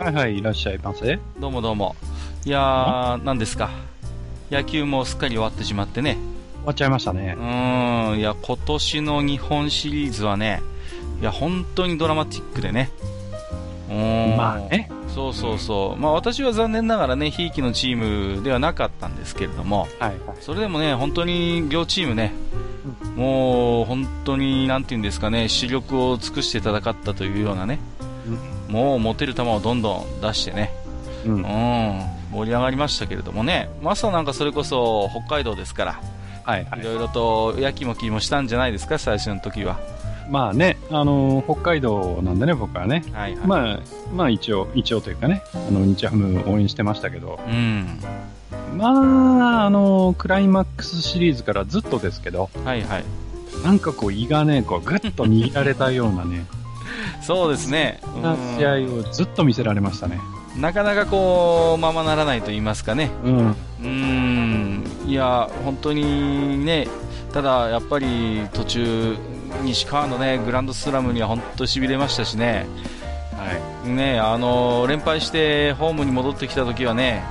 はいはい、いらっしゃいませ。どうもどうも。いやー何ですか。野球もすっかり終わってしまってね。終わっちゃいましたね。う。ーんいや今年の日本シリーズはねいや本当にドラマチックでね。うーん。まあね。そうそうそう、まあ、私は残念ながらね、ひいきのチームではなかったんですけれども、はいはい。それでもね、本当に両チームね、もう本当に、なんていうんですかね、主力を尽くして戦ったというようなね、もう持てる球をどんどん出してね、うん。ううんん、盛り上がりましたけれどもね、マスターなんかそれこそ北海道ですから、はいはいい。ろいろとやきもきもしたんじゃないですか、最初の時は。まあね、あの、北海道なんでね、僕はね。はいはい。まあ、まあ一応、一応というかね、あの、日ハム応援してましたけど、うん。まあ、あの、クライマックスシリーズからずっとですけど、はいはい。なんかこう胃がね、こうぐっと握られたようなね、そうですね。うんな試合をずっと見せられましたね。なかなかこう、ままならないと言いますかね。うん。うーん、いや、本当にね、ただやっぱり途中、西川のね、グランドスラムには本当しびれましたしね、はい。ね、あの、連敗してホームに戻ってきた時はね、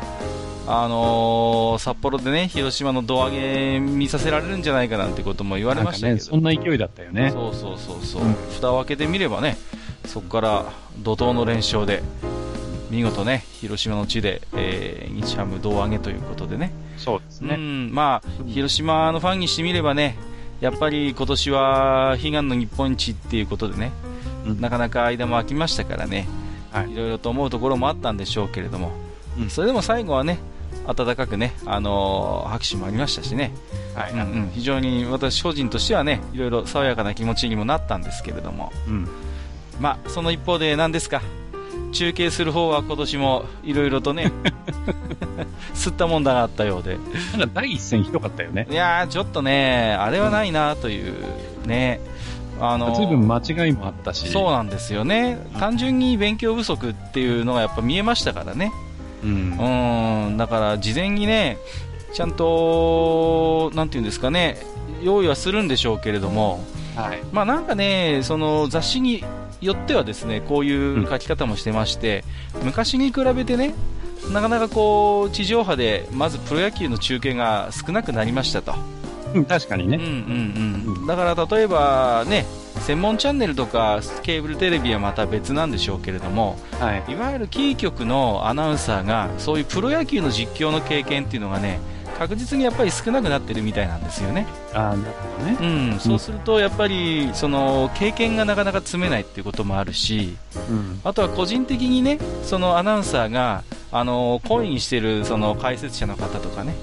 あの札幌でね、広島の胴上げ見させられるんじゃないかなんてことも言われましたけど。そんな勢いだったよね。そうそうそうそう、うん。蓋を開けてみればね、そこから怒涛の連勝で、見事ね、広島の地で、えー日ハム胴上げということでね、うそうですね。ん、まあ、広島のファンにしてみればね、やっぱり今年は悲願の日本一っていうことでね、うん。なかなか間も空きましたからね、はい。いろいろと思うところもあったんでしょうけれども、うん。それでも最後はね、温かくね、あのー拍手もありましたしね、はい。うんうん、非常に私個人としてはね、いろいろ爽やかな気持ちにもなったんですけれども、うん。まあ、その一方で何ですか、中継する方は今年もいろいろとね、吸ったもんだがあったようで、なんか第一戦ひどかったよね。いやー、ちょっとね、あれはないなという、ね、あの随分間違いもあったし。そうなんですよね、単純に勉強不足っていうのがやっぱ見えましたからね、うん。うん、だから事前にね、ちゃんと、なんていうんですかね、用意はするんでしょうけれども、はい。まあなんかね、その雑誌によってはですね、こういう書き方もしてまして、昔に比べてね、なかなかこう、地上波で、まずプロ野球の中継が少なくなりましたと。うん、確かにね。うんうんうん。だから例えばね、専門チャンネルとかケーブルテレビはまた別なんでしょうけれども、はい。いわゆるキー局のアナウンサーが、そういうプロ野球の実況の経験っていうのがね、確実にやっぱり少なくなってるみたいなんですよね。ああ、なるほどね。うん、そうするとやっぱりその経験がなかなか積めないっていうこともあるし、うん。あとは個人的にね、そのアナウンサーがあの懇意にしてるその解説者の方とかね、は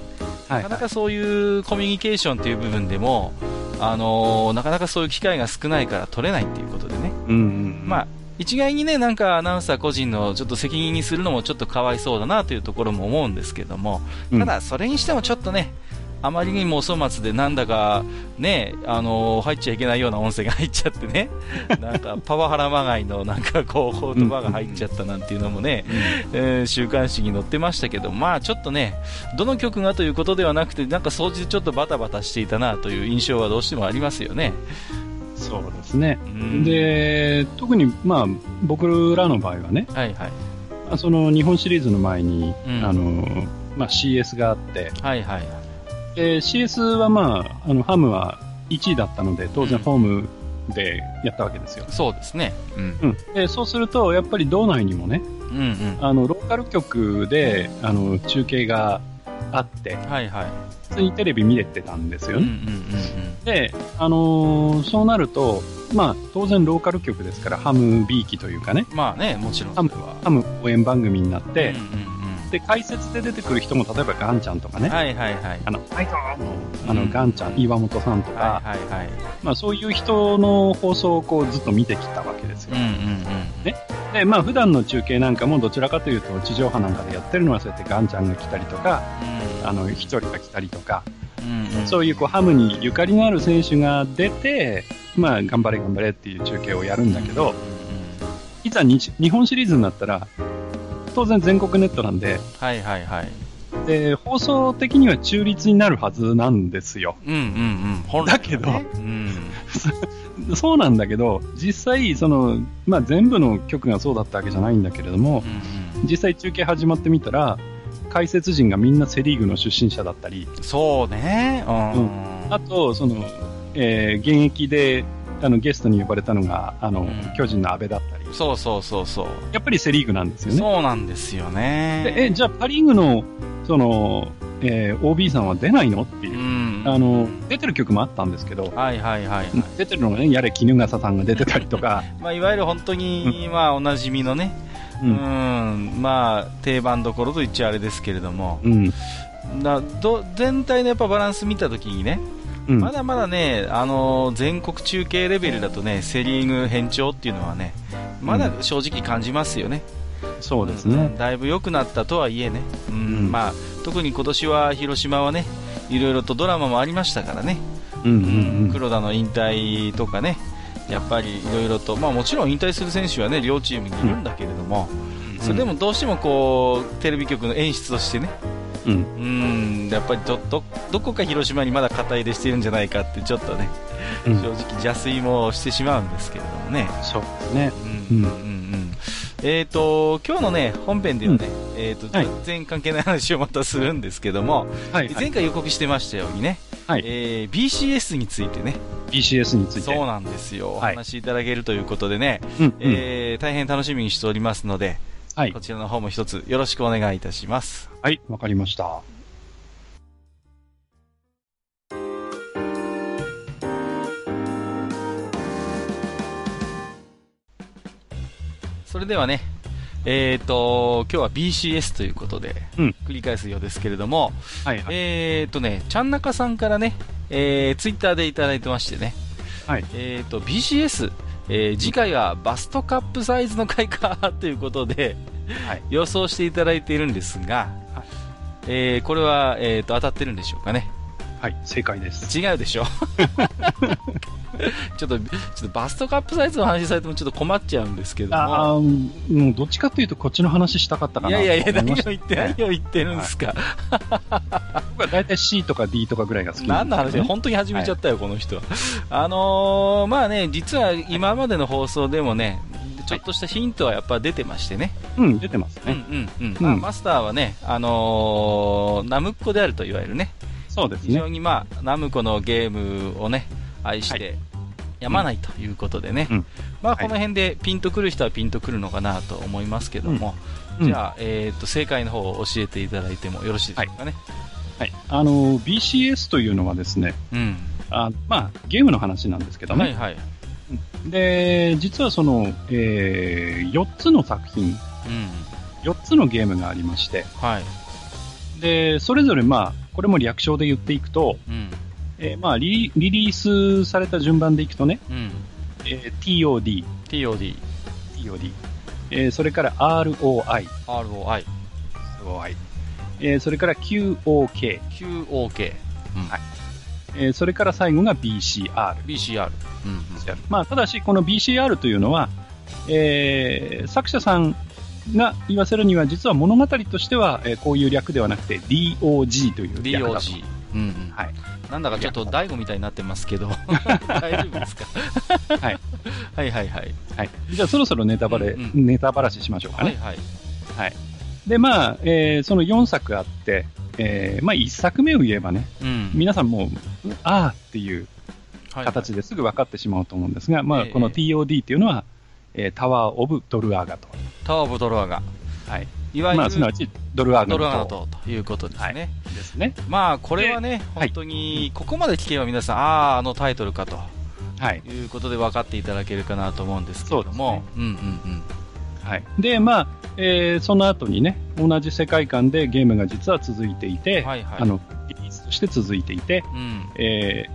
なかなかそういうコミュニケーションっていう部分でも、あのなかなかそういう機会が少ないから取れないっていうことでね、うんうん。まあ一概にね、なんかアナウンサー個人のちょっと責任にするのもちょっとかわいそうだなというところも思うんですけども、うん。ただそれにしてもちょっとね、あまりにもお粗末でなんだかね、あの入っちゃいけないような音声が入っちゃってね、なんかパワハラまがいのなんかこう言葉が入っちゃったなんていうのもね、えー週刊誌に載ってましたけど、まあちょっとね、どの曲がということではなくて、なんか掃除でちょっとバタバタしていたなという印象はどうしてもありますよね。そうですね。うんで、特に、まあ、僕らの場合はね、はいはい。まあその日本シリーズの前に、うんあの、まあ CS があって、はいはいはい。で CS はまあ、あの、ハムは1位だったので、当然うんホームでやったわけですよ。そうですね。うん。うん。で、そうすると、やっぱり道内にもね、うんうん。あの、ローカル局で、あの、中継があって、はいはい。普通にテレビ見れてたんですようんうんね。うんで、あのーそうなると、まあ、当然ローカル局ですから、ハム B 期というかね、うん。まあね、もちろん。ハムはハム応援番組になって、うんうんで、解説で出てくる人も、例えばガンちゃんとかね、はいはいはい。あの、ファイトの、あの、うんガンちゃん、岩本さんとか、はいはいはい。まあそういう人の放送をこうずっと見てきたわけですよ。うん。うんうん。で、まあ普段の中継なんかもどちらかというと地上波なんかでやってるのはそうやってガンちゃんが来たりとか、あの、一人が来たりとか、うんうん、そういうこうハムにゆかりのある選手が出て、まあ頑張れ頑張れっていう中継をやるんだけど、いざ日日本シリーズになったら、当然全国ネットなんで、はいはいはい。で、放送的には中立になるはずなんですよ。うんうんうん。本来だけど。そうなんだけど、実際、その、まあ全部の局がそうだったわけじゃないんだけれども、うん実際中継始まってみたら、解説陣がみんなセリーグの出身者だったり、うん、そうね。うん。うんあと、その、えー現役で、あの、ゲストに呼ばれたのが、あの、うん巨人の阿部だったり、そうそうそうそう。やっぱりセリーグなんですよね。そうなんですよね。でえ、じゃあパリーグの、その、えー OB さんは出ないのっていうう。ん。あの、出てる曲もあったんですけど、はいはいはいはい。出てるのがね、やれ衣笠さんが出てたりとか、まあ、いわゆる本当に、まあ、おなじみのね、ううんん、まあ、定番どころと言っちゃあれですけれども、うん。だど全体のやっぱバランス見たときにね、うん。まだまだね、あのー全国中継レベルだとね、セ・リーグ変調っていうのはね、まだ正直感じますよね。そうですね。うんだいぶ良くなったとはいえね、うんうんまあ、特に今年は広島はね、いろいろとドラマもありましたからね、うんうん黒田の引退とかね、やっぱりいろいろと、まあ、もちろん引退する選手はね両チームにいるんだけれども、それでもどうしてもこうテレビ局の演出としてね、うん。うん、やっぱりどどどこか広島にまだ肩入れしてるんじゃないかって、ちょっとね、うん。正直邪推もしてしまうんですけれどもね。そうですね。うんうんうんうんえっ、と今日のね本編ではね、えっ、とはい全然関係ない話をまたするんですけども、はい、はい前。回予告してましたようにね、はいえー BCS についてね、BCS について。そうなんですよ、おはい話しいただけるということでね、うん、うん。えー大変楽しみにしておりますので、はいこ。ちらの方も一つよろしくお願いいたします。はい、わかりました。それではね、えっ、と今日は BCS ということで、うん繰り返すようですけれども、はい、はい。えっ、とね、ちゃんなかさんからね、えー、ツイッターでいただいてましてね、はい。えっ、と BCS、えー次回はバストカップサイズの回かということで、はい。予想していただいているんですが、はい。えーこれは、えー、と当たってるんでしょうかねはい、正解です。違うでしょ。ちょっとちょっとバストカップサイズの話されてもちょっと困っちゃうんですけども。ああ、もうどっちかというとこっちの話したかったかな。いやいやいや何を言って何を言ってるんですか、僕は大体 C とか D とかぐらいが好き何の話なんですけどね。本当に始めちゃったよ、この人。あのーまあね、実は今までの放送でもね、ちょっとしたヒントはやっぱ出てましてね。うん、出てますうんね。うんうん。うん。まあ、マスターはね、あのーナムコであるといわゆるね、そうですね非常。にまあ、ナムコのゲームをね、愛して、やまないということでね、うんまあ、はいこの辺でピンとくる人はピンとくるのかなと思いますけども、うんじゃあ、えっ、と、正解の方を教えていただいてもよろしいでしょうかね。はい。あの、BCS というのはですね、うん。あまあ、ゲームの話なんですけどね。はいはい。で、実はその、えー、4つの作品、うん。4つのゲームがありまして、はい。で、それぞれまあ、これも略称で言っていくと、うん。えーまあリ、リリースされた順番でいくとね、うん。えー TOD、TOD、TOD、えーそれから ROI、ROI、ROI えーそれから QOK、QOK、えーそれから最後が BCR。BCR。うん。まあ、ただし、この BCR というのは、えー作者さんが言わせるには、実は物語としては、えーこういう略ではなくて DOG という略だと。DOG。うんうん。はい。なんだかちょっと大悟みたいになってますけど、大丈夫ですか？はい。はいはいはい。はい。じゃあ、そろそろネタバレ、うんネタバラシしましょうかね。はいはい。で、まあ、えーその4作あって、えーまあ、1作目を言えばね、うん。皆さんもう、あーっていうはい形ですぐ分かってしまうと思うんですが、まあ、ええこの TOD っていうのは、えータワー・オブ・ドルアーガと。タワーオブドルアガ。はい。いわゆる、まあ、すなわち、ドルアーガドルアガの塔とということですね。ですね。まあ、これはね、はい本当に、ここまで聞けば皆さん、ああ、あのタイトルかとはい。いうことで分かっていただけるかなと思うんですけれども、うんうんうん。はい。で、まあ、えーその後にね、同じ世界観でゲームが実は続いていて、はいはいあの、リリースとして続いていて、うん。え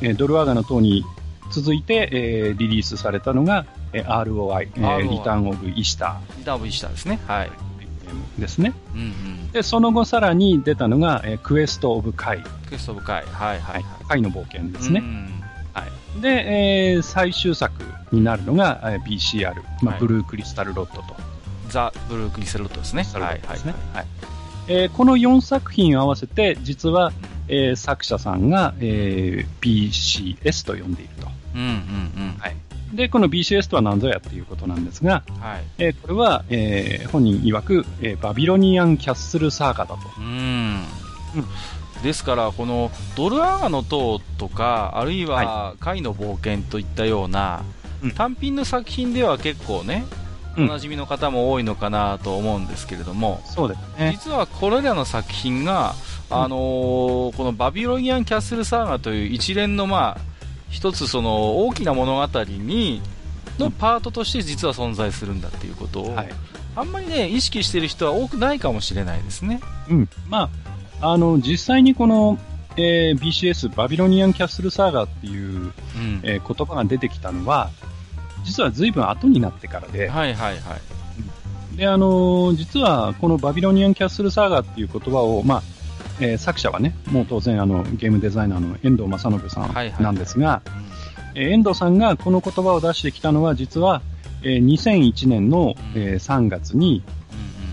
ーえードルアガの塔に続いて、えーリリースされたのが、えー ROI、えーリターンオブイシタリターンオブイシタですね。はい。ですね。うんうん。で、その後さらに出たのが、えークエストオブカイ、クエストオブカイ。はいははいいは、カイの冒険でい。すね。うんはい。で、えー最終作になるのが、えー BCR、まあはいブルークリスタルロッドと。ザ・ブルークリスタルロッドですね。はいはいットですね。はいえーこの4作品合わせて、実は、えー作者さんが、えー BCS と呼んでいると。うんうんうん。はい。で、この BCS とは何ぞやっていうことなんですが、はい。えーこれは、えー本人曰く、えーバビロニアンキャッスルサーガだと。うん。ですから、このドルアーガの塔とか、あるいは貝の冒険といったような、うん単品の作品では結構ね、うんおなじみの方も多いのかなと思うんですけれども、そうですね。実はこれらの作品が、あのーこのバビロニアン・キャッスル・サーガという一連の、まあ、一つその大きな物語に、のパートとして実は存在するんだっていうことを、はい。あんまりね、意識してる人は多くないかもしれないですね。うん。まあ、あの、実際にこの、えー BCS、バビロニアンキャッスルサーガっていう、うん。えー言葉が出てきたのは、実は随分後になってからで、はいはいはい。で、あのー実はこのバビロニアンキャッスルサーガっていう言葉を、まあ、えー作者はね、もう当然あの、ゲームデザイナーの遠藤正信さはいはいんなんですが、うん。えー遠藤さんがこの言葉を出してきたのは、実は、えー2001年の、えー3月に、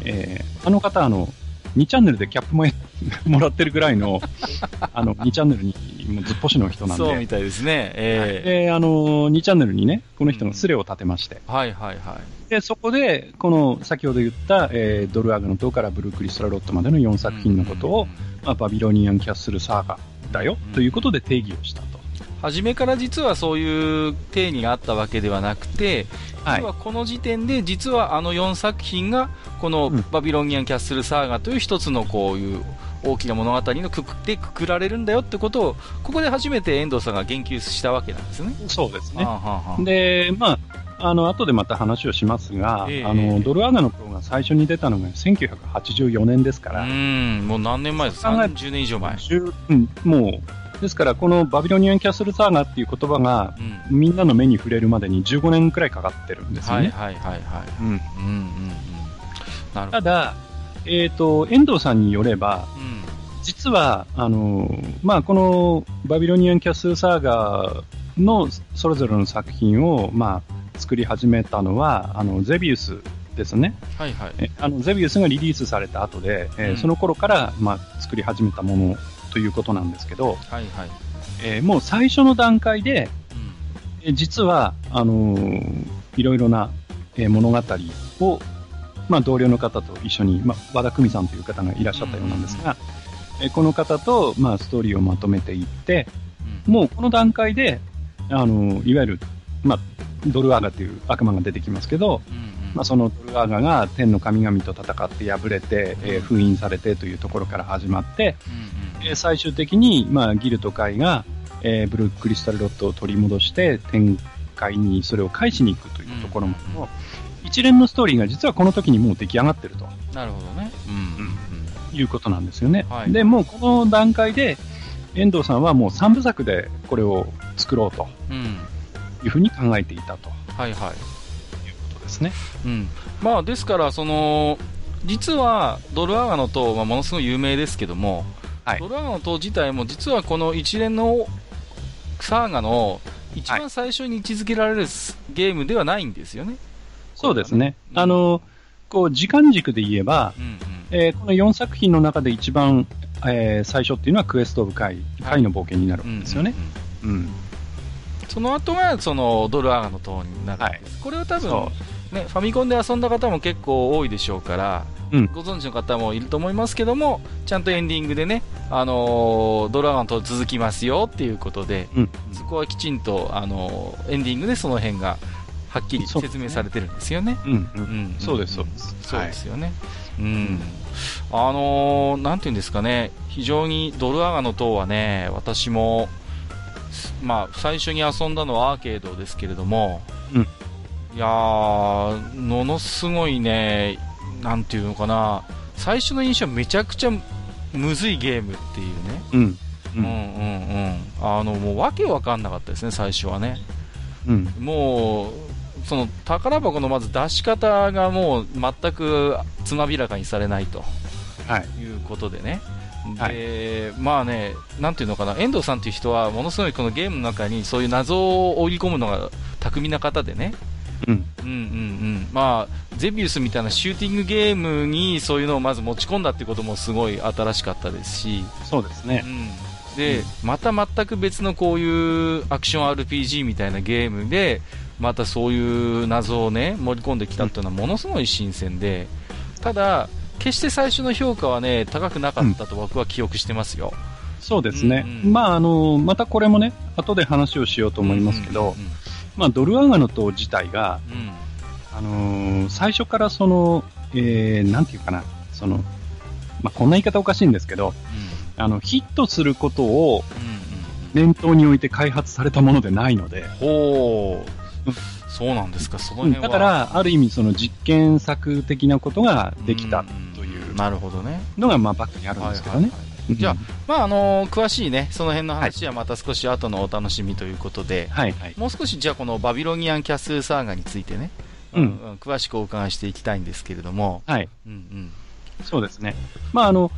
うんうんえーあの方、あの、2チャンネルでキャップも もらってるぐらいの、あの、2チャンネルにもうずっぽしの人なんで、そうみたいですね。えで、あの、2チャンネルにね、この人のスレを立てまして、えはいはいはい。で、そこで、この先ほど言った、えードルアーグの塔からブルークリスタルロットまでの4作品のことを、まあ、バビロニアンキャッスルサーガだよ、うんということで定義をしたと。初めから実はそういう定義があったわけではなくて、はい実はこの時点で実はあの4作品がこのうんバビロニアン・キャッスル・サーガという一つのこういう大きな物語のくくでくくられるんだよってことをここで初めて遠藤さんが言及したわけなんですね。そうですね。で、まあ、あの、後でまた話をしますが、ええあの、ドルアーガの塔が最初に出たのが1984年ですかうら、ん、もう何年前です考え ?30 年以上前。10うん、もう、ですから、このバビロニアンキャッスルサーガっていう言葉が、うん。みんなの目に触れるまでに15年くらいかかってるんですよね。はいはいはいはい。うんうんうんうん。なるほど。ただ、えっ、と、遠藤さんによれば、うん。実は、あの、まあ、このバビロニアンキャッスルサーガのそれぞれの作品を、まあ、作り始めたのは、あの、ゼビウスですね。はいはい。えあの、ゼビウスがリリースされた後で、えーうんその頃から、まあ、作り始めたものということなんですけど、はいはい。えーもう最初の段階で、うん。えー実は、あのーいろいろな、えー物語を、まあ、同僚の方と一緒に、まあ、和田久美さんという方がいらっしゃったようなんですが、えーこの方と、まあ、ストーリーをまとめていって、うんもうこの段階で、あのーいわゆる、まあ、ドルアーガという悪魔が出てきますけど、うんうん。まあ、そのドルアーガが天の神々と戦って敗れて、えー封印されてというところから始まって、うんうん。えー最終的に、まあ、ギルとカイが、えーブルークリスタルロットを取り戻して天界にそれを返しに行くというところまでの、一連のストーリーが実はこの時にもう出来上がってると。なるほどね。うんうんいうことなんですよね。はい。で、もうこの段階で遠藤さんはもう3部作でこれを作ろうと。うん。うん。いうふうに考えていたというはいはい。ことですね。うん。まあ、ですから、その、実は、ドルアーガの塔、まあ、ものすごい有名ですけども、はいドルアーガの塔自体も、実はこの一連のサーガの一番最初に位置づけられるゲームではないんですよね。そうですね。うんあの、こう、時間軸で言えば、うんうん。えーこの4作品の中で一番、えー最初っていうのはクエスト・オブ・カイ、カイの冒険になるんですよね。うんうんうんうん。その後が、その、ドルアーガの塔になるんです。これは多分そ、ね、ファミコンで遊んだ方も結構多いでしょうから、うんご存知の方もいると思いますけども、ちゃんとエンディングでね、あのードラゴンと続きますよっていうことで、うん。そこはきちんと、あのーエンディングでその辺がはっきり説明されてるんですよね。そうです、そうです。そうですよね。うん。あのーなんていうんですかね、非常にドルアガの塔はね、私も、まあ、最初に遊んだのはアーケードですけれども、うんいやー、ものすごいね、なんていうのかな、最初の印象はめちゃくちゃむずいゲームっていうね。うん。うんうんうん。あの、もうわけわかんなかったですね、最初はね。うん。もう、その宝箱のまず出し方がもう全くつまびらかにされないとはい。いうことでね。はで、まあね、なんていうのかな、遠藤さんっていう人は、ものすごいこのゲームの中にそういう謎を織り込むのが巧みな方でね、うん。うんうんうん、まあ、ゼビウスみたいなシューティングゲームにそういうのをまず持ち込んだってこともすごい新しかったですし、そうですね。うん、で、また全く別のこういうアクション RPG みたいなゲームで、またそういう謎をね、盛り込んできたっていうのはものすごい新鮮で、ただ、決して最初の評価はね、高くなかったと僕は記憶してますよ。そうですね。うん。うんまあ、あの、またこれもね、後で話をしようと思いますけど、うんまあ、ドルアガノ島自体が、うん。うんあのー最初からその、えー、なんていうかな、その、まあ、こんな言い方おかしいんですけど、あの、ヒットすることをうんうんうん。念頭に置いて開発されたものでないので、ほう。う、そうなんですか、そのうん。辺は。だから、ある意味その実験作的なことができた。うんうなるほどね。のが、まあ、バックにあるんですけどね。いじゃあうんまああの詳しいね、その辺の話はまた少し後のお楽しみということで、はいはい。もう少しじゃあこのバビロニアンキャッスルサーガについてね、うん詳しくお伺いしていきたいんですけれども、はい。うんうん、そうですね。まあ、あの、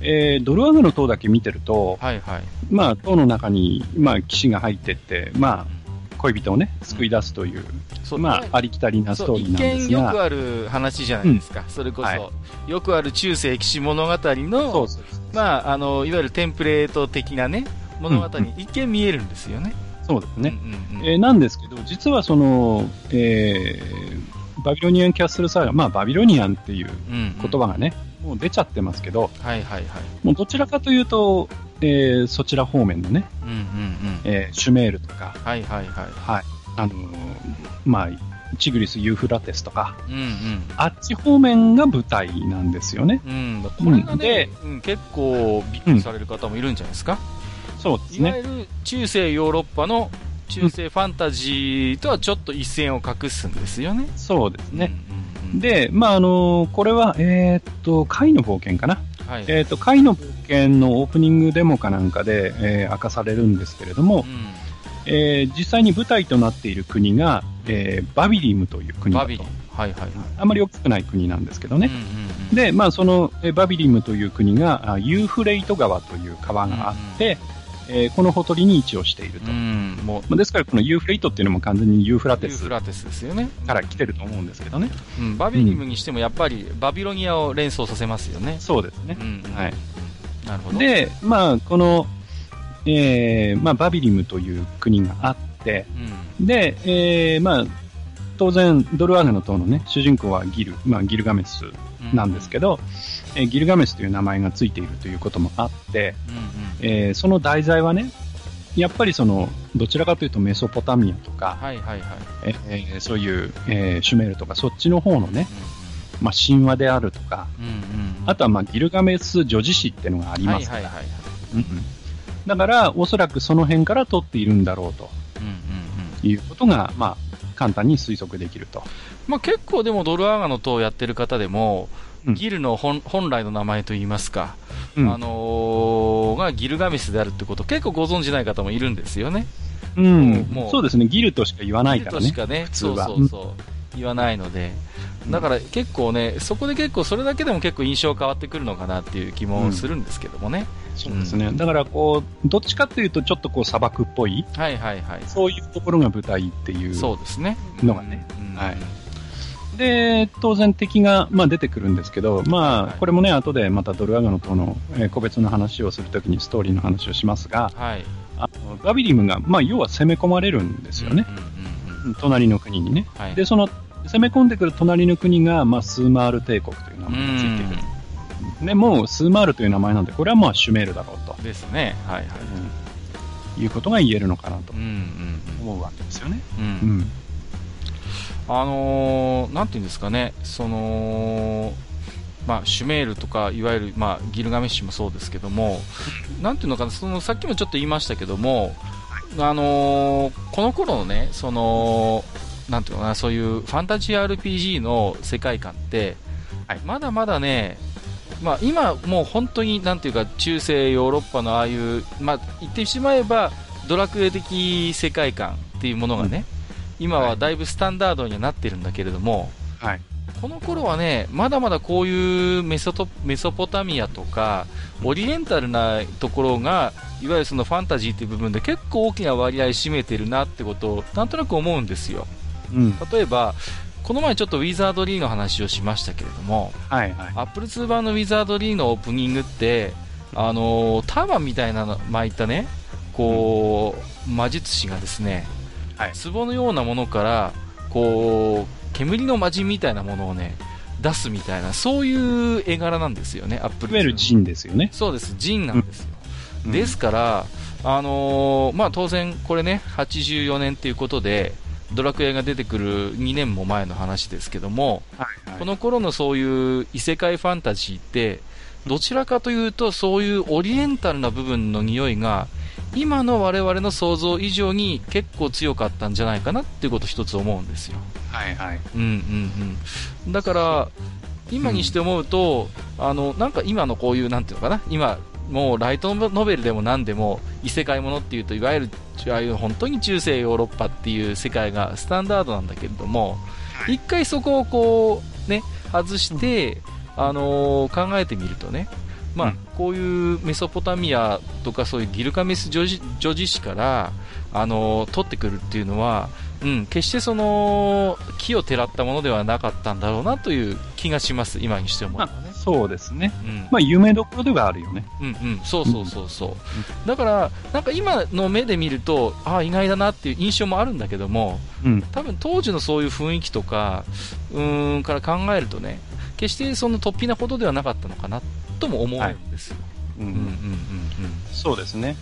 えードルアガの塔だけ見てると、はいはい。まあ、塔の中に、まあ、騎士が入ってって、まあ、恋人をね、救い出すという、そう。まあ、ありきたりなストーリーなんです見よくが、ある話じゃないですか、それこそ、はい。よくある中世騎士物語の、まあ、あのいわゆるテンプレート的なね、物語に一見見えるんですよね。そうですね。うんうんうん。えーなんですけど、実はその、えーバビロニアンキャッスルサーガ、まあ、バビロニアンっていううんうん。言葉がね、もう出ちゃってますけど、はいはいはい。もうどちらかというと、えーそちら方面のね、うんうんうん。えーシュメールとか、はいはいはい。はい、あのーまあ、チグリス・ユーフラテスとか、うんうん。あっち方面が舞台なんですよね。うん、これがねで、うん、結構びっくりされる方もいるんじゃないですか？そうですね。いわゆる中世ヨーロッパの中世ファンタジーとはちょっと一線を画すんですよね。そうですね。うんうんうん、で、まあ、あのーこれは、えーっと、貝の冒険かな。はい。えーっと、貝の冒険のオープニングデモかなんかで、えー明かされるんですけれども、うえー実際に舞台となっている国が、えーバビリムというん、国だと。はいはいはい。あまり大きくない国なんですけどね。うんうんうん、で、まあ、その、えーバビリムという国が、あユーフレイト川という川があって、えーこのほとりに位置をしていると。うん、もう、まあ、ですから、このユーフレイトっていうのも完全にユーフラテスフラテスですよね。から来てると思うんですけどね。うん、バビリムにしてもやっぱりバビロニアを連想させますよね。そうですねう。ん、うんはい。なるほど。、で、まあ、この、えーまあ、バビリムという国があって、うん、で、えーまあ、当然、ドルアーネの塔のね、主人公はギル、まあ、ギルガメスなんですけど、えーギルガメスという名前がついているということもあって、うん、うん、えーその題材はね、やっぱりその、どちらかというとメソポタミアとか、はいはいはい。えーそういう、えーシュメールとか、そっちの方のね、まあ、神話であるとか、うん、うん、うん。あとはまあギルガメス女子誌っていうのがありますから、はいはいはいはい。うんうんだから、おそらくその辺から取っているんだろうとうん、うん、うん。いうことが、まあ、簡単に推測できると。まあ、結構でもドルアーガの塔をやってる方でも、うんギルの本本来の名前といいますか、うんあのーがギルガメスであるってこと結構ご存じない方もいるんですよね。うんもうそうですね、ギルとしか言わないギルからね。としかね、そうそうそう、言わないので、だから結構ね、そこで結構それだけでも結構印象変わってくるのかなっていう気もするんですけどもね。そうですね。だから、こう、どっちかっていうと、ちょっとこう、砂漠っぽい、はいはいはい。そういうところが舞台っていう。そうですね。のがねうんはいで、当然敵が、まあ、出てくるんですけど、まはいあ、これもね、後でまたドルアガノとの、えー個別の話をするときにストーリーの話をしますが、はい。あのバビリムが、まあ、要は攻め込まれるんですよね。うんうんうんうん隣の国にね。はいで、その、攻め込んでくる隣の国が、まあ、スーマール帝国という名前がついてくる。で、もう、スーマールという名前なんで、これはまあ、シュメールだろうと、ですね。はいはい。うんいうことが言えるのかなと思うわけですよね。うん。ううんん。あのー、なんていうんですかね、その、まあ、シュメールとか、いわゆる、まあ、ギルガメッシュもそうですけども、なんていうのかな、その、さっきもちょっと言いましたけども、あのーこの頃のね、その、なんていうのかな、そういうファンタジー RPG の世界観って、はい。まだまだね、まあ、今、もう本当になんていうか、中世ヨーロッパのああいう、まあ、言ってしまえば、ドラクエ的世界観っていうものがね、今はだいぶスタンダードにはなってるんだけれども、はい。この頃はね、まだまだこういうメソトメソポタミアとか、オリエンタルなところが、いわゆるそのファンタジーっていう部分で結構大きな割合占めてるなってことを、なんとなく思うんですよ。うん。例えば、この前ちょっとウィザードリーの話をしましたけれども、はいはい。アップル2版のウィザードリーのオープニングって、あのーターバンみたいなの巻いたね、こう、魔術師がですね、はい壺のようなものから、こう、煙の魔人みたいなものをね、出すみたいな、そういう絵柄なんですよね、アップルいわゆるジンですよね。そうです、ジンなんですよ。うんですから、あのーまあ、当然、これね、84年ということで、ドラクエが出てくる2年も前の話ですけども、はいはい。この頃のそういう異世界ファンタジーって、どちらかというと、そういうオリエンタルな部分の匂いが、今の我々の想像以上に結構強かったんじゃないかなっていうことを一つ思うんですよ。はいはい。うんうんうん。だから、今にして思うと、あの、なんか今のこういう、なんていうのかな、今、もうライトノベルでも何でも異世界ものっていうといわゆるああいう本当に中世ヨーロッパっていう世界がスタンダードなんだけれども、はい一回そこをこうね外して、あのー考えてみるとねまあ、うんこういうメソポタミアとかそういうギルガメス女子女子史から、あのー取ってくるっていうのは、うん、決してその木をてらったものではなかったんだろうなという気がします、今にして思うまとねあ、。そうですね。うんまあ、夢どころではあるよね。うんうん、そうそうそうそう、だから、なんか今の目で見ると、ああ、意外だなっていう印象もあるんだけども、うん。多分当時のそういう雰囲気とか、うーんから考えるとね、決してその突飛なことではなかったのかなとも思うんですよ。ううん。うんうんうんん。そうですね。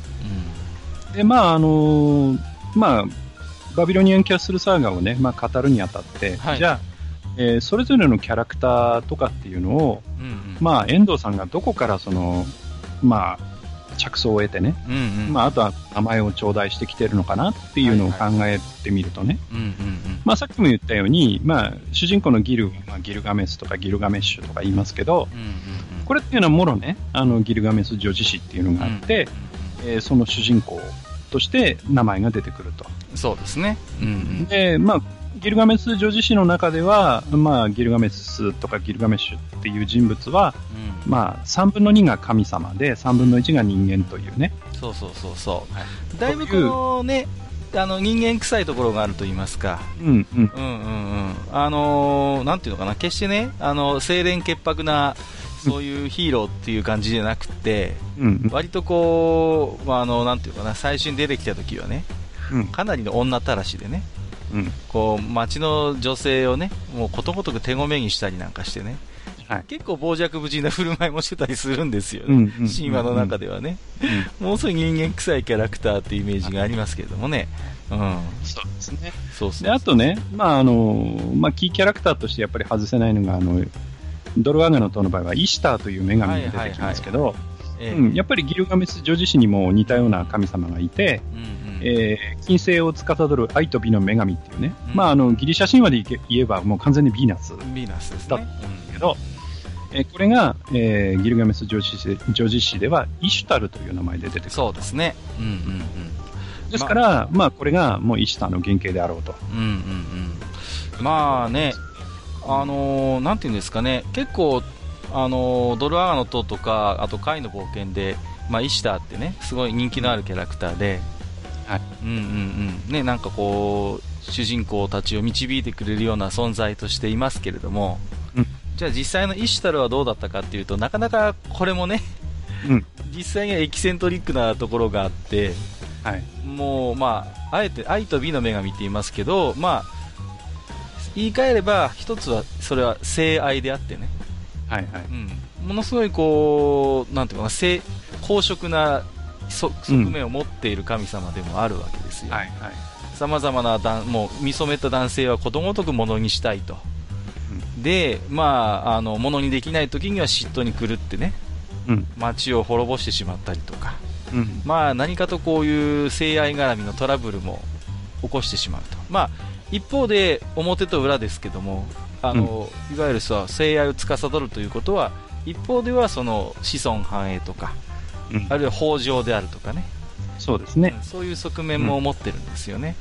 うん。で、まあ、あのーまあ、バビロニアン・キャッスル・サーガをね、まあ、語るにあたって、はい。じゃあ、えーそれぞれのキャラクターとかっていうのを、うんうん。まあ、遠藤さんがどこからその、まあ、着想を得てね、うんうん。まあ、あとは名前を頂戴してきてるのかなっていうのを考えてみるとね、まあ、さっきも言ったように、まあ、主人公のギル、まあ、ギルガメスとかギルガメッシュとか言いますけど、うんうんうんこれっていうのはもろね、あの、ギルガメス女子誌っていうのがあって、えーその主人公として名前が出てくると。うんそうですね。うんうんで、まあ、ギルガメス女子誌の中では、まあ、ギルガメスとかギルガメッシュっていう人物は、うんまあ、3分の2が神様で、3分の1が人間というね。そうそうそうそう。だいぶこのね、あの人間臭いところがあると言いますか。うん、うん。うんうんうん。あのーなんていうのかな、決してね、あの、清廉潔白な、そういうヒーローっていう感じじゃなくて、うん、割とこう、まあ、あの、なんていうかな、最初に出てきた時はね、うん、かなりの女たらしでね、うん。こう、街の女性をね、もうことごとく手ごめにしたりなんかしてね、はい。結構傍若無人な振る舞いもしてたりするんですよね。うん、うん。神話の中ではね。うん。もうすぐ人間臭いキャラクターっていうイメージがありますけれどもね。うん。そうですね。そうそうで、あとね、まあ、あの、まあ、キーキャラクターとしてやっぱり外せないのが、あの、ドルワガノ島の場合はイシターという女神が出てきますけど、ええうん、やっぱりギルガメス女子誌にも似たような神様がいて、うんうんえー金星を司る愛と美の女神っていうね、うんまあ、あの、ギリシャ神話で言えばもう完全にヴィーナスヴィーナスですだね。けど、えーこれが、えーギルガメス女子誌女子誌ではイシュタルという名前で出てくる。そうですね。うんうんですから、まあ、これがもうイシュターの原型であろうと。うん。うんうんうん。まあね、あのーなんていうんですかね、結構、あのードルアガの塔とか、あと貝の冒険で、まあ、イシターってね、すごい人気のあるキャラクターで、はいうんうんうん。ね、なんかこう、主人公たちを導いてくれるような存在としていますけれども、うんじゃあ実際のイシュタルはどうだったかっていうと、なかなかこれもね、うん。実際にはエキセントリックなところがあって、はい。もう、まあ、あえて愛と美の女神って言いますけど、まあ、言い換えれば、一つは、それは性愛であってね、はい。はい。うん、ものすごいこう、なんていうかな、性、公職なそ側面を持っている神様でもあるわけですよ。はい。はい。さまざまなだん、もう見初めた男性はことごとくものにしたいと。で、まあ、あの、ものにできない時には嫉妬に狂ってね、うん。街を滅ぼしてしまったりとか、うん。まあ、何かとこういう性愛絡みのトラブルも起こしてしまうと。まあ、一方で表と裏ですけども、あの、いわゆるさ、性愛を司るということは、一方ではその子孫繁栄とか、うんあるいは豊穣であるとかね、そうですねうん。そういう側面も持ってるんですよね。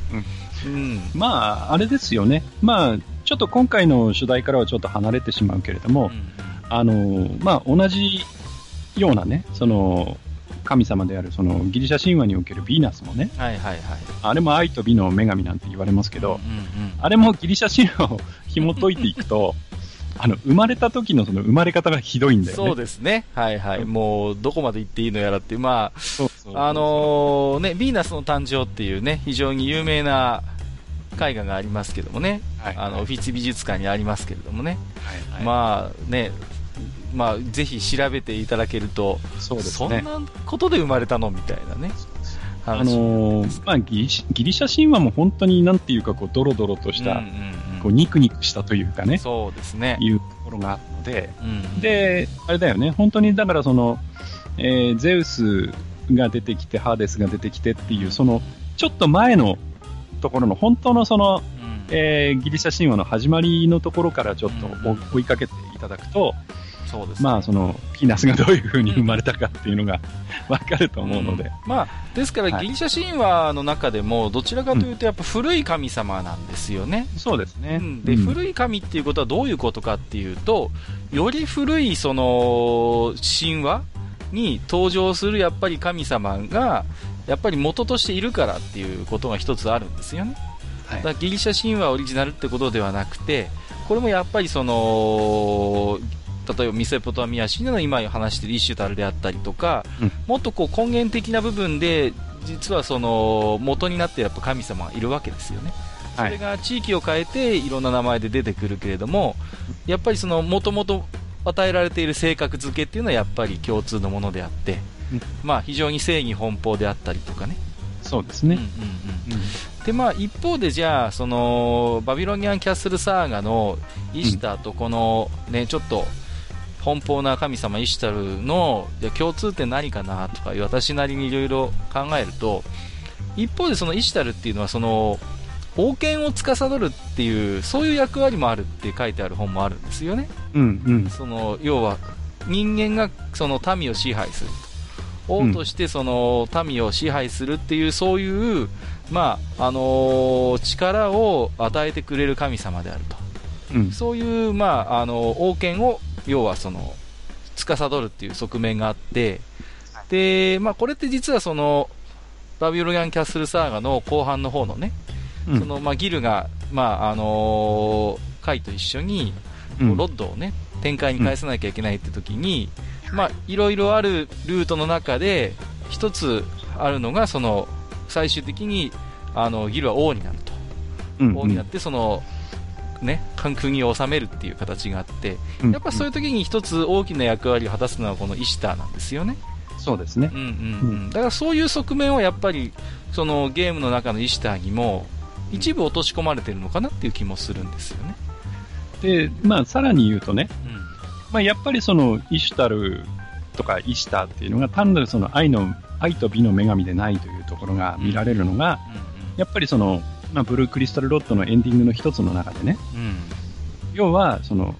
うん。まあ、あれですよね。まあ、ちょっと今回の主題からはちょっと離れてしまうけれども、うんあの、まあ、同じようなね、その、神様である、その、ギリシャ神話におけるヴィーナスもね、はいはいはい。あれも愛と美の女神なんて言われますけど、うんうんあれもギリシャ神話を紐解いていくと、あの、生まれた時のその生まれ方がひどいんだよね。そうですね。はいはい。もう、どこまで行っていいのやらっていう、まあ、そうそうそうあのーね、ヴィーナスの誕生っていうね、非常に有名な絵画がありますけどもね、はいあの、オフィス美術館にありますけれどもね、はいはいまあね、まあ、ぜひ調べていただけると、そうですね。んなことで生まれたのみたいなね、あ話。のーまあギリシ、ギリシャ神話も本当になんていうか、こう、ドロドロとした、うんうんうんこう、ニクニクしたというかね、そうですね。いうところがあるので、うん、で、あれだよね、本当にだからその、えーゼウスが出てきて、ハーデスが出てきてっていう、その、ちょっと前のところの、本当のその、うんえーギリシャ神話の始まりのところからちょっとうん追追いかけていただくと、そうですね。まあ、その、ピーナスがどういう風に生まれたかっていうのが わかると思うので、ん。まあ、ですからはい。ギリシャ神話の中でもどちらかというとやっぱ古い神様なんですよね。そうですね。うん。で、うん。古い神っていうことはどういうことかっていうと、より古いその神話に登場するやっぱり神様が、やっぱり元としているからっていうことが一つあるんですよね。はい。だギリシャ神話オリジナルってことではなくて、これもやっぱりその、例えばミセポタミア神の今話しているイシュタルであったりとか、うんもっとこう根源的な部分で、実はその元になってやっぱ神様がいるわけですよね。そはい。れが地域を変えていろんな名前で出てくるけれども、やっぱりその元々与えられている性格付けっていうのはやっぱり共通のものであって、うんまあ非常に正義奔放であったりとかね。そうですねうん。うんうんでまあ、一方でじゃあそのバビロニアン・キャッスル・サーガのイシュターとこの、ねちょっと奔放な神様イシュタルの共通点何かなとか私なりにいろいろ考えると一方でそのイシュタルっていうのはその王権を司るっていうそういう役割もあるって書いてある本もあるんですよね。うんうん。その要は人間がその民を支配すると王としてその民を支配するっていうそういう、まああのー力を与えてくれる神様であるとうん。そういう、まああの王権を要はその司るっていう側面があってで、まあ、これって実はそのバビロニアン・キャッスル・サーガの後半の方のね、うん。そのまあ、ギルが、まああのーカイと一緒にうん。ロッドをね、展開に返さなきゃいけないって時に、まあ、いろいろあるルートの中で、一つあるのが、その、最終的に、あの、ギルは王になると。うん。王になって、その、ね、関空に収めるっていう形があって、うんやっぱそういう時に一つ大きな役割を果たすのはこのイシターなんですよね。そうですねうん。うんうん。だからそういう側面はやっぱり、そのゲームの中のイシターにも、一部落とし込まれてるのかなっていう気もするんですよね。で、まあ、さらに言うとね、うん。まあ、やっぱりその、イシュタルとかイシターっていうのが単なるその愛の、愛と美の女神でないというところが見られるのが、やっぱりその、まあ、ブルークリスタルロッドのエンディングの一つの中でね、うんうん。うん。要は、その、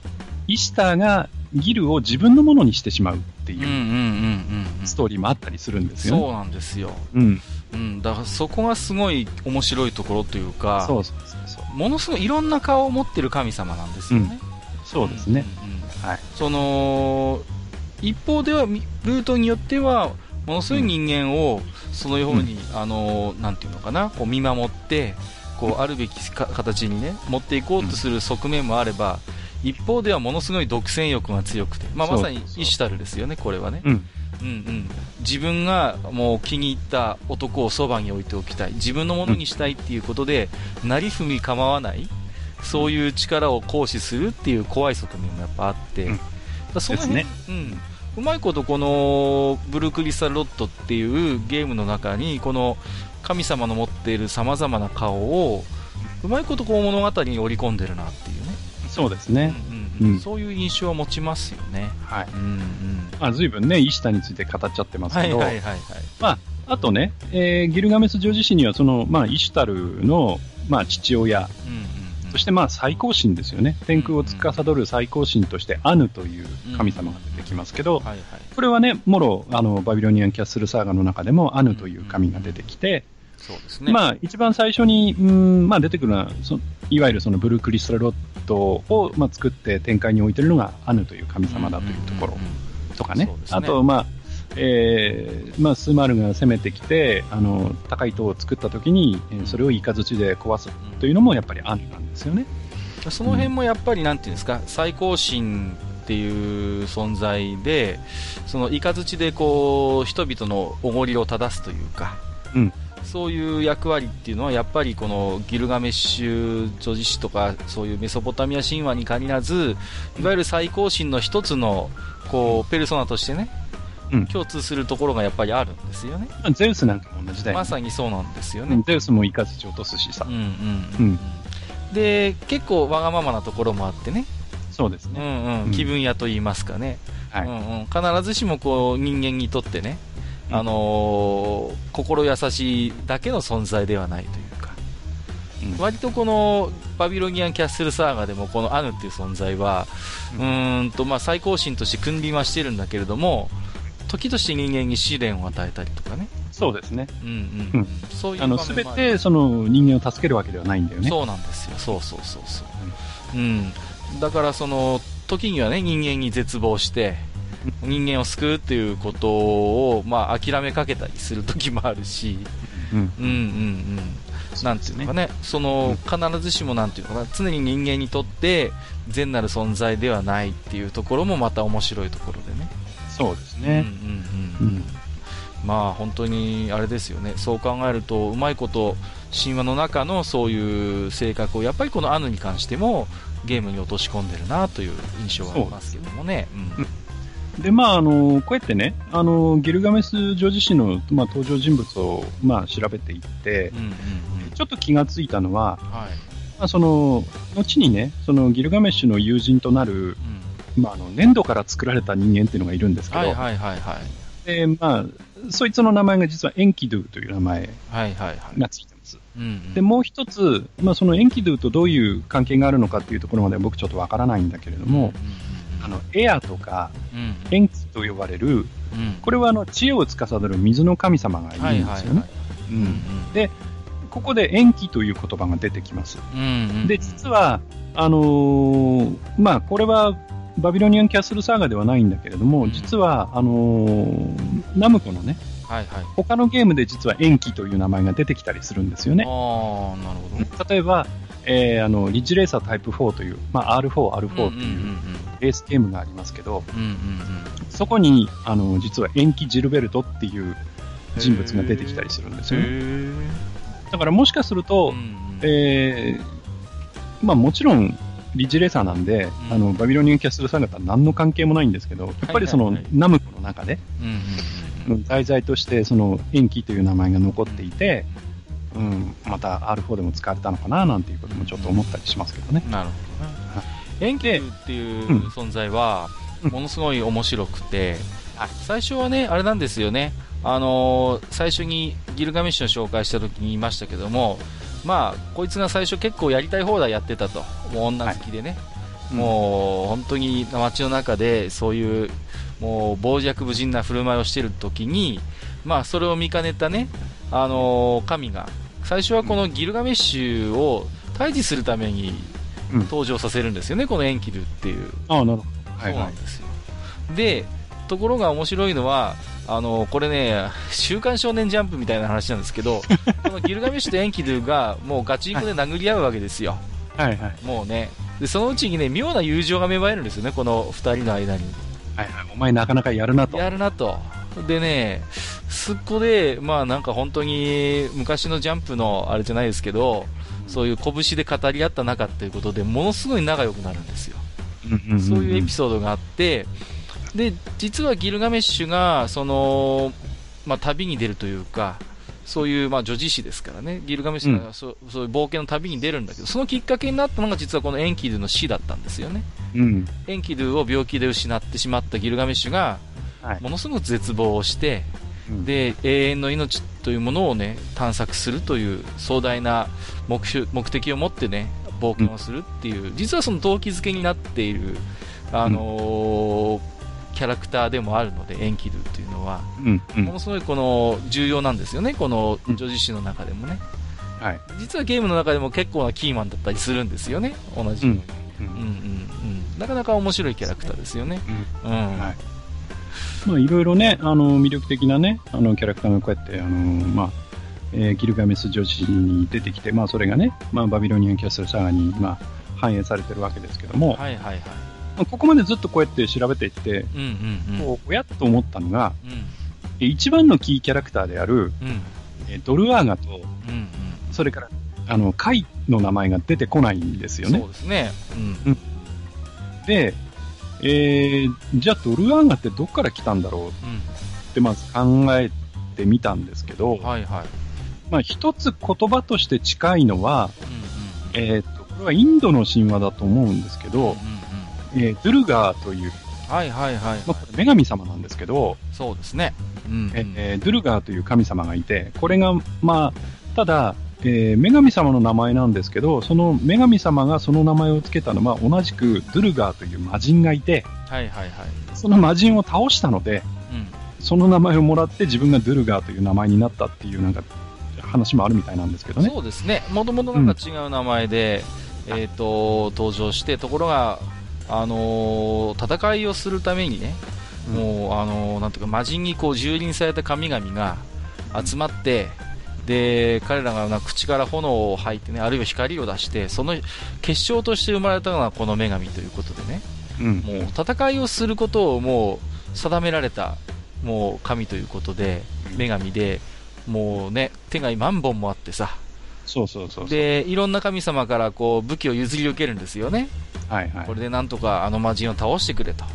イシターがギルを自分のものにしてしまうっていううんうんうんうんうん。ストーリーもあったりするんですよね。そうなんですよ。うん。うん。だからそこがすごい面白いところというか、そうそうそうそう。ものすごいいろんな顔を持ってる神様なんですよね。そうですね。うんうんうんはい。その、一方では、みルートによっては、ものすごい人間を、そのように、あの、なんていうのかな、こう見守って、こう、あるべきか形にね、持っていこうとする側面もあれば、一方ではものすごい独占欲が強くて、まあ、まさにそうそうそうイシュタルですよね、これはね。うん。うんうん、自分がもう気に入った男をそばに置いておきたい。自分のものにしたいっていうことで、なりふみ構わない。そういう力を行使するっていう怖い側面もやっぱあって、うん。だその辺ですうん、うまいことこのブルークリスタルロッドっていうゲームの中にこの神様の持っているさまざまな顔をうまいことこう物語に織り込んでるなっていうね、そうですね。うんうんそういう印象を持ちますよね。はい。うんうんまあ、随分ね、イシタについて語っちゃってますけど、はいはいはいはい。まあ、あとね、えーギルガメス女子誌にはその、まあ、イシュタルの、まあ、父親、うんうんうんそしてまあ最高神ですよね。天空を司る最高神としてアヌという神様が出てきますけど、はいはい。これはね、もろ、あの、バビロニアンキャッスルサーガの中でもアヌという神が出てきて、そうですね。まあ一番最初に、うん、まあ出てくるのは、そいわゆるそのブルークリスタルロッドを、まあ、作って展開に置いてるのがアヌという神様だというところんんんとかね。そうですねあと、まあ、えーまあ、スーマールが攻めてきて、あの、高い塔を作った時に、えーそれをイカで壊すというのもやっぱりアヌなんですよね。その辺もやっぱりなんていうんですか、最高神っていう存在で、その雷でこう人々のおごりを正すというか、うんそういう役割っていうのはやっぱりこのギルガメッシュ女子誌とかそういうメソポタミア神話に限らず、いわゆる最高神の一つのこうペルソナとしてね、うん共通するところがやっぱりあるんですよね。まあゼウスなんかも同じだよね。まさにそうなんですよねうん。ゼウスもイカズチ落とすしさうん。うんううんんで結構わがままなところもあってね、そうですね。うんうんうん気分屋と言いますかね、はい。うんうん、必ずしもこう人間にとってね、うんあのー心優しいだけの存在ではないというか、うん。割とこのバビロニアンキャッスルサーガでもこのアヌっていう存在は、ううんとまあ最高神として君臨はしてるんだけれども、時として人間に試練を与えたりとかね、そうですね。うんうんうん。うん、そういうあの、場すべて、その、人間を助けるわけではないんだよね。そうなんですよ、そうそうそうそう。うん。だからその、時にはね、人間に絶望して、人間を救うっていうことを、まあ、諦めかけたりする時もあるし、うん。うんうんうん。なんていうのかね、その、必ずしもなんていうのかな、常に人間にとって善なる存在ではないっていうところもまた面白いところでね。そうですね。うんうんううん。ん。まあ本当にあれですよね、そう考えると、うまいこと神話の中のそういう性格をやっぱりこのアヌに関してもゲームに落とし込んでるなという印象はありますけどもね。うんで、まあ、あの、こうやってね、あの、ギルガメス女子誌の、まあ、登場人物を、まあ、調べていってう、んうんうんちょっと気がついたのは、はいまあ、その、後にね、そのギルガメッシュの友人となる、うんまあ、あの、粘土から作られた人間っていうのがいるんですけど、はいはいはいはい。で、まあ、そいつの名前が実はエンキドゥという名前はいはいはい。がついてます。うんうんで、もう一つ、まあ、そのエンキドゥとどういう関係があるのかっていうところまでは僕ちょっとわからないんだけれども、あの、エアとか、うんうんエンキと呼ばれる、うんこれはあの、知恵を司る水の神様がいはいるんですよね。で、ここで延期という言葉が出てきます。うんうんで、実は、あのーまあ、これは、バビロニアンキャッスルサーガではないんだけれども、うん実は、あのーナムコのね、はいはい。他のゲームで実は延期という名前が出てきたりするんですよね。ああ、なるほど。例えば、えーあの、リッジレーサータイプ4という、まあ、R4、R4 というレースゲームがありますけど、うんうんうん。そこに、あの、実は延期ジルベルトっていう人物が出てきたりするんですよね。へだからもしかするーとう、んうん。えーまあもちろん、リッジレーサーなんで、うん。あの、バビロニアンキャッスルサガとは何の関係もないんですけど、やっぱりその、はいはいはいナムコの中で、うんうん題材として、その、延期という名前が残っていて、うん、また R4 でも使われたのかな、なんていうこともちょっと思ったりしますけどね。なるほどね。エンキューっていううん存在は、うん。ものすごい面白くて、はい。最初はね、あれなんですよね、あのー最初にギルガメッシュの紹介した時に言いましたけども、まあ、こいつが最初結構やりたい放題やってたと。もう女好きでね。もう、本当に街の中でそういう、もう、傍若無人な振る舞いをしている時に、まあ、それを見かねたね、あのー神が、最初はこのギルガメッシュを退治するためにうん登場させるんですよね、このエンキルっていう。ああ、なるほど。はいはそうないん。ですよ。で、ところが面白いのは、あの、これね、週刊少年ジャンプみたいな話なんですけど、このギルガメッシュとエンキルがもうガチンコで殴り合うわけですよ。はいはい。もうね。で、そのうちにね、妙な友情が芽生えるんですよね、この二人の間に。はいはい。お前なかなかやるなと。やるなと。でね、すっこで、まあなんか本当に昔のジャンプのあれじゃないですけど、そういう拳で語り合った仲っていうことでものすごい仲良くなるんですよ。そういうエピソードがあって、で、実はギルガメッシュが、その、まあ、旅に出るというか、そういう、まあ、女子誌ですからね、ギルガメッシュがそう,、そういう冒険の旅に出るんだけど、そのきっかけになったのが実はこのエンキルの死だったんですよね。うん。エンキルを病気で失ってしまったギルガメッシュが、はい。ものすごく絶望をして、うんで、永遠の命というものをね、探索するという壮大な目標目的を持ってね、冒険をするっていう、実はその動機づけになっている、あのーキャラクターでもあるので、エンキルというのは、うん。うんものすごいこの重要なんですよね、この女子誌の中でもね。はい。実はゲームの中でも結構なキーマンだったりするんですよね、同じように。うんうんうんうん。なかなか面白いキャラクターですよね。うん。はい。まあ、いろいろね、あの、魅力的なね、あの、キャラクターがこうやって、あの、まあ、えーギルガメス女子に出てきて、まあ、それがね、まあ、バビロニアンキャッスルサガに、まあ、反映されてるわけですけども、はいはいはい。まあここまでずっとこうやって調べていって、うんうんうん。こう、おやっと思ったのが、うんえ一番のキーキャラクターである、うんえードルアーガと、うんうん。それから、あの、カイの名前が出てこないんですよねそう。ですね。うん。で、えー、じゃあドルアーガってどっから来たんだろうってまず考えてみたんですけど、うん。はいはい。まあ一つ言葉として近いのは、うんうんうん。えーっと、これはインドの神話だと思うんですけど、うんうんえードゥルガーという、うん。はいはいはい。ま女神様なんですけど、そうですね。うんうん。えードゥルガーという神様がいて、これが、まあ、ただ、えー女神様の名前なんですけど、その女神様がその名前を付けたのは同じくドゥルガーという魔人がいて、はいはいはい。その魔人を倒したので、うん。その名前をもらって自分がドゥルガーという名前になったっていうなんか話もあるみたいなんですけどね。そうですね。もともとなんか違う名前で、えっ、と、登場して、ところが、あのー戦いをするためにね、うんもう、あのーなんていうか、魔人にこう、蹂躙された神々が集まって、で、彼らがな口から炎を吐いてね、あるいは光を出して、その結晶として生まれたのがこの女神ということでね、うん。もう戦いをすることをもう定められた、もう神ということで、女神で、もうね、手が万本もあってさ、そうそうそうそう。で、いろんな神様からこう武器を譲り受けるんですよね。はいはい。これでなんとかあの魔人を倒してくれと。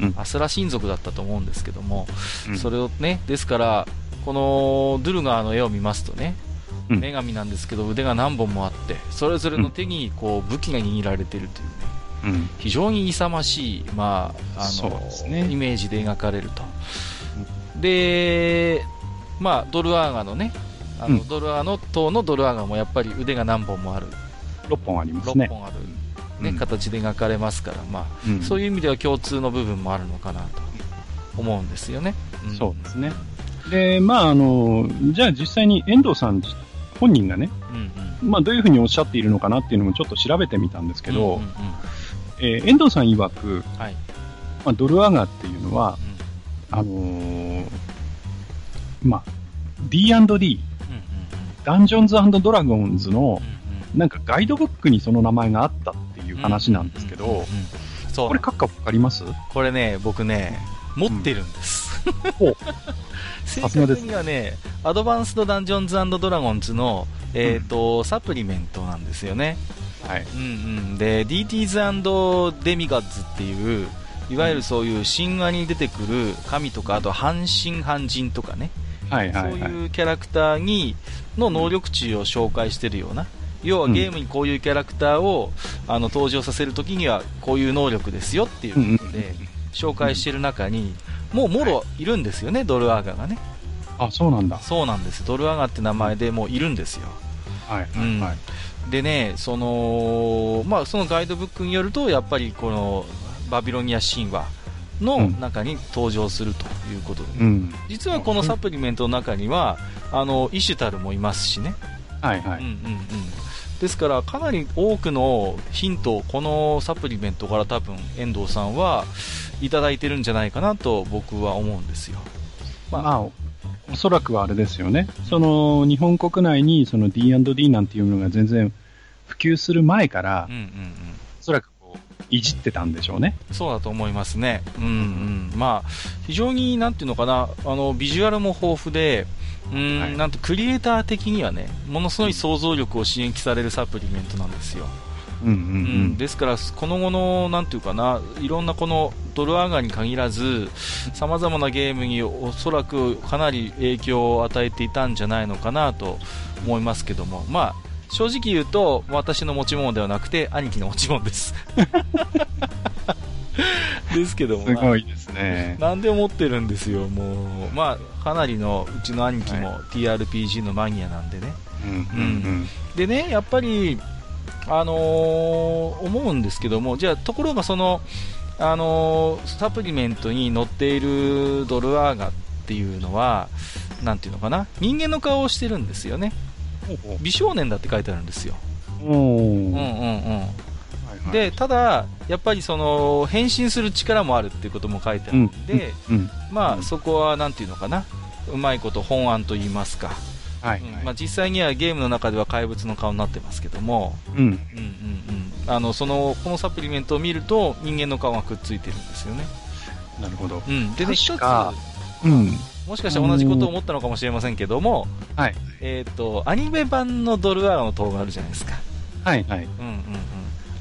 うんアスラ親族だったと思うんですけども、うんそれをね、ですから、このドゥルガーの絵を見ますとね、うん女神なんですけど腕が何本もあって、それぞれの手にこう武器が握られているというね、うん。非常に勇ましい、まあ、あの、ねイメージで描かれると。で、まあ、ドルアーガのね、あの、うんドルアーの塔のドルアーガもやっぱり腕が何本もある、6本あります6ね。本ある、ねうん形で描かれますから、まあ、うんそういう意味では共通の部分もあるのかなと思うんですよね。んそうですね。で、まあ、あの、じゃあ実際に遠藤さん本人がね、うんうん。まあ、どういうふうにおっしゃっているのかなっていうのもちょっと調べてみたんですけど、うんうんうん。えー遠藤さん曰く、はい。まあ、ドルアガっていうのは、うん。あのーまあ、D&D、うんうんうん。ダンジョンズドラゴンズの、うんうん。なんかガイドブックにその名前があったっていう話なんですけど、うんうんうんそう。これ書くかわかります？これね、僕ね、持ってるんです。お正確にはね、アドバンスド・ダンジョンズドラゴンズの、えっ、と、サプリメントなんですよね。はい。うんうん。で、DTs& デミガッズっていう、いわゆるそういう神話に出てくる神とか、あと半神半人とかね、はいはいはい。そういうキャラクターに、の能力値を紹介してるような、要はゲームにこういうキャラクターを、あの登場させるときにはこういう能力ですよっていうことで紹介してる中に、もうもろいるんですよね、ドルアーガがね。あ、そうなんだ。そうなんです。ドルアーガって名前でもういるんですよ。はいうんはいはい。でね、その、まあそのガイドブックによると、やっぱりこのバビロニア神話の中に登場するということで、うん。実はこのサプリメントの中には、あの、イシュタルもいますしね。はいはい。うんうんうん、ですから、かなり多くのヒントをこのサプリメントから多分遠藤さんはいただいてるんじゃないかなと僕は思うんですよ。まあまあ、おおそらくはあれですよね。その、日本国内にその D&D なんていうのが全然普及する前からうん、うんうん、おそらくこう、いじってたんでしょうね。そうだと思いますね。うんうん。まあ、非常に、なんていうのかな、あの、ビジュアルも豊富で、うん、はいなんとクリエイター的にはね、ものすごい想像力を刺激されるサプリメントなんですよ。うんうんうん、ですから、この後の、なんていうかな、いろんなこのドルアーガーに限らず、さまざまなゲームにおそらくかなり影響を与えていたんじゃないのかなと思いますけども、まあ、正直言うと、私の持ち物ではなくて、兄貴の持ち物です。ですけども、すごいですね。なんで持ってるんですよ、もう。まあ、かなりの、うちの兄貴も TRPG のマニアなんでね。うんうんでね、やっぱり、あのー思うんですけども、じゃあ、ところがその、あのーサプリメントに載っているドルアーガっていうのは、なんていうのかな、人間の顔をしてるんですよね。うん。美少年だって書いてあるんですよ。うんうんうん。はいはいで、ただ、やっぱりその、変身する力もあるっていうことも書いてあるんで、うん。まあ、そこは、なんていうのかな、うまいこと本案と言いますか、はいうんまあ、実際にはゲームの中では怪物の顔になってますけども、うん。うんうんうん、あのそのこのサプリメントを見ると人間の顔がくっついてるんですよね。なるほど。うん、でね、一つ、うん。もしかしたら同じことを思ったのかもしれませんけども、はい。えっ、と、アニメ版のドルアーガの塔があるじゃないですか。はいはい。うんうんうん。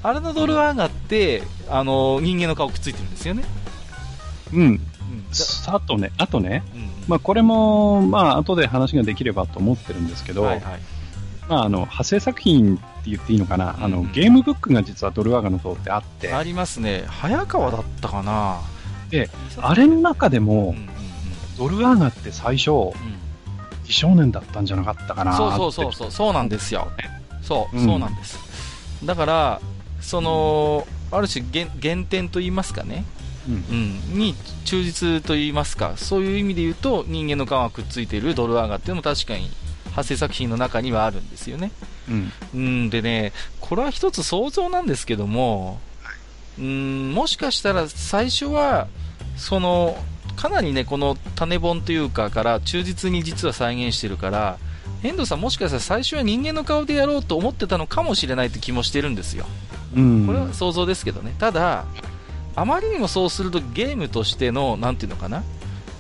あれのドルアーガって、あの、人間の顔くっついてるんですよね。うん。うん。だあとね、あとね、うんうんまあこれも、まあ後で話ができればと思ってるんですけど、はいはい。まああの、派生作品って言っていいのかな、あの、うんゲームブックが実はドルアーガの塔ってあって、ありますね。早川だったかな？で、あれの中でうんもドルアーガって最初、うん美少年だったんじゃなかったかなそうそうそうそう、そうなんですよ。そう、うんそうなんです。だから、その、ある種原、原点と言いますかね、うんうん、に忠実と言いますか、そういう意味で言うと、人間の皮がくっついているドルアーガっていうのも確かに、派生作品の中にはあるんですよね。うん。うん、でね、これは一つ想像なんですけども、うん、もしかしたら最初は、その、かなりね、この種本というかから忠実に実は再現してるから、遠藤さんもしかしたら最初は人間の顔でやろうと思ってたのかもしれないって気もしてるんですよ。うん。これは想像ですけどね。ただ、あまりにもそうするとゲームとしての、なんていうのかな、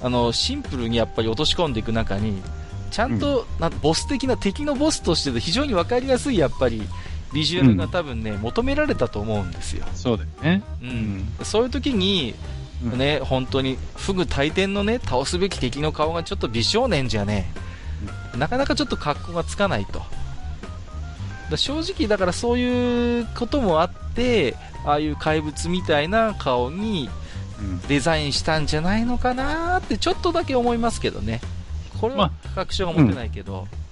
あの、シンプルにやっぱり落とし込んでいく中に、ちゃんと、なんボス的な敵のボスとしての非常にわかりやすい、やっぱり、ビジュアルが多分ね、求められたと思うんですよ。そうだよね。う。うんそういう時に、うんね、本当に、フグ大天のね、倒すべき敵の顔がちょっと美少年じゃね、なかなかちょっと格好がつかないと。だ正直、だからそういうこともあって、ああいう怪物みたいな顔にうんデザインしたんじゃないのかなってちょっとだけ思いますけどね。これは確証が持てないけど。うん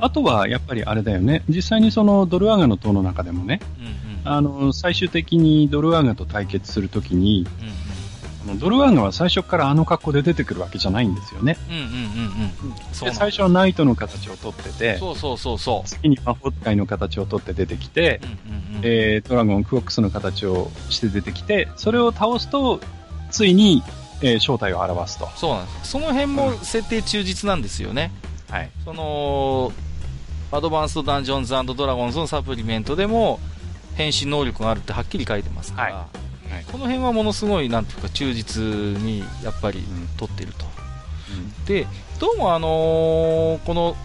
あとは、やっぱりあれだよね。実際にそのドルアーガの塔の中でもね、うんうんあの、最終的にドルアーガと対決するときに、うんうんあのドルアーガは最初からあの格好で出てくるわけじゃないんですよね。うんうんうんうん最初はナイトの形をとってて、そうそうそうそ次に魔法使いの形をとって出てきてう。、うんうんうんえードラゴン、クオックスの形をして出てきて、それを倒すと、ついに、えー正体を表すと。そうなんです。その辺も設定忠実なんですよね。はい。その、アドバンストダンジョンズドラゴンズのサプリメントでも、変身能力があるってはっきり書いてますから、はいはい。この辺はものすごい、なんていうか、忠実に、やっぱりん、取ってると。で、どうもあのーこの、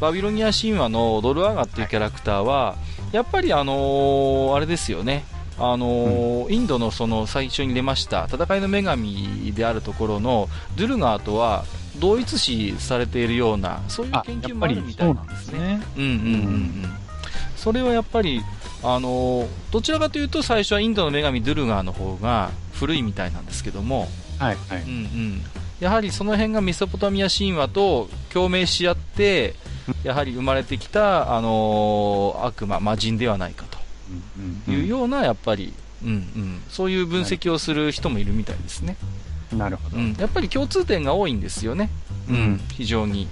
バビロニア神話のドルアーガっていうキャラクターは、やっぱりあのーあれですよね、あのーインドのその最初に出ました戦いの女神であるところのドゥルガーとは同一視されているようなそういうあ、研究もあるみたいなんですね。ね。うんうんうんうん。それはやっぱり、あのーどちらかというと最初はインドの女神ドゥルガーの方が古いみたいなんですけども、はい、はい。うんうん、やはりその辺がメソポタミア神話と共鳴し合って、やはり生まれてきた、あのー悪魔、魔人ではないかと。うんいうような、やっぱり、うんうん、そういう分析をする人もいるみたいですね。うんなるほど。うん、やっぱり共通点が多いんですよね、うん。うん。非常に。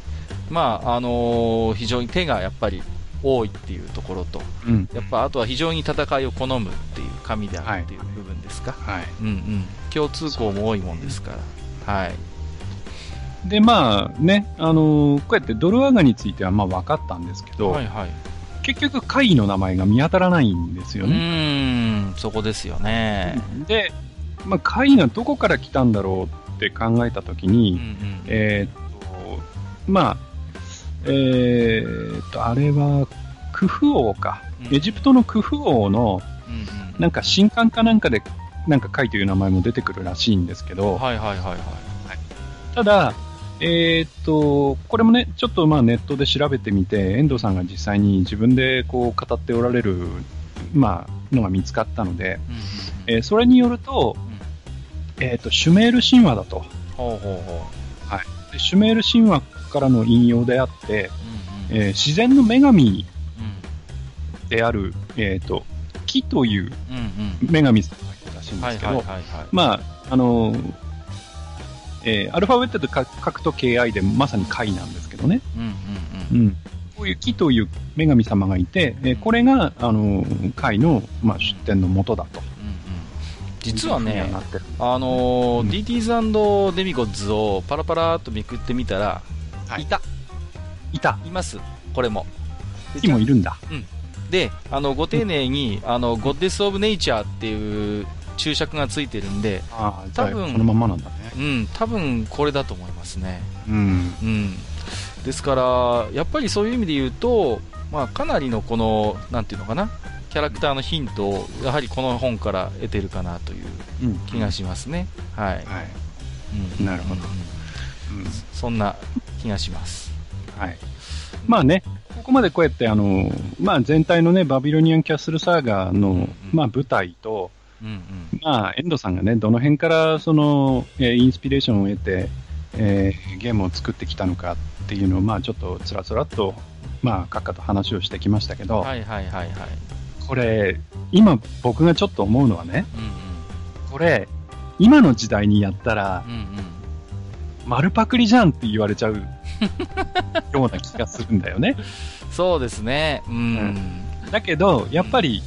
まああのー非常に手がやっぱり多いっていうところと、うん。やっぱあとは非常に戦いを好むっていう神であるっていう部分ですか？はい。うんうん、共通項も多いもんですから。はい。で、まあね、あのーこうやってドルアーガについてはまあ分かったんですけど、はいはい。結局会の名前が見当たらないんですうよね。ーん、そこですよね。で、まあ会がどこから来たんだろうって考えたときに、うんうん。えーっと、まあ、えーっと、あれは、クフ王か。うん。エジプトのクフ王の、うんうんなんか神官かなんかで、なんか会という名前も出てくるらしいんですけど、はいはいはいはい。ただ、えーっと、これもね、ちょっとまあネットで調べてみて、遠藤さんが実際に自分でこう語っておられる、まあ、のが見つかったので、えーそれによると、えっ、と、シュメール神話だと。ほうほうほでシュメール神話からの引用であって、う。うんうんえー自然の女神うんである、えっ、と、木という。女神さんがいるらしいんですけど。まあ、あのーえーアルファベットで書書くと KI でまさに貝なんですけどね。うんうんうん。うん。こういう木という女神様がいて、えーこれが、あのー貝の、まあ、出典の元だと。うんうん実はねあのーうん DTs& デミゴッズをパラパラっとめくってみたら、はいいた、いた。います、これも。で木もいるんだ。で、あの、ご丁寧に、あの、ゴッデス・オブ・ネイチャーっていう注釈がついてるんで、あ多分そのままなんだね。うん、多分これだと思いますね。うん。うん。ですから、やっぱりそういう意味で言うと、まあ、かなりのこの、なんていうのかな、キャラクターのヒントを、やはりこの本から得てるかなといううん。気がしますね。はい。はい。うんなるほどうんうん。そんな気がします。はい。まあね、ここまでこうやって、あの、まあ全体のね、バビロニアンキャッスルサーガーの、まあ舞台と、うんうん。まあ、遠藤さんがね、どの辺からその、えーインスピレーションを得て、えーゲームを作ってきたのかっていうのを、まあちょっとつらつらっと、まあ、閣下と話をしてきましたけど、はいはいはいはい。これ、今僕がちょっと思うのはね、うんこれ、今の時代にやったらうん。う、んうん。丸パクリじゃんって言われちゃう ような気がするんだよね。そうですね。うん。だけど、やっぱり、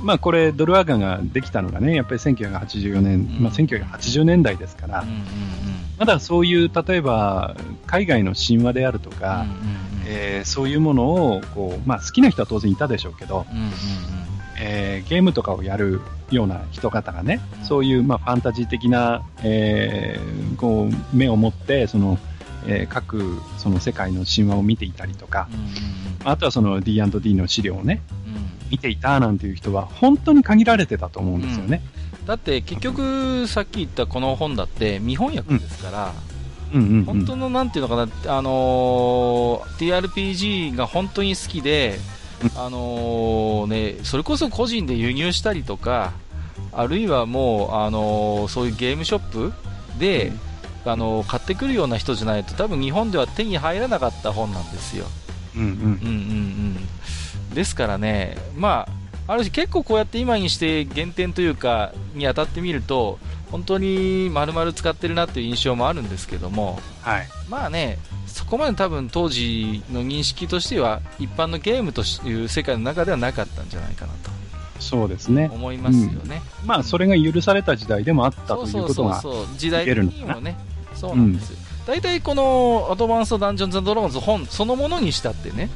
まあこれ、ドルアガができたのがね、やっぱり1984年、うんまあ1980年代ですから、うんうんうん。まだそういう、例えば、海外の神話であるとか、うんうんうんえーそういうものを、こう、まあ好きな人は当然いたでしょうけど、うんうんうんえーゲームとかをやるような人方がね、うんそういう、まあファンタジー的な、えーこう、目を持って、その、えー各、その世界の神話を見ていたりとか、うんうんあとはその D&D の資料をね、うんうん見ていたなんていう人は本当に限られてたと思うんですよね。だって結局さっき言ったこの本だって見本訳ですから、うんうんうん。本当のなんていうのかな、あのー TRPG が本当に好きで、あのーね、それこそ個人で輸入したりとか、あるいはもう、あのーそういうゲームショップで、あのー買ってくるような人じゃないと多分日本では手に入らなかった本なんですよ。うんうんうんうんうん。ですからね、まあ、ある種結構こうやって今にして減点というか、に当たってみると、本当に丸々使ってるなっていう印象もあるんですけども、はい。まあね、そこまで多分当時の認識としては、一般のゲームという世界の中ではなかったんじゃないかなそうですね。と。思いますよね。まあ、それが許された時代でもあったということが、時代的にもね、そうなんです。よ。大体このアドバンストダンジョンズドラゴンズ本そのものにしたってね、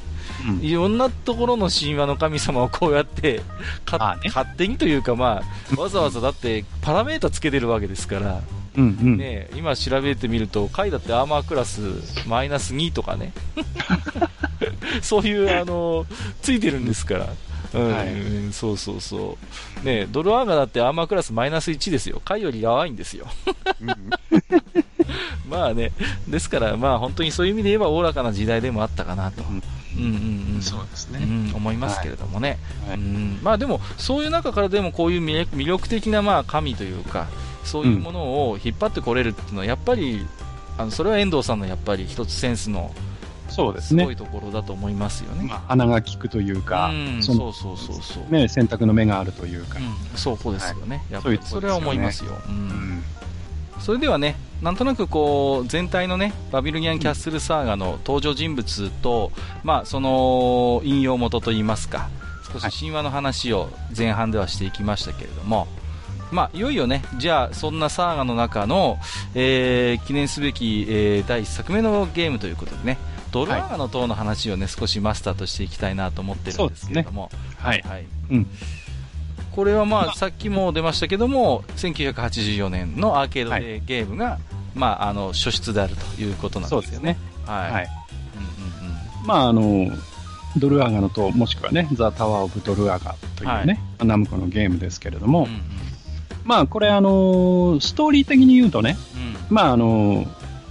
うん。いろんなところの神話の神様をこうやってね。勝手にというか、まあ、わざわざだってパラメータつけてるわけですから、うんうん。ね、今調べてみると、回だってアーマークラスマイナス2とかね、そういうあのついてるんですから。うんはいそうそうそう。ねドルアーガだってアーマークラスマイナス1ですよ。回よりやばいんですよ。うん まあね、ですから、まあ本当にそういう意味で言えばおおらかな時代でもあったかなと。うんうんうんうん。そうですね。うん、思いますけれどもね、はいうんまあ、でも、そういう中からでもこういう魅力魅力的なまあ神というか、そういうものを引っ張ってこれるっていうのは、やっぱり、あのそれは遠藤さんのやっぱり一つセンスのそうですねすごい。ところだと思いますよね。まあ、鼻が利くというか、うん、そのそうそうそうそう、ね、選択の目があるというか。うん、そうですよね、やっぱそういうとこですよねりそれは思いますよ。ううんんそれではね、なんとなくこう全体のねバビロニアン・キャッスル・サーガの登場人物と、まあ、その引用元といいますか、少し神話の話を前半ではしていきましたけれども、まあ、いよいよね、じゃあそんなサーガの中の、えー記念すべき、えー第1作目のゲームということでね、ドルアーガの塔の話をね、少しマスターとしていきたいなと思ってるんですけれども、はい。はい、うん。これはまあさっきも出ましたけども1984年のアーケードでゲームが、まあ、あの初出であるということなんですねですよね。。はい。はい。うんうんうんまあ、あの、ドルアガの塔、もしくはね、ザ・タワー・オブ・ドルアガというね、ナムコのゲームですけれども、うんうんまあ、これ、あの、ストーリー的に言うとね、うんまあ、あの、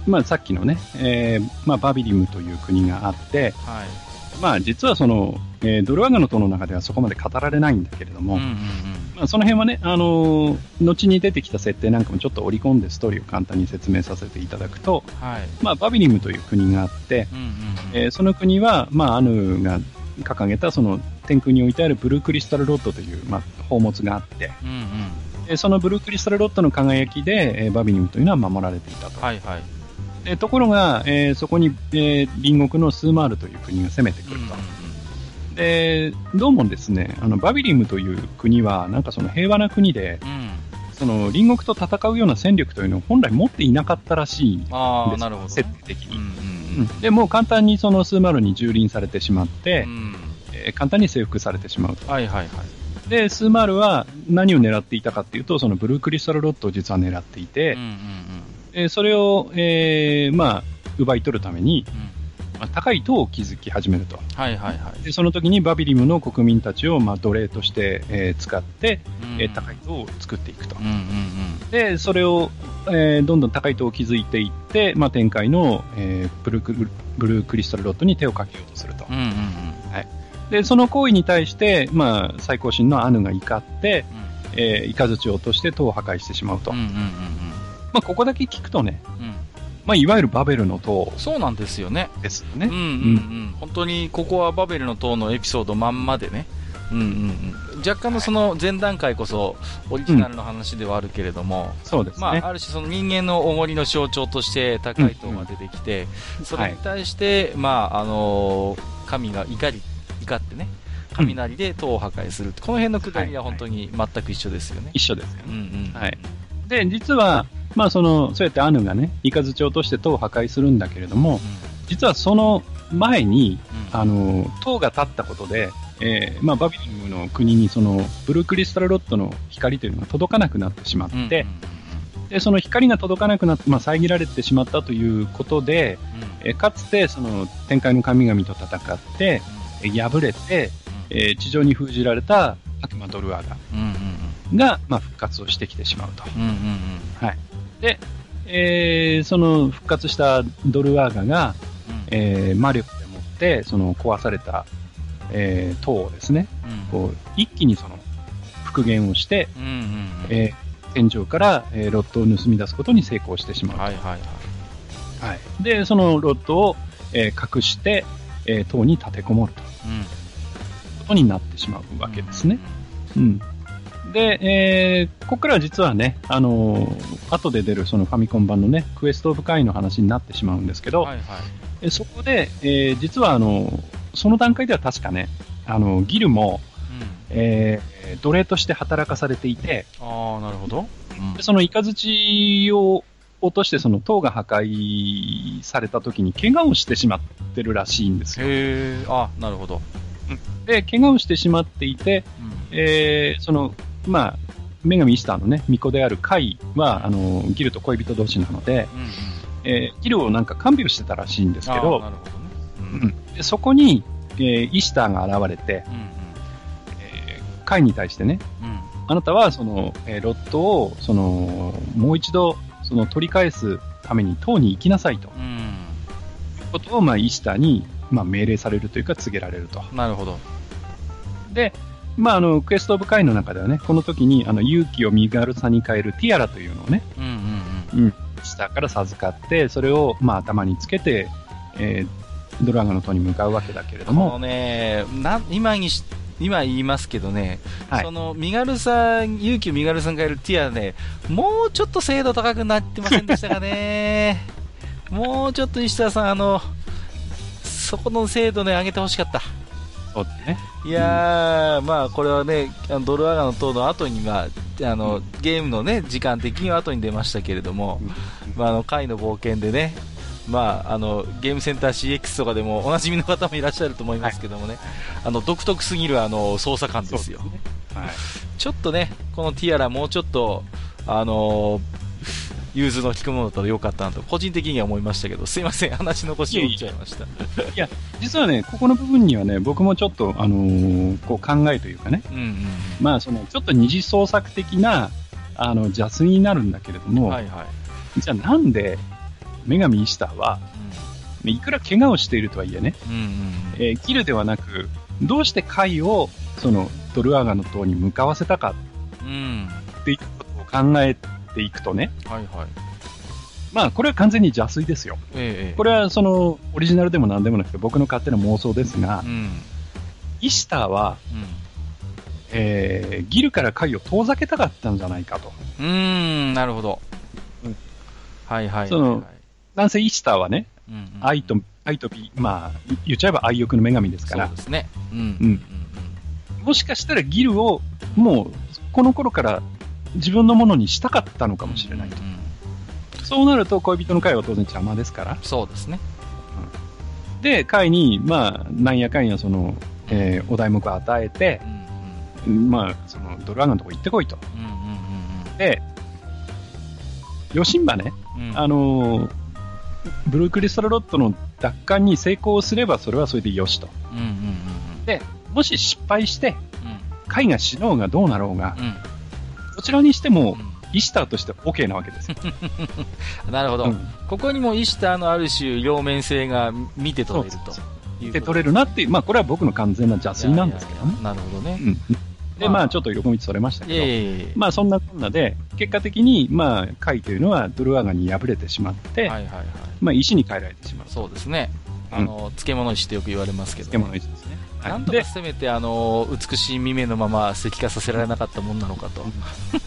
まあ、さっきのね、えーまあ、バビリムという国があって、はいまあ、実はその、えードルアガの塔の中ではそこまで語られないんだけれども、うんうんうんまあ、その辺はね、あのー後に出てきた設定なんかもちょっと織り込んでストーリーを簡単に説明させていただくと、はい。まあ、バビリムという国があって、うんうんうん。えーその国は、まあ、アヌが掲げたその天空に置いてあるブルークリスタルロッドという、まあ、宝物があって、うんうん。えーそのブルークリスタルロッドの輝きで、えーバビリムというのは守られていたと。はいはい。でところが、えーそこに、えー隣国のスーマールという国が攻めてくると。で、どうもですね、あの、バビリムという国は、なんかその平和な国で、うんうん。うん。その隣国と戦うような戦力というのを本来持っていなかったらしいんですああ、なるほど。設定的に。うんうんうんで、もう簡単にそのスーマールに蹂躙されてしまってう、ん。えー簡単に征服されてしまうと。はいはいはい。で、スーマールは何を狙っていたかっていうと、そのブルークリスタルロッドを実は狙っていてうん、うんうん。えーそれを、えーまあ、奪い取るために、うんまあ高い塔を築き始めると。はいはいはい。でその時にバビリムの国民たちを、まあ、奴隷として、えー使って、うんえー高い塔を作っていくとうん。うんうん。で、それを、えーどんどん高い塔を築いていって、まあ、展開の、えーブルークブルークリスタルロッドに手をかけようとすると。うんうんうん。で、その行為に対して、まあ、最高神のアヌが怒って、えー、イカズチを落として塔を破壊してしまうと。うんうんうんうんまあ、ここだけ聞くとね、うん。うん。まあ、いわゆるバベルの塔そうなんですよね。ですよね。うんうんうん。本当に、ここはバベルの塔のエピソードまんまでね。うんうんうん。若干のその前段階こそ、オリジナルの話ではあるけれども、そうですね。まあ、ある種その人間のおごりの象徴として高い塔が出てきて、それに対して、まあ、あのー神が怒り、怒ってね、雷で塔を破壊する。この辺のくだりは本当に全く一緒ですよね。一緒ですよね。うんうん。はいで、実は、まあ、その、そうやってアヌがね、イカズチを落として塔を破壊するんだけれども、実はその前に、うん。あの、塔が立ったことで、えーまあ、バビリムの国にその、ブルークリスタルロッドの光というのが届かなくなってしまって、うんうんで、その光が届かなくなって、まあ、遮られてしまったということで、うんえーかつて、その、天界の神々と戦って、えー敗れて、えー地上に封じられた悪魔ドルアガが、まあ、復活をしてきてしまうと。で、えーその復活したドルアーガが、うん。えー魔力でもって、その壊された、えー塔をですね、うん。こう、一気にその、復元をして、天井から、えーロッドを盗み出すことに成功してしまうと。はいはいはい。はい。で、そのロッドを、えー隠して、えー塔に立てこもるとことになってしまうわけですね。。うん。で、えーここからは実はね、あのー後で出るそのファミコン版のね、クエストオブカイの話になってしまうんですけど、はいはい。えそこで、えー実はあの、その段階では確かね、あの、ギルも、うんえー奴隷として働かされていて、ああ、なるほど。うんでそのイカズチを落としてその塔が破壊された時に怪我をしてしまってるらしいんですよ。へえ、あ、なるほど。で、怪我をしてしまっていて、うんえーその、まあ、女神イスターのね、巫女であるカイは、あの、ギルと恋人同士なので、うんうん。えーギルをなんか看病してたらしいんですけど、なるほどね。ううんんでそこに、えーイスターが現れて、うんえーカイに対してね、うんあなたはその、えーロッドを、その、もう一度、その取り返すために塔に行きなさいとうん。いうことを、まあ、イスターに、まあ、命令されるというか告げられると。なるほど。で、まあ、あの、クエストオブカイの中ではね、この時に、あの、勇気を身軽さに変えるティアラというのをね、うんうんイスターから授かって、それを、まあ、頭につけて、えードラガの塔に向かうわけだけれども、ね、な今にし、今言いますけどね、はいその身軽さ、勇気を身軽さんがいるティアね、もうちょっと精度高くなってませんでしたかね。もうちょっと石田さん、あの、そこの精度ね、上げてほしかった。そうね。いやー、まあこれはね、ドルアガの塔の後に、まあ、あの、ゲームのね、時間的には後に出ましたけれども、まあ、あの、回の冒険でね、まあ、あの、ゲームセンター CX とかでもおなじみの方もいらっしゃると思いますけどもね、あの、独特すぎるあの、操作感ですよ。ねはい。ちょっとね、このティアラもうちょっと、あの融通の利くものだったらよかったなと、個人的には思いましたけど、すいません、話の腰を折っちゃいました。実はね、ここの部分にはね、僕もちょっと、あのーこう考えというかね、うんうんまあ、その、ちょっと二次創作的な、あの、邪推になるんだけれどうん。も、はいはい。じゃあなんで、女神イスターは、いくら怪我をしているとはいえね、うんうんうん。えーギルではなく、どうしてカイを、その、ドルアーガの塔に向かわせたかっっていうことを考えていくとね、はいはい。まあ、これは完全に邪推ですよ。ええこれはその、オリジナルでも何でもなくて僕の勝手な妄想ですがう、ん。イシターは、うん。えー、ギルから貝を遠ざけたかったんじゃないかと。うーん、なるほど。うんはいはいはいはい。そのなんせイシターはね、うんうん愛と、愛と美、まあ、言っちゃえば愛欲の女神ですからそう、ですね。うん。うんうんもしかしたらギルを、もう、この頃から自分のものにしたかったのかもしれないと。うんうんそうなると恋人の会は当然邪魔ですから。そうですね。で、会に、まあ、なんやかんやその、えーお題目を与えてう、んうんまあ、その、ドルアガのとこ行ってこいと。うんうんで、ヨシンバね、うんうん。あのーブルークリスタルロットの奪還に成功すれば、それはそれでよしと。うんうんうんもし失敗して、うん。会が死のうがどうなろうが、うん。どちらにしても、うん。イシターとして OK なわけです。よ。なるほど、うん。ここにもイシターのある種両面性が見て取れるとそういうで取れるなっていう、まあこれは僕の完全な邪推なんですけどね。なるほどね。う。んで、まあまあちょっと横道それましたけど、まあそんなこんなで、結果的に、まあ、貝というのはドルアガに敗れてしまって、はいはいはい。まあ石に変えられてしまう。そうですね。うんあの、漬物石ってよく言われますけど、漬物石ですね。はいなんとかせめて、あの、美しい未明のまま石化させられなかったもんなのかと。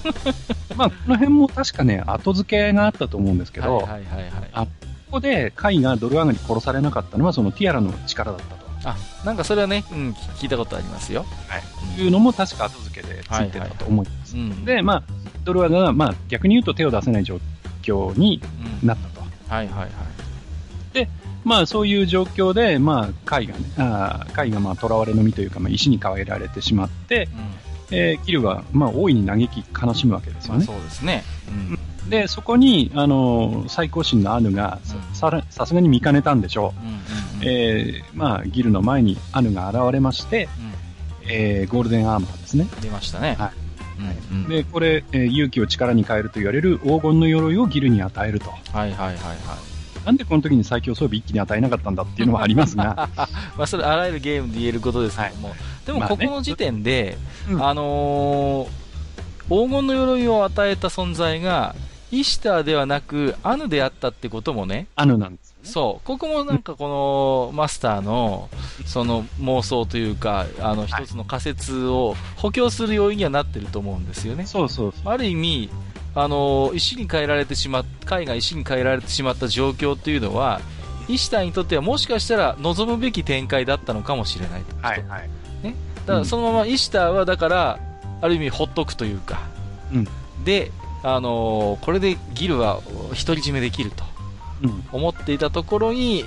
まあ、この辺も確かね、後付けがあったと思うんですけど、はいはいはいはい。あここでカイがドルアガに殺されなかったのは、そのティアラの力だったと。あ、なんかそれはね、うん、聞いたことありますよ。はい。いうのも確か後付けでついてたと思います。うん。で、まあ、ドルアガが、まあ、逆に言うと手を出せない状況にうん、なったと。はいはいはい。まあ、そういう状況で、まあ、カイがね、あーカイが、まあ、囚われの身というか、まあ、石に変えられてしまって、えーキルは、まあ、大いに嘆き悲しむわけですうん。まあよね。そうですね。うん。で、そこに、あのー最高神のアヌが、さすがに見かねたんでしょう。うんうんうん。えーまあ、ギルの前にアヌが現れまして、えーゴールデンアーマーですね。うん。出ましたね。はいうんうん。で、これ、えー勇気を力に変えると言われる黄金の鎧をギルに与えると。はいはいはいはい。なんでこの時に最強装備一気に与えなかったんだっていうのはありますが、まあそれあらゆるゲームで言えることですけども、でもまあねここの時点で、うんあのー黄金の鎧を与えた存在が、イシターではなく、アヌであったってこともね、アヌなんです。そう、ここもなんかこのマスターの、その妄想というか、あの一つの仮説を補強する要因にはなってると思うんですよね。そうそう。ある意味、あの、石に変えられてしまっ、貝が石に変えられてしまった状況というのは、イシターにとってはもしかしたら望むべき展開だったのかもしれないと。はいはい。だからそのままイシターはだから、ある意味ほっとくというか、うんで、あのこれでギルは独り占めできるとうん。思っていたところに、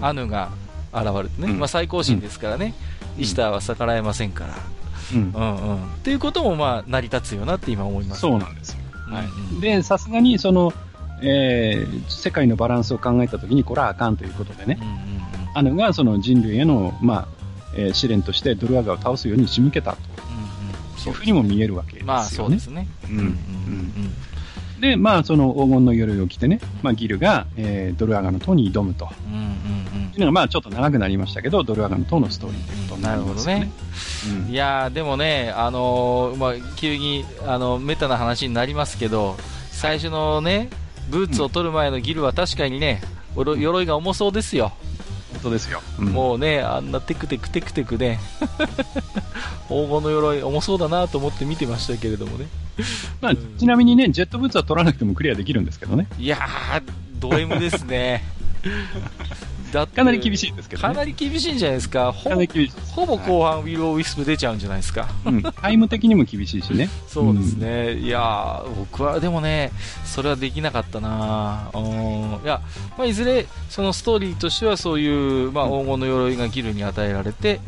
アヌが現れてね、うんまあ最高神ですからね、うんイシターは逆らえませんから、うんう。んうん。っていうこともまあ成り立つよなって今思います。そうなんですよ。はうんうんい。で、さすがに、その、えー世界のバランスを考えたときに、これはあかんということでねう、んうんうんアヌがその人類への、まあ、えー試練としてドルアガを倒すように仕向けたとうんいうふうにも見えるわけですよね。まあそうですね。うんうんで、まあ、その黄金の鎧を着てね、まあ、ギルが、えードルアガの塔に挑むと。うんうんうんというのが、まあ、ちょっと長くなりましたけど、ドルアガの塔のストーリーということになりますよね。うん。いやーでもね、あのーまあ、急にあのメタな話になりますけど、最初のね、ブーツを取る前のギルは確かにね、おろ鎧が重そうですよ。本当ですよ。うんもうね、あんなテクテクテクテクね、黄金の鎧重そうだなと思って見てましたけれどもね。まあ、ちなみにね、ジェットブーツは取らなくてもクリアできるんですけどね。いやー、ド M ですね。だかなり厳しいですけどね。かなり厳しいんじゃないですか。ほ。ほぼ後半、ウィル・オー・ウィスプ出ちゃうんじゃないですか。うん、タイム的にも厳しいしね。そうですね。いやー、僕はでもね、それはできなかったなうん。いや、まあ、いずれ、そのストーリーとしてはそういう、まあ、黄金の鎧がギルに与えられて、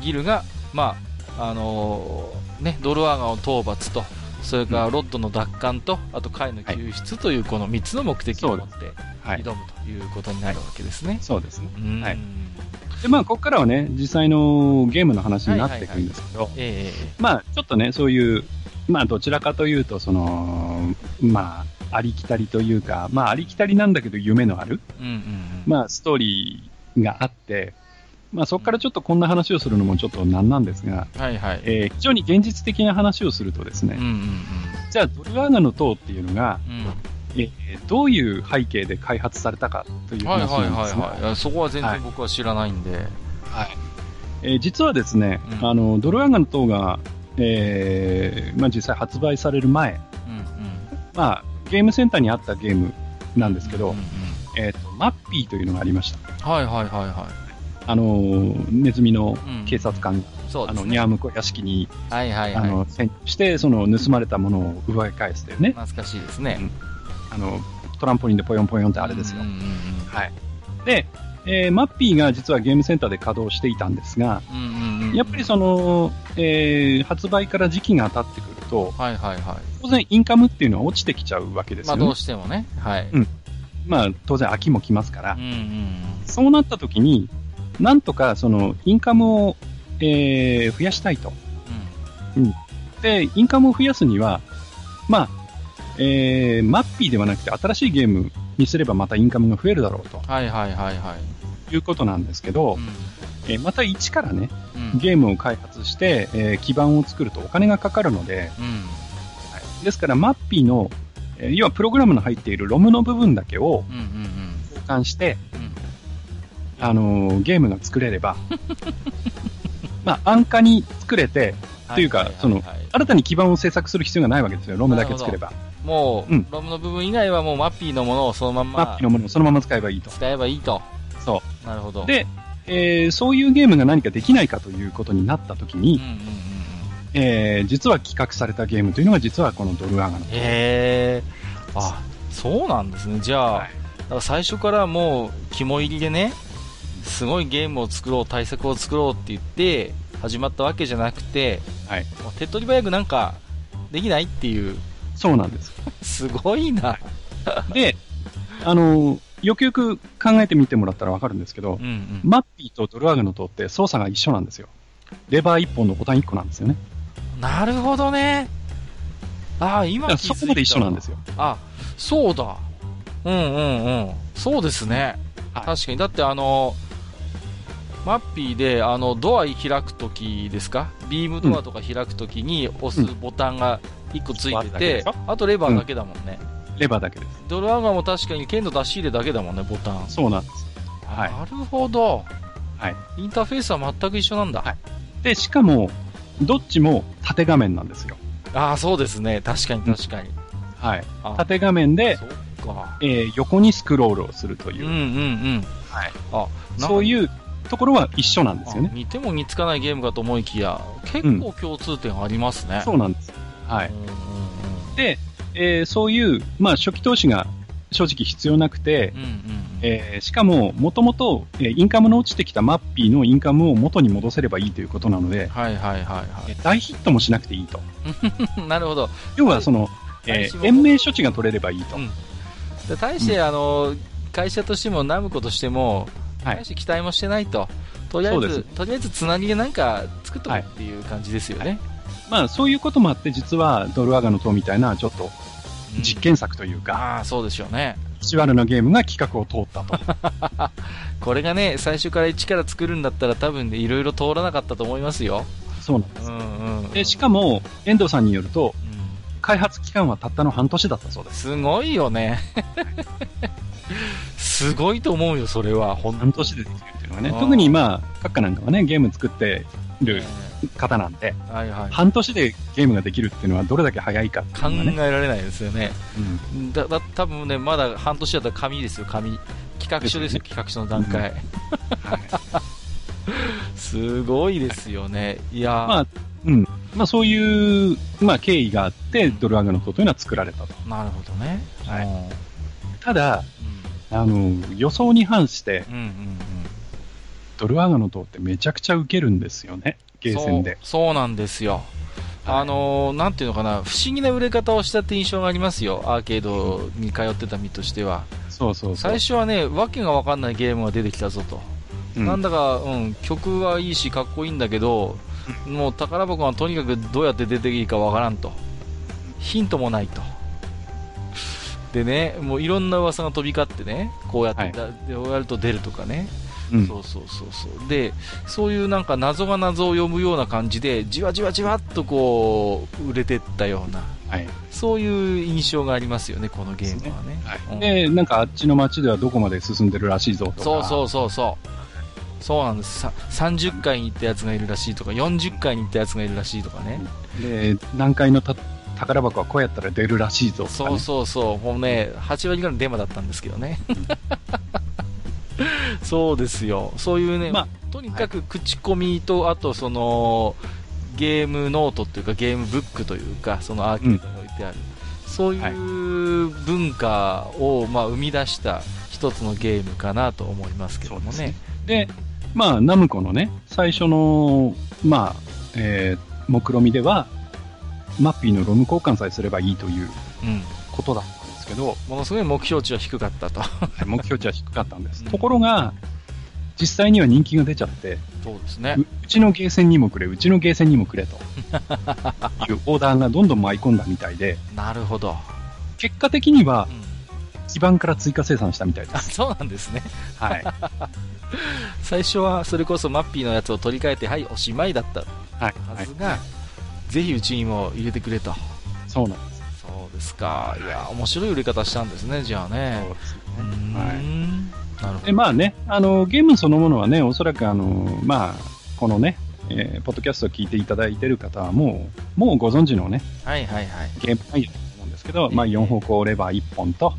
ギルが、まあ、あのーね、ドルアガンを討伐と、それからロッドの奪還と、あと貝の救出というこの3つの目的を持ってはい。挑むということになるわけですね。そうですね。うんはいで、まあ、ここからはね、実際のゲームの話になっていくんですけど、ええまあ、ちょっとね、そういう、まあ、どちらかというと、その、まあ、ありきたりというか、まあ、ありきたりなんだけど夢のある、うんうんうん。まあ、ストーリーがあって、まあ、そこからちょっとこんな話をするのもちょっとなんなんですが、はいはい。えー非常に現実的な話をするとですね、うんうんうん。じゃあ、ドルアーガの塔っていうのが、うん。えーどういう背景で開発されたかという話なんですが、はいはい。そこは全はい然僕は知らないんで。はいえー実はですね、うんあの、ドルアーガの塔が、えーまあ、実際発売される前、うんうん。まあ、ゲームセンターにあったゲームなんですけど、うんうんえーと、マッピーというのがありました。はいはいはいはあのーネズミのうん警察官が、い。そうあの。ニャームコ屋敷に、はいはいはい。あの、潜入して、その、盗まれたものを奪い返すというね、懐かしいですね。あの、トランポリンでポヨンポヨンってあれですようん。うんうんはい。で、えーマッピーが実はゲームセンターで稼働していたんですが、うん。うんうんうん。やっぱりその、えー発売から時期が経ってくると、はいはいはい。当然インカムっていうのは落ちてきちゃうわけですよね。まあどうしてもね。はい。うんまあ当然秋も来ますからうん、うんそうなった時に、なんとかそのインカムを、えー増やしたいと。で、インカムを増やすには、まあ、えーマッピーではなくて新しいゲームにすればまたインカムが増えるだろうとはいはいはいはい。いうことなんですけど、うんえーまた一からね、うん。ゲームを開発して、えー基盤を作るとお金がかかるので、うん。はいですから、マッピーの、えー要はプログラムの入っているロムの部分だけをうんうん交換して、うん。うんあのーゲームが作れれば、まあ、安価に作れて、というかそのはい新たに基盤を制作する必要がないわけですよ、ロムだけ作れば。もう、うんロムの部分以外はもうマッピーのものをそのまんまマッピーのものをそのまま使えばいいと。使えばいいと。そなるほど。う。、で、えーそういうゲームが何かできないかということになったときに、うんうん。えー実は企画されたゲームというのが実はこのドルアーガの。へえ。あ、そうなんですね。じゃあ、はいだから最初からもう肝入りでね、すごいゲームを作ろう、対策を作ろうって言って、始まったわけじゃなくて、はいもう手っ取り早くなんか、できない？っていう、そうなんです。すごいな。で、あのーよくよく考えてみてもらったらわかるんですけどうん、うん。マッピーとドルアーガの塔って操作が一緒なんですよ。レバー1本のボタン1個なんですよね。なるほどね。ああ、今そこまで一緒なんですよ。あ、そうだ。うんうんうん。そうですね。はい確かに。だってあの、マッピーで、あの、ドア開くときですか？ビームドアとか開くときに押すボタンが1個ついててしょ、あとレバーだけだもんね。レバーだけです。ドルアーガーも確かに剣の出し入れだけだもんね、ボタン。そうなんです。はいなるほど。はい。インターフェースは全く一緒なんだ。はいで、しかも、どっちも縦画面なんですよ。ああ、そうですね。確かに確かに。はい。あ縦画面で、そっか。えー横にスクロールをするという、うんうんうん。はい。あ、うそういうところは一緒なんですよね。似ても似つかないゲームかと思いきや、結構共通点ありますね。そうなんです。はい。うんうんうんで、えーそういう、まあ、初期投資が正直必要なくて、うんうんうんえーしかも、もともと、えーインカムの落ちてきたマッピーのインカムを元に戻せればいいということなので、はいはいはいえー大ヒットもしなくていいと。はい。なるほど。要は、その、えー延命処置が取れればいいと。うんで対して、あの、会社としても、ナムコとしても、はい対して期待もしてないと。とりあえずとりあえずつなぎでなんか作っとくっていう感じですよね。まあ、そういうこともあって、実は、ドルアガの塔みたいな、ちょっと、うん実験作というか、ああ、そうでしょうね。意地悪なゲームが企画を通ったと。これがね、最初から一から作るんだったら多分ね、いろいろ通らなかったと思いますよ。そうなんです。うんうんうん。で、しかも、遠藤さんによると、うん開発期間はたったの半年だったそうです。すごいよね。すごいと思うよ、それは。半年でできるっていうのがね特にまあ、閣下なんかはね、ゲーム作ってる方なんで、はいはい。半年でゲームができるっていうのはどれだけ早いかって考いうのがね。えられないですよね。うんだ、だ、多分ね、まだ半年だったら紙ですよ、紙。企画書ですよ、企画書の段階。はいすごいですよね。いやーまあ、うん。まあそういう、まあ経緯があって、ドルアガの塔というのは作られたと。なるほどね。はいうんただ、あの、予想に反して、うんうんうんドルアガの塔ってめちゃくちゃ受けるんですよね。ゲーセンで。そうなんですよ。はいあのーなんていうのかな、不思議な売れ方をしたって印象がありますよ、アーケードに通ってた身としては。そうそうそう。最初はね、わけがわかんないゲームが出てきたぞと。うんなんだか、うん、曲はいいし、かっこいいんだけど、もう宝箱がとにかくどうやって出ていいかわからんと。ヒントもないと。でね、もういろんな噂が飛び交ってね、こうやって、はいだこうやると出るとかね。うんそうそうそうそう。で、そういうなんか謎が謎を読むような感じで、じわじわじわっとこう、売れてったような、はい。そういう印象がありますよね、このゲームはね。うんで、なんかあっちの街ではどこまで進んでるらしいぞとか。そうそうそうそう。そうなんです。さ30回に行ったやつがいるらしいとか、40回に行ったやつがいるらしいとかね。で、何階のた宝箱はこうやったら出るらしいぞね。そうそうそう。もうね、8割ぐらいのデマだったんですけどね。そうですよ。そういうね、まあとにかく口コミと、あとその、ゲームノートっていうか、ゲームブックというか、そのアーケードに置いてある、そういう文化を、まあ、生み出した一つのゲームかなと思いますけどもねで。で、まあ、ナムコのね、最初の、まあ、えー目論見では、マッピーのロム交換さえすればいいといううん。ことだったんですけど、ものすごい目標値は低かったと。目標値は低かったんです。うんところが、実際には人気が出ちゃって、そうですねう。うちのゲーセンにもくれ、うちのゲーセンにもくれと いうオーダーがどんどん舞い込んだみたいで、なるほど。結果的にはうん。基盤から追加生産したみたいであ、す。そうなんですね。はい。最初はそれこそマッピーのやつを取り替えて、はい、おしまいだったはい。はいはず。が、ぜひうちにも入れてくれと。そうなんです。そうですか。いや、面白い売り方したんですね、じゃあね。そうで。はい。ん。なるほで、ど。まあね、あの、ゲームそのものはね、おそらくあの、まあ、このね、えーポッドキャストを聞いていただいている方はもう、もうご存知のね、はいはいはい。ゲーム内容だと思うんですけど、ええまあ、4方向レバー1本と、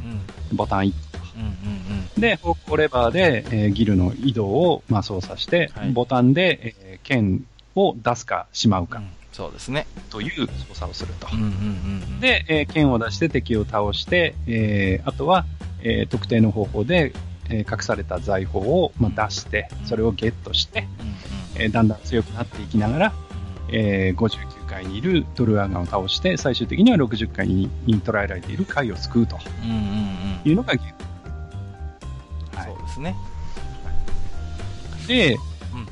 うん。ボタン1うんうんで、方向レバーで、えーギルの移動を、まあ、操作して、はいボタンで、えー剣を出すかしまうかうん。そうですね。という操作をすると。うんうんうん。、で、えー剣を出して敵を倒して、えーあとは、えー特定の方法で、えー隠された財宝を、まあ、出して、それをゲットして、うんうんえーだんだん強くなっていきながら、えー59階にいるドルアガンを倒して、最終的には60階にに捉えられている階を救うとうんうんうんいうのがゲーム。はいそうですね。で、うん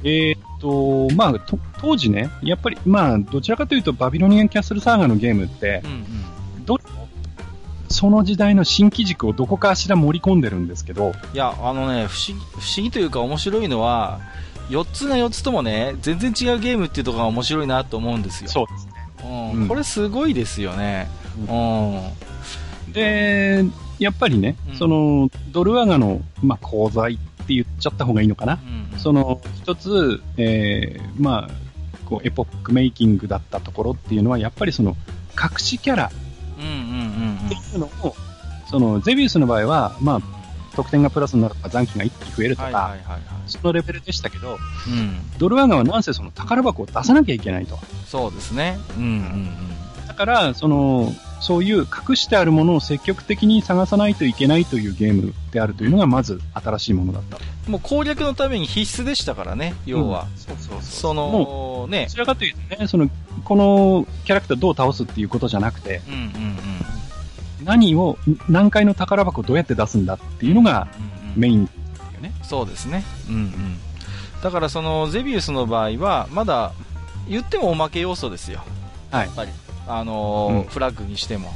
えーっと、まあ、と当時ね、やっぱり、まあ、どちらかというと、バビロニアンキャッスルサーガのゲームってう、んうん。どその時代の新機軸をどこかしら盛り込んでるんですけど、いや、あのね、不思議、不思議というか面白いのは、4つが4つともね、全然違うゲームっていうところが面白いなと思うんですよ。そうですね。うんうんこれすごいですよね。うん。で、やっぱりね、うんその、ドルアガの、まあ、功罪って言っちゃった方がいいのかな。うんその、一つ、えー、まあ、こう、エポックメイキングだったところっていうのは、やっぱりその、隠しキャラっていうのを、その、ゼビウスの場合は、まあ、得点がプラスになるとか、残機が一気増えるとか。そのレベルでしたけど、うん。ドルアガはなんせその宝箱を出さなきゃいけないと。そうですね。うんうんだから、その、そういう隠してあるものを積極的に探さないといけないというゲームであるというのが、まず新しいものだった。うん。もう攻略のために必須でしたからね、要は。そうそうそもの、ねど。ちらかというとね、その、このキャラクターどう倒すっていうことじゃなくて、うんうんうん。何を、何回の宝箱をどうやって出すんだっていうのがメインだよね。そうですね。うんうん。だからそのゼビウスの場合は、まだ言ってもおまけ要素ですよ。はいやっぱり。あのーうんフラッグにしても。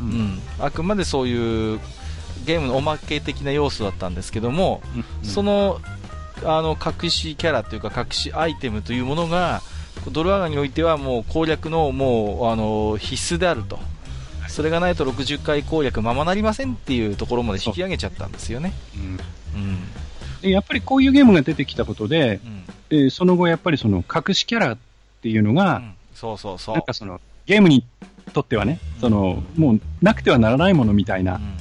うう。ん。あくまでそういうゲームのおまけ的な要素だったんですけども、その、の、あの、隠しキャラというか隠しアイテムというものが、ドルアガにおいてはもう攻略のもう、あの、必須であると。それがないと60回攻略ままなりませんっていうところまで引き上げちゃったんですよね。うんうん。でやっぱりこういうゲームが出てきたことで、うん。えーその後やっぱりその隠しキャラっていうのが、うんそうそうそう。なんかその、ゲームにとってはね、その、もうなくてはならないものみたいな、うんうんうん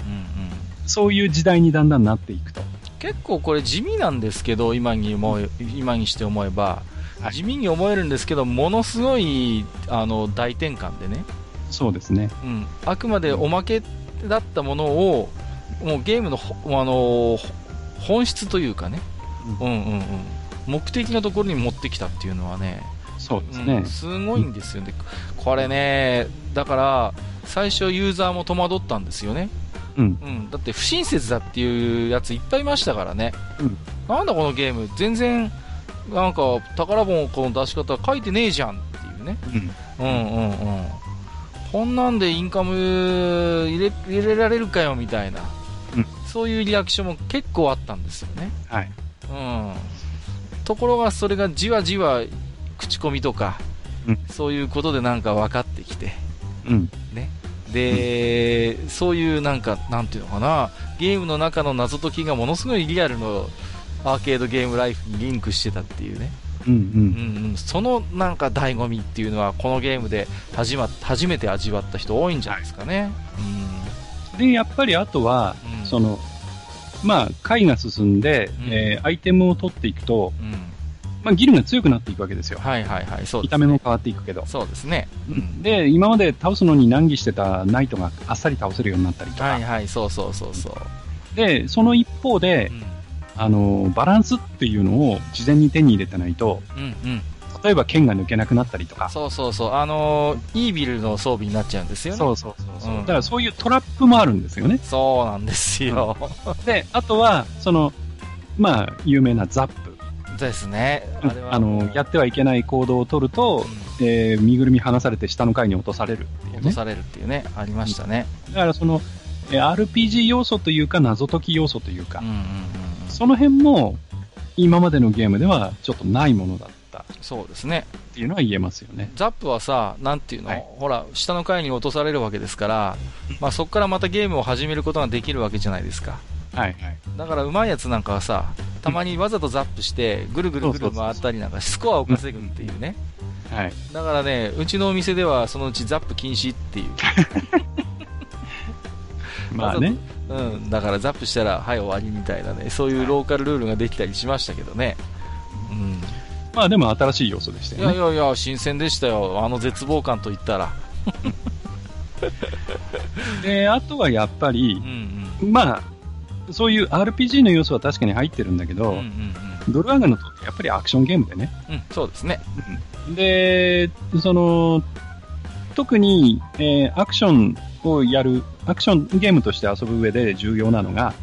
そういう時代にだんだんなっていくと。結構これ地味なんですけど、今に思え、今にして思えば、はい。地味に思えるんですけど、ものすごい、あの、大転換でね、そうですね。うん、あくまでおまけだったものを、もうゲームのほ、あの、ほ本質というかね、うんうんうん、目的のところに持ってきたっていうのはね、そうですね。うん、すごいんですよね。これね、だから、最初ユーザーも戸惑ったんですよね。うん。うん、だって不親切だっていうやついっぱいいましたからね、うんなんだこのゲーム、全然なんか宝箱の出し方書いてねえじゃんっていうね、うん。うんうんうん、こんなんでインカム入れ入れられるかよみたいな、うんそういうリアクションも結構あったんですよね。はい。うん。ところがそれがじわじわ口コミとか、うんそういうことでなんか分かってきて、うん。ね。で、そういうなんか、なんていうのかな、ゲームの中の謎解きがものすごいリアルのアーケードゲームライフにリンクしてたっていうね。うんう。うんんうん。そのなんか醍醐味っていうのは、このゲームで始ま、初めて味わった人多いんじゃないですかね。で、やっぱりあとは、うん。その、まあ、回が進んで、うんえーアイテムを取っていくと、うん。まあ、ギルが強くなっていくわけですよ。はいはいはい、そうです見た目も変わっていくけど。そうですね。うん。で、今まで倒すのに難儀してたナイトがあっさり倒せるようになったりとか。はいはい、そうそうそうそう。で、その一方でう、ん。あの、バランスっていうのを事前に手に入れてないと、うんうん。例えば剣が抜けなくなったりとか。そうそうそう。あのーイービルの装備になっちゃうんですよね。そうそうそうそう、うんだからそういうトラップもあるんですよね。そうなんですよ。で、あとは、その、まあ、有名なザップ。ですね。あの、やってはいけない行動を取ると、えー身ぐるみ離されて下の階に落とされるっていうね。落とされるっていうね、ありましたね。だからその、えー RPG 要素というか謎解き要素というかうん、うんうんうん。その辺も今までのゲームではちょっとないものだったそうですね。っていうのは言えますよね。ザップはさ、なんていうの、はいほら、下の階に落とされるわけですから、まあそこからまたゲームを始めることができるわけじゃないですか。はいはい。だから上手いやつなんかはさ、たまにわざとザップして、ぐるぐるぐる回ったりなんか、スコアを稼ぐっていうね。はい。だからね、うちのお店ではそのうちザップ禁止っていう。まあね。うん、だからザップしたら、はい、終わりみたいなね、そういうローカルルールができたりしましたけどね。うん。まあでも新しい要素でしたいよね。やいやいや、新鮮でしたよ。あの絶望感といったら。で、あとはやっぱうり、んうん。まあ、そういう RPG の要素は確かに入ってるんだけど、うんうんドルアガノとってやっぱりアクションゲームでね。うん。うん、そうですね。で、その、特に、えーアクションをやる、アクションゲームとして遊ぶ上で重要なのが、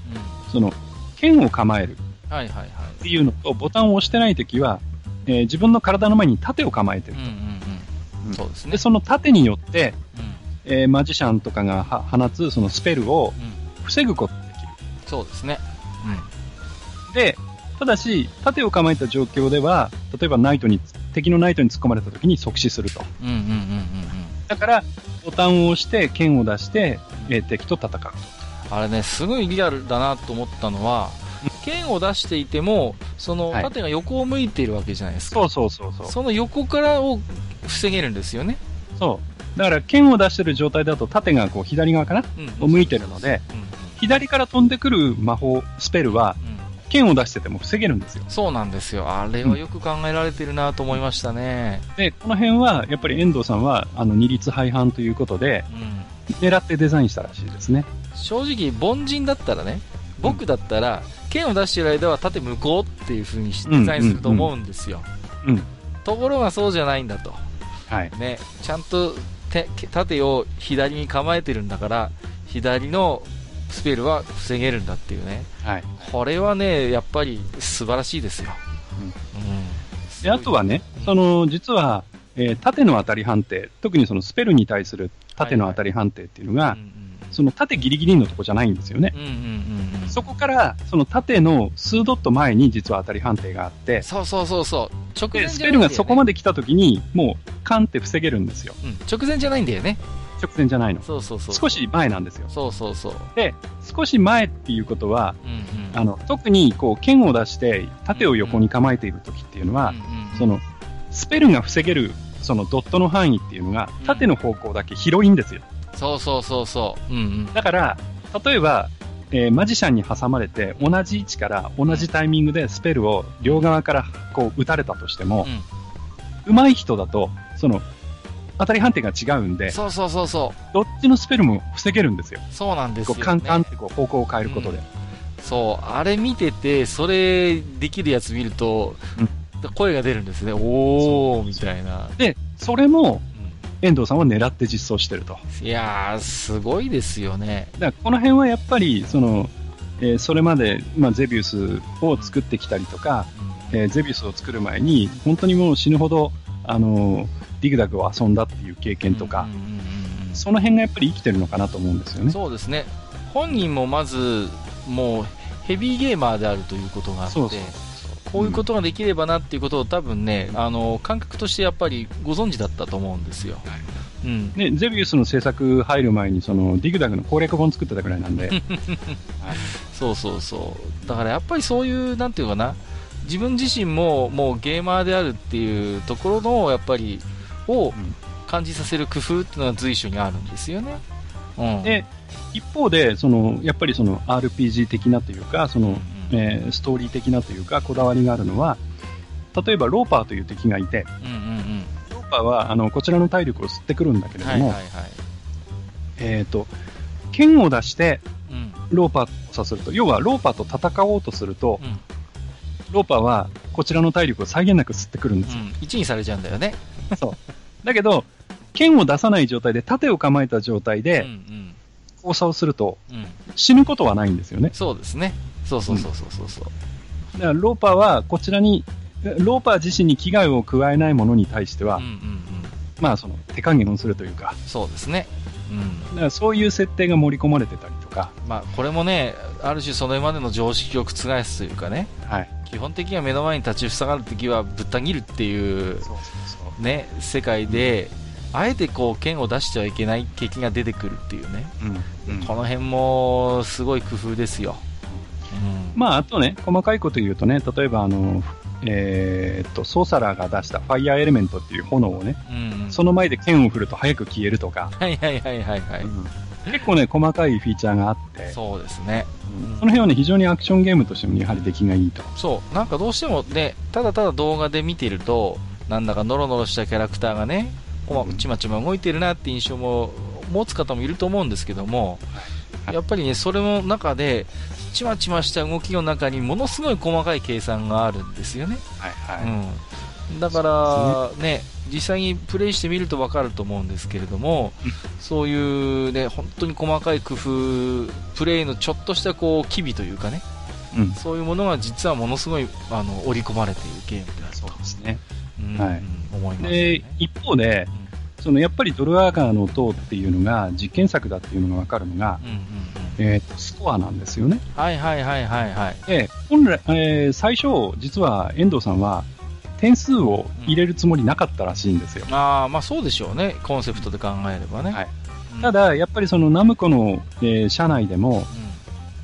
うその、剣を構えるん。はいはいはい。っていうのと、ボタンを押してないときは、えー自分の体の前に盾を構えてるうんうんと。うん。そうですねで、。その盾によって、うん。えーマジシャンとかがは放つそのスペルをうん。防ぐこと。そうですね。で、ただし、盾を構えた状況では、例えばナイトに、敵のナイトに突っ込まれた時に即死すると。うん。うんうんうんうんうん。だから、ボタンを押して、剣を出して、えー敵と戦うと。あれね、すごいリアルだなと思ったのは、剣を出していても、そのはい盾が横を向いているわけじゃないですか。そうそうそうそう。その横からを防げるんですよね。そう。だから、剣を出してる状態だと、盾がこう、左側かな？うん。を向いてるので、うんうん左から飛んでくる魔法、スペルは、うん剣を出してても防げるんですよ。そうなんですよ。あれはよく考えられてるなと思いましたね。で、この辺は、やっぱり遠藤さんは、あの、二律背反ということで、うん。狙ってデザインしたらしいですね。正直、凡人だったらね、僕だったら、剣を出している間は縦向こうっていう風にデザインすると思うんですよ。うん。ところがそうじゃないんだと。はい。ね、ちゃんと手縦を左に構えてるんだから、左のスペルは防げるんだっていうね。はい。これはね、やっぱり素晴らしいですよ。うんうん。で、あとはね、その、実は、えー縦の当たり判定、特にそのスペルに対する縦の当たり判定っていうのが、うんうんその縦ギリギリのとこじゃないんですよね。うんうんうんうん。そこから、その縦の数ドット前に実は当たり判定があって、そうそうそうそう。直前で、ス。ペルがそこまで来た時に、もう、カンって防げるんですよ。うん、直前じゃないんだよね。直前じゃないの。そうそうそう。少し前なんですよ。そうそうそう。で、少し前っていうことは、うんうん。あの、特に、こう、剣を出して、盾を横に構えている時っていうのは、うんうんうんその、スペルが防げる、そのドットの範囲っていうのが、縦の方向だけ広いんですよ。そうそうそうそう。うんうん。だから、例えば、えーマジシャンに挟まれて、同じ位置から同じタイミングでスペルを両側からこう打たれたとしても、上手い人だと、その、当たり判定が違うんうん。で、そうそうそうそどっちのスペルも防げるんですよ。う。そうなんですよ、ね。こうカンカンってこう方向を変えることで。そう。あれ見てて、それできるやつ見ると、声が出るんですね。おー、みたいな。で、それもうん遠藤さんは狙って実装してると。いやー、すごいですよね。だからこの辺はやっぱり、その、えーそれまで、まあ、ゼビウスを作ってきたりとか、えーゼビウスを作る前に、本当にもう死ぬほど、あのーディグダグを遊んだっていう経験とか、うんうんうんうんその辺がやっぱり生きてるのかなと思うんですよね。そうですね。本人もまず、もう、ヘビーゲーマーであるということがあって、そうそうこういうことができればなっていうことを多分ね、あの、感覚としてやっぱりご存知だったと思うんですよ。うん。ね、ゼビウスの制作入る前に、その、ディグダグの攻略本作ってたぐらいなんで。はい、そうそうそう。だからやっぱりそういう、なんていうかな、自分自身ももうゲーマーであるっていうところの、やっぱり、を感じさせる工夫っていうのは随所にあるんですよね。うん、で、一方で、その、やっぱりその RPG 的なというか、その、うんえー、ストーリー的なというか、こだわりがあるのは、例えばローパーという敵がいて、うんうんうん、ローパーはあのこちらの体力を吸ってくるんだけれども、はいはいはい、えっ、ー、と、剣を出して、ローパーとさすると、要はローパーと戦おうとすると、うん、ローパーはこちらの体力を際限なく吸ってくるんですよ。うん、1にされちゃうんだよね。そう。だけど、剣を出さない状態で、盾を構えた状態で、交差をすると、死ぬことはないんですよね。そうですね。そうそうそうそうそう。だからローパーはこちらに、ローパー自身に危害を加えないものに対しては、うんうんうん、まあその手加減をするというか。そうですね。うん、だからそういう設定が盛り込まれてたりとか。まあこれもね、ある種それまでの常識を覆すというかね。はい。基本的には目の前に立ち塞がる敵はぶった切るっていう、ね、世界で、うん、あえてこう剣を出してはいけない敵が出てくるっていうね。うん、うん、この辺もすごい工夫ですよ。まあ、あとね、細かいこと言うとね、例えばあの、えー、っと、ソーサラーが出したファイヤーエレメントっていう炎をね、うんうん、その前で剣を振ると早く消えるとか。はいはいはいはいはい。うん結構ね、細かいフィーチャーがあって。そうですね。うん、その辺はね、非常にアクションゲームとしてもやはり出来がいいと。そう。なんかどうしてもね、ただただ動画で見てると、なんだかノロノロしたキャラクターがね、ちまちま動いてるなって印象も持つ方もいると思うんですけども、やっぱりね、それの中で、ちまちました動きの中にものすごい細かい計算があるんですよね。はいはい。うん、だから、ね、実際にプレイしてみると分かると思うんですけれども、そういうね、本当に細かい工夫、プレイのちょっとしたこう、機微というかね、うん、そういうものが実はものすごいあの織り込まれているゲームであると。そうですね。うん、はい。思います、ね、で、一方で、そのやっぱりドルアーガーの塔っていうのが実験作だっていうのが分かるのが、うんうんえーと、スコアなんですよね。はいはいはいはいはい。で、本来、えー、最初、実は遠藤さんは、点数を入れるつもりなかったらしいんですよ。うん、ああ、まあそうでしょうね。コンセプトで考えればね。はい。うん、ただ、やっぱりそのナムコの、えー、社内でも、うん、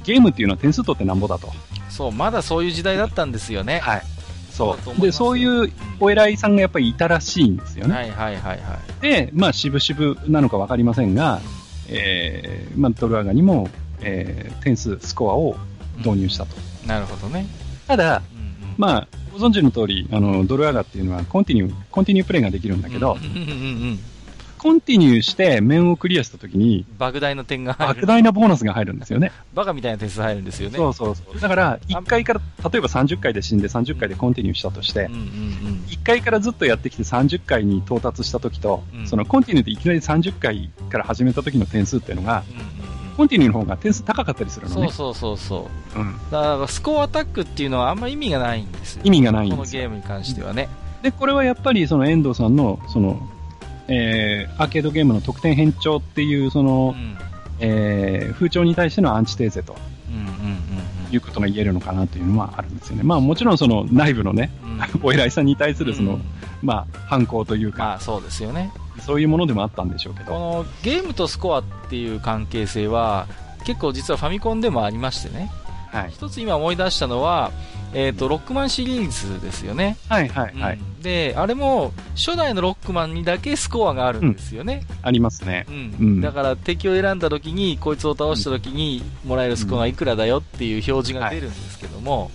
ゲームっていうのは点数取ってなんぼだと。そう、まだそういう時代だったんですよね。はい。そう。で、そういうお偉いさんがやっぱりいたらしいんですよね。はいはいはいはい。で、まあ、渋々なのかわかりませんが、えー、まあ、ドルアガにも、えー、点数、スコアを導入したと。うん、なるほどね。ただ、うんうん、まあ、ご存知の通り、あの、ドルアガっていうのはコンティニュー、コンティニュープレイができるんだけど、うんうんうんうんコンティニューして面をクリアしたときに、莫大な点が入る。莫大なボーナスが入るんですよね。バカみたいな点数入るんですよね。そうそうそう。だから、1階から、例えば30階で死んで30階でコンティニューしたとして、うんうんうん、1階からずっとやってきて30階に到達したときと、うん、そのコンティニューでいきなり30階から始めたときの点数っていうのが、うんうんコンティニューの方が点数高かったりするのね。そうそうそうだからスコアアタックっていうのはあんま意味がないんですよ。意味がないんですこのゲームに関してはね。で、これはやっぱりその遠藤さんの、その、えー、アーケードゲームの得点変調っていう、その、うん、えー、風潮に対してのアンチテーゼと、いうことが言えるのかなというのはあるんですよね。まあもちろんその内部のね、うん、お偉いさんに対するその、うん、まあ反抗というか、まあそうですよね。そういうものでもあったんでしょうけど。このゲームとスコアっていう関係性は、結構実はファミコンでもありましてね。はい。一つ今思い出したのは、えっ、ー、と、ロックマンシリーズですよね。はいはいはい、うん、で、あれも、初代のロックマンにだけスコアがあるんですよね。うん、ありますね。うん。うん、だから、敵を選んだ時に、こいつを倒した時に、もらえるスコアがいくらだよっていう表示が出るんですけども、はい、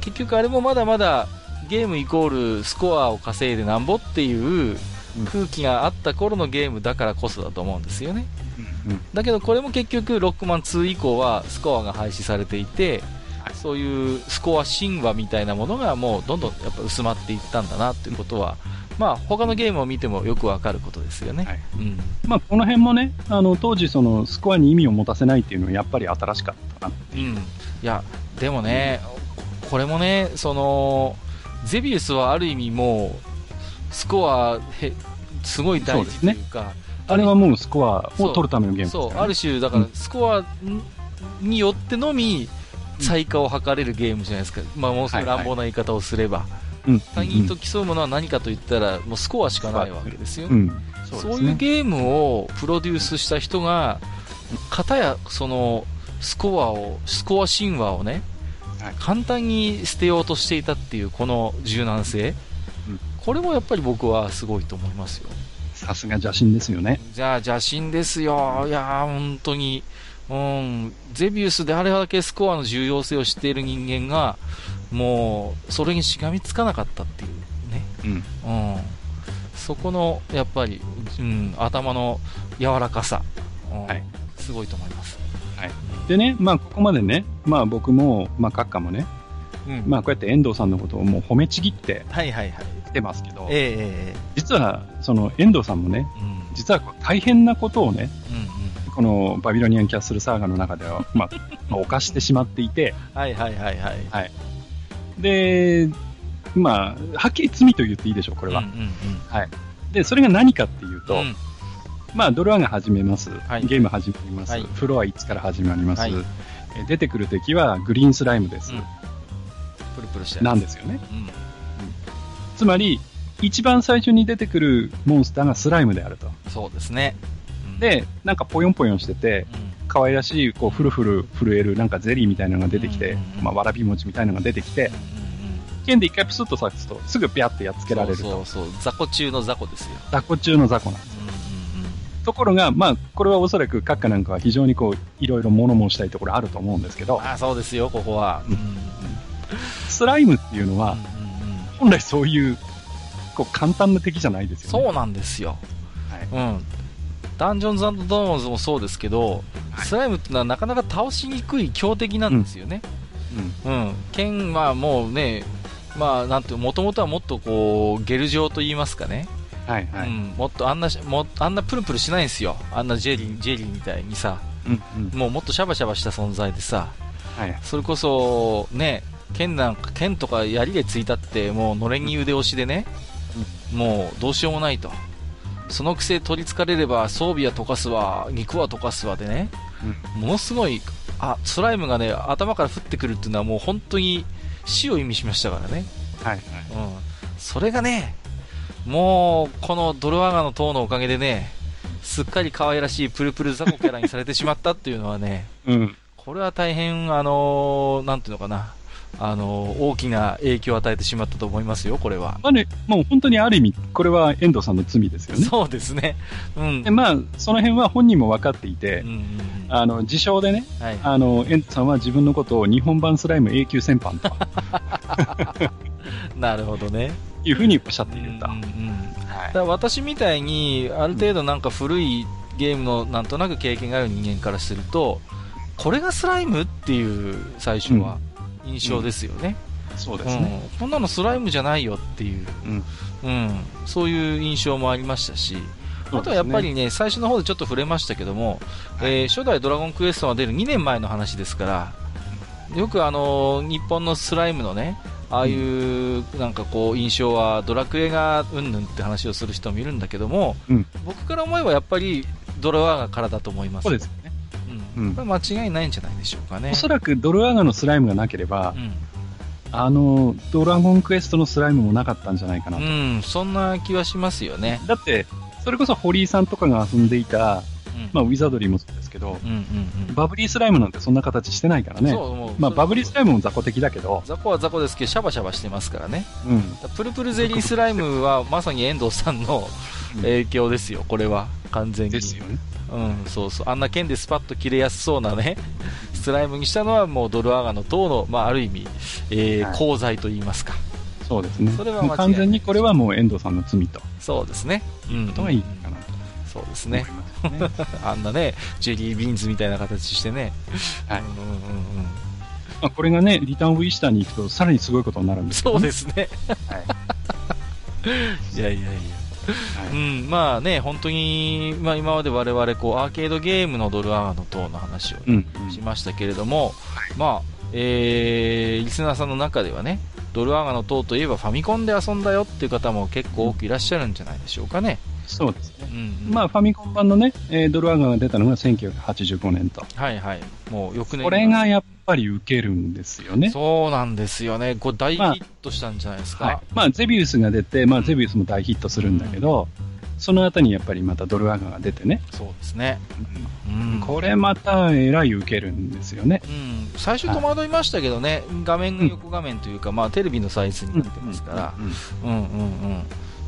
結局あれもまだまだ、ゲームイコールスコアを稼いでなんぼっていう空気があった頃のゲームだからこそだと思うんですよね。だけどこれも結局ロックマン2以降はスコアが廃止されていて、そういうスコア神話みたいなものがもうどんどんやっぱ薄まっていったんだなっていうことは、まあ他のゲームを見てもよくわかることですよね。はい。うん、まあこの辺もね、あの当時そのスコアに意味を持たせないっていうのはやっぱり新しかったなっていう。うん、いや、でもね、うん、これもね、その、ゼビウスはある意味もう、スコアへ、すごい大事というか、ね、あれはもうスコアを取るためのゲームです、ね、そう、ある種、だからスコアによってのみ、才化を図れるゲームじゃないですか。まあ、もうすごい乱暴な言い方をすれば。うん。他人と競うものは何かと言ったら、もうスコアしかないわけですよね。うん。そうですねいうゲームをプロデュースした人が、片やそのスコアを、スコア神話をね、はい簡単に捨てようとしていたっていうこの柔軟性、うんこれもやっぱり僕はすごいと思いますよ。さすが邪神ですよね。じゃあ邪神ですよ。いやー、本当に。うん、ゼビウスであれだけスコアの重要性を知っている人間が、もう、それにしがみつかなかったっていうね。うん。うん、そこのやっぱり、うん、頭の柔らかさ、うん。はい。すごいと思います。でね、まあ、ここまでね、まあ、僕も、まあ、閣下もね、うん。まあ、こうやって遠藤さんのことをもう褒めちぎってはいはいはい。きてますけど、えええ実は、その遠藤さんもね、えうん。実はこう大変なことをね、うんこのバビロニアンキャッスルサーガの中では、まあ、まあ犯してしまっていて、うん、はいはいはい。はい。で、まあ、はっきり罪と言っていいでしょう、これは。うんうんで、それが何かっていうと、うん。うんまあ、ドルアが始めます、はい。ゲーム始まります、はい。フロア1から始まります、はい。え出てくる敵はグリーンスライムです、うん。プルプルしてなんですよね。うん。つまり、一番最初に出てくるモンスターがスライムであると。そうですね。うん、で、なんかポヨンポヨンしてて、うん可愛らしい、こう、フルフル震える、なんかゼリーみたいなのが出てきてまあ、わらび餅みたいなのが出てきて、剣で一回プスッと刺すと、すぐピャってやっつけられると。そうそうそう、雑魚中の雑魚ですよ。雑魚中の雑魚なんです。うんうんところが、まあ、これはおそらく閣下なんかは非常にこう、いろいろ物申したいところあると思うんですけどうん、、あそうですよ、ここは。スライムっていうのは、本来そういう、こう、簡単な敵じゃないですよね。そうなんですよ。はいうん。ダンジョンズドラゴンズもそうですけど、はいスライムってのはなかなか倒しにくい強敵なんですよね。うん。うん。剣はもうね、まあ、なんてもともとはもっとこう、ゲル状と言いますかね。はいはい。うん。もっとあんなし、もあんなプルプルしないんですよ。あんなジェリー、ジェリーみたいにさ。うんうん。もうもっとシャバシャバした存在でさ。はい。それこそ、ね、剣なんか、剣とか槍でついたって、もうのれんに腕押しでね、もうどうしようもないと。そのくせ取り憑かれれば装備は溶かすわ、肉は溶かすわでね、ものすごい、あ、スライムがね、頭から降ってくるっていうのはもう本当に死を意味しましたからね。はいはい。うん。それがね、もう、このドルワガの塔のおかげでね、すっかり可愛らしいプルプル雑魚キャラにされてしまったっていうのはね、うん。これは大変、あのーなんていうのかな、あのー大きな影響を与えてしまったと思いますよ、これは。まあね、もう本当にある意味、これは遠藤さんの罪ですよね。そうですね。うん。で、まあ、その辺は本人も分かっていてうん、うんうんあの、自称でね、はい。あの、遠藤さんは自分のことを日本版スライム永久戦犯と なるほどね。いうふうにおっしゃっているんうんうんはいだ私みたいに、ある程度なんか古いゲームのなんとなく経験がある人間からすると、これがスライムっていう最初は印象ですよね。そうでうん。すね。こんなのスライムじゃないよっていう、うん。うん、そういう印象もありましたし、あとはやっぱりね、最初の方でちょっと触れましたけども、えー初代ドラゴンクエストが出る2年前の話ですから、よくあのー日本のスライムのね、ああいうなんかこう印象はドラクエがうんぬんって話をする人もいるんだけども、うん。僕から思えばやっぱりドラワーガからだと思います。そうですこれ間違いないんじゃないでしょうかねお。そらくドルアガのスライムがなければう、ん、あの、ドラゴンクエストのスライムもなかったんじゃないかなと。うん、そんな気はしますよね。だって、それこそ堀井さんとかが遊んでいた、うんまあ、ウィザードリーもそうですけど、うんうんうんバブリースライムなんてそんな形してないからね。まあ、バブリースライムも雑魚的だけど、雑魚は雑魚ですけど、シャバシャバしてますからね。うん。プルプルゼリースライムはまさに遠藤さんの影響ですよ、これは。完全に。ですよね。うん、そうそう。あんな剣でスパッと切れやすそうなね、スライムにしたのはもうドルアガの塔の、まあある意味、えーはい功罪と言いますか。そうですね。それは完全にこれはもう遠藤さんの罪と。そうですね。うん。とはいいかなとそうですね。あんなね、ジェリービーンズみたいな形してね。はいうんうんうんうんまあ、これがね、リターンオブイースターに行くとさらにすごいことになるんですけどねそうですね。はい。いやいやいや。はいうん、まあね、本当に、まあ今まで我々こうアーケードゲームのドルアガの塔の話をうん。しましたけれども、まあ、えー、リスナーさんの中ではね、ドルアガの塔といえばファミコンで遊んだよっていう方も結構多くいらっしゃるんじゃないでしょうかね。そうですね。うん、まあ、ファミコン版のね、えードルアガが出たのが1985年と。はいはい。もう翌年。これがやっぱり受けるんですよね。そうなんですよね。これ大ヒットしたんじゃないですか。はい。まあ、ゼビウスが出て、まあ、ゼビウスも大ヒットするんだけど、その後にやっぱりまたドルアガが出てね。そうですね。うん。これまたえらい受けるんですよね。うん、最初戸惑いましたけどね、画面が横画面というか、まあテレビのサイズになってますから、うんうんうんうんうん。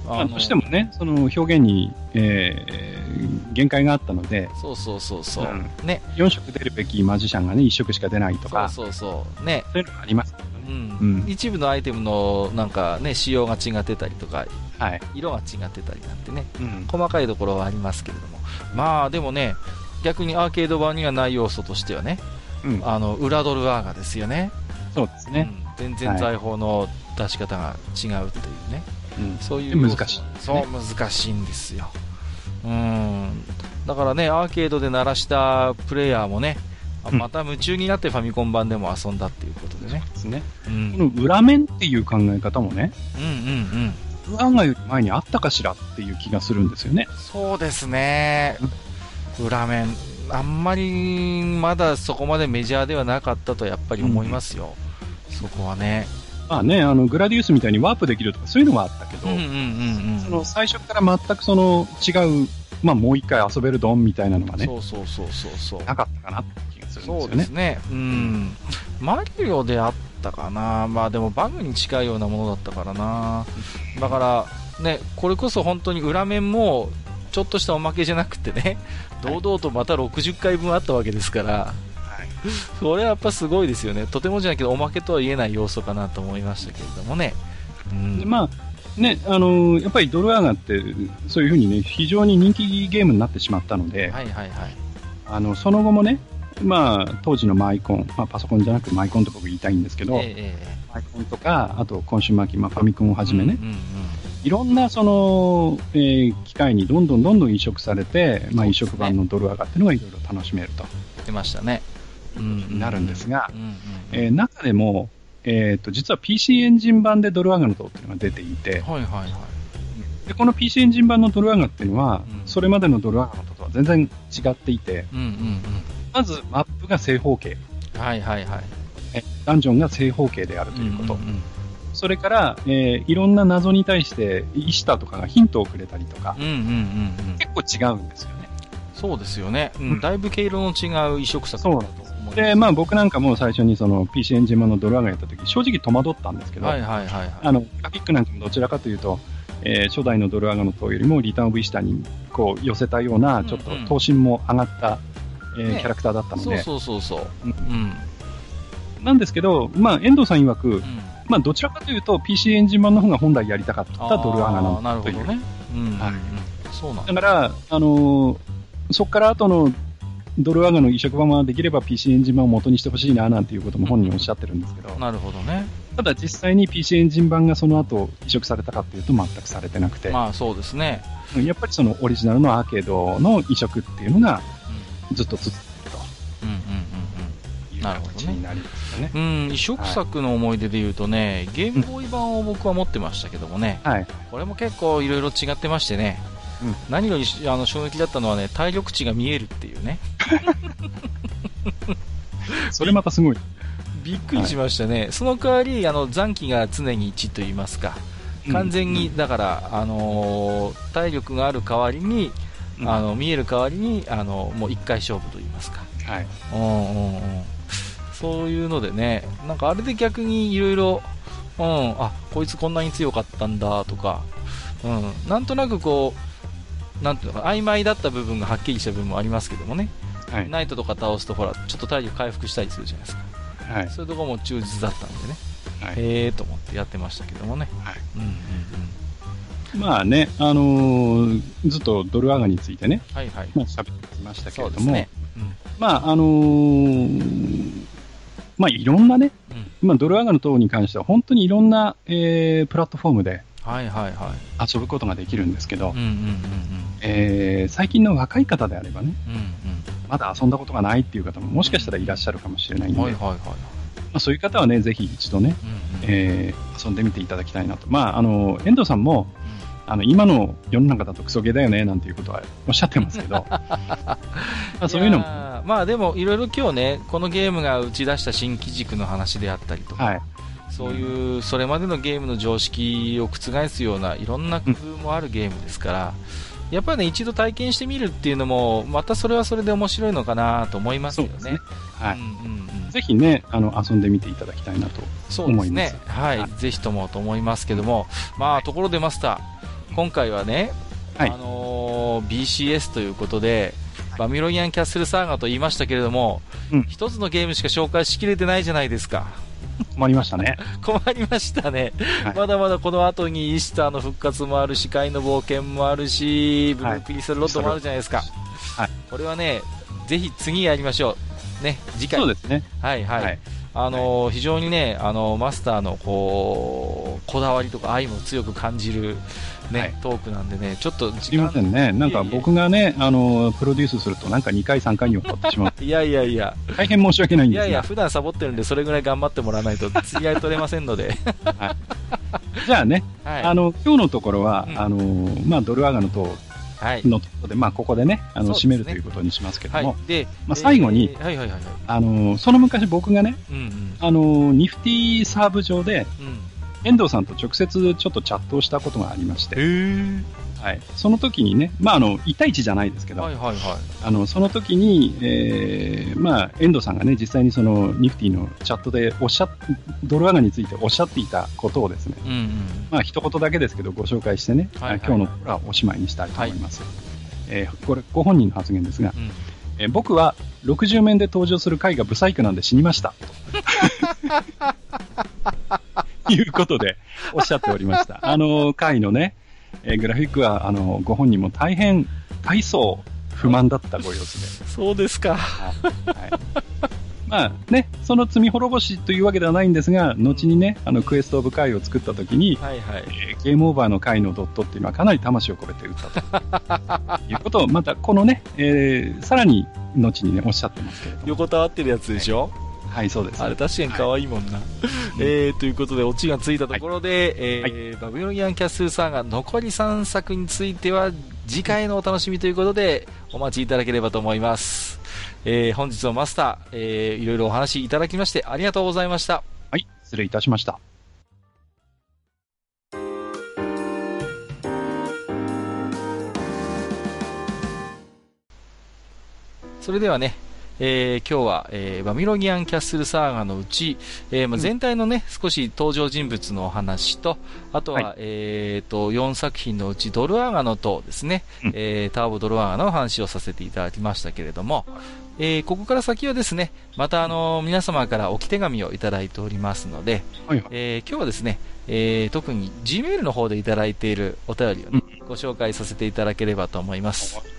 まあ、どうしてもね、その表現に、えー、限界があったので、そうそうそうそう、うんね、4色出るべきマジシャンがね、1色しか出ないとか、そうそうそう、ね、そういうのがありますけどうね。ん、うん一部のアイテムのなんかね、仕様が違ってたりとか、はい。色が違ってたりなんてね、うん。細かいところはありますけれども、まあでもね、逆にアーケード版にはない要素としてはね、うん。あの裏ドルアーガですよねそうですね。うん、全然財宝の出し方が違うっていうね。うん。そういうで難しいそう、難しいんですよ。うん。だからね、アーケードで鳴らしたプレイヤーもね、また夢中になってファミコン版でも遊んだっていうことでね。ですね。うん。この裏面っていう考え方もね、うんうんうん。裏がより前にあったかしらっていう気がするんですよね。そうですね。裏面。あんまりまだそこまでメジャーではなかったとやっぱり思いますよ。そこはね。まあね、あの、グラディウスみたいにワープできるとかそういうのはあったけど、うんうんうんうん。その最初から全くその違う、まあもう一回遊べるドンみたいなのがね、そうそうそうそうそう。なかったかなって気がするんですそうよね。ですね。うん。マリオであったかな。まあでもバグに近いようなものだったからな。だから、ね、これこそ本当に裏面も、ちょっとしたおまけじゃなくてね、堂々とまた60回分あったわけですから、はい それはやっぱすごいですよね。とてもじゃないけど、おまけとは言えない要素かなと思いましたけれどもね。うん。でまあね、あのーやっぱりドルアーガって、そういうふうにね、非常に人気ゲームになってしまったので、はいはいはい。あの、その後もね、まあ、当時のマイコン、まあ、パソコンじゃなくてマイコンと僕言いたいんですけど、ええええマイコンとか、あとコンシューマー機、まあ、ファミコンをはじめね、うんうんうんいろんなその、えー機械にどんどんどんどん移植されて、まあ、移植版のドルアガっていうのがいろいろ楽しめると、出ましたね。うんなるんですが中でも、えー、と実は PC エンジン版でドルアガの塔っていうのが出ていて、はいはいはい。でこの PC エンジン版のドルアガっていうのは、うんそれまでのドルアガの塔とは全然違っていて、うんうんまずマップが正方形、うん。はいはいはい。えダンジョンが正方形であるということ、んんんそれから、えーいろんな謎に対して、イシタとかがヒントをくれたりとか、うんうんうんうん。結構違うんですよね。そうですよね。ううんん、だいぶ毛色の違う移植作だと思います。で、まあ僕なんかも最初にその PC エンジン版のドルアガやった時、正直戸惑ったんですけど、はいはいはいはい。あの、グラフィックなんかもどちらかというと、えー初代のドルアガの塔よりもリターンオブイシタにこう寄せたような、ちょっとうんうん頭身も上がった、えーねキャラクターだったので、そうそうそうそう。うんうん。なんですけど、まあ遠藤さん曰くう、ん。まあどちらかというと PC エンジン版の方が本来やりたかったドルアガなという。なるほどね。うんうんうん。はいそうなんだ。だから、あのーそこから後のドルアガの移植版はできれば PC エンジン版を元にしてほしいななんていうことも本人おっしゃってるんですけど、なるほどね。ただ実際に PC エンジン版がその後移植されたかっていうと全くされてなくて、まあそうですね。やっぱりそのオリジナルのアーケードの移植っていうのがずっと続くなるほどね。形になりますよね。うん移植作の思い出で言うとね、ゲームボーイ版を僕は持ってましたけどもね、はい。これも結構いろいろ違ってましてね、うん。何よりあの衝撃だったのはね、体力値が見えるっていうね。それまたすごい。びっくりしましたね、その代わりあの残機が常に1と言いますか、完全に、だから、あのー体力がある代わりに、うん。あの見える代わりにあのもう1回勝負と言いますか、はい。うんうんうん、そういうのでね、なんかあれで逆にいろいろ、うん、あこいつこんなに強かったんだとか、うん、なんとなくこう、なんていうのかな曖昧だった部分がはっきりした部分もありますけどもね、はい。ナイトとか倒すと、ほら、ちょっと体力回復したりするじゃないですか。はい。そういうところも忠実だったんでね、はいへえーと思ってやってましたけどもね。はいうんうんうん。まあね、あのーずっとドルアガについてね、はいはい。まあ喋ってきましたけれども、ね。うん。まああのーまあいろんなね、うん。まあドルアガの塔に関しては本当にいろんな、えープラットフォームではいはいはい。遊ぶことができるんですけど、最近の若い方であればね、うん。まだ遊んだことがないっていう方ももしかしたらいらっしゃるかもしれないんで、まうんはいはいはい。あ、そういう方はね、ぜひ一度ね、うんうん。えー遊んでみていただきたいなと。まあ、あの、遠藤さんも、あの、今の世の中だとクソゲーだよね、なんていうことはおっしゃってますけど、まあそういうのも、まあでも、いろいろ今日ね、このゲームが打ち出した新機軸の話であったりとか、はい、そういう、それまでのゲームの常識を覆すようないろんな工夫もあるゲームですから、うん、やっぱりね、一度体験してみるっていうのも、またそれはそれで面白いのかなと思いますよね。ねはい。うんうんうん、ぜひね、あの、遊んでみていただきたいなと思います。ね。はい。はい、ぜひともと思いますけども、まあ、ところでマスター、今回はね、はい、あのー、BCS ということで、バミロギアンキャッスルサーガと言いましたけれども、うん、一つのゲームしか紹介しきれてないじゃないですか。困りましたね。困りましたね、はい、まだまだこの後にイースターの復活もあるし、界の冒険もあるし、ブルークリスロッドもあるじゃないですか。はい、これはね、ぜひ次やりましょう。ね、次回。そうですね。はいはい。はい、あのー、非常にね、あのー、マスターのこう、こだわりとか愛も強く感じる、ね、はい、トークなんでね、ちょっとすみませんね。なんか僕がね、あの、プロデュースするとなんか2回3回にわたってしまう。いやいやいや。大変申し訳ないんですが。いやいや、普段サボってるんで、それぐらい頑張ってもらわないと、釣り合い取れませんので。はい、じゃあね、はい、あの、今日のところは、うん、あの、まあ、ドルアガの塔のところで、まあ、ここでね、あの、締めるということにしますけども、で、まあ、最後に、はいはいはい、あの、その昔僕がね、うんうん、あの、ニフティサーブ上で、うん遠藤さんと直接ちょっとチャットをしたことがありまして、はい、その時にね、まあ、あの1対1じゃないですけど、はいはいはい、あのその時に、えーまあ、遠藤さんがね実際にそのニフティのチャットでおっしゃドルアガについておっしゃっていたことをですね、うんうん、まあ一言だけですけどご紹介してね、はいはい、今日のところはおしまいにしたいと思います。はい、えー、これご本人の発言ですが、うん。えー、僕は60面で登場する回がブサイクなんで死にました。いうことでおっしゃっておりました。あの回のね、えー、グラフィックはあのご本人も大変大層不満だったご様子で。そうですか。はい、まあね、その罪滅ぼしというわけではないんですが、後にね、あのクエストオブ回を作った時に、はいはいえー、ゲームオーバーの回のドットっていうのはかなり魂を込めて打ったということを、またこのね、えー、さらに後にね、おっしゃってますけれども。横たわってるやつでしょ、はいはい、そうです、あれ確かに可愛いもんな。はい、えー、ということで、オチがついたところで、はい、えーはい、バビロニアンキャッスルサーガ残り3作については、次回のお楽しみということで、お待ちいただければと思います。えー、本日のマスター、えー、いろいろお話いただきまして、ありがとうございました。はい、失礼いたしました。それではね、えー、今日は、えー、バミロギアンキャッスルサーガのうち、えーまあ、全体のね、うん、少し登場人物のお話と、あとは、はい、えー、と、4作品のうち、ドルアーガの塔ですね、うん、えー、ターボドルアーガの話をさせていただきましたけれども、えー、ここから先はですね、またあのー、皆様から置き手紙をいただいておりますので、はいはい、えー、今日はですね、えー、特に Gmail の方でいただいているお便りを、ね、うん、ご紹介させていただければと思います。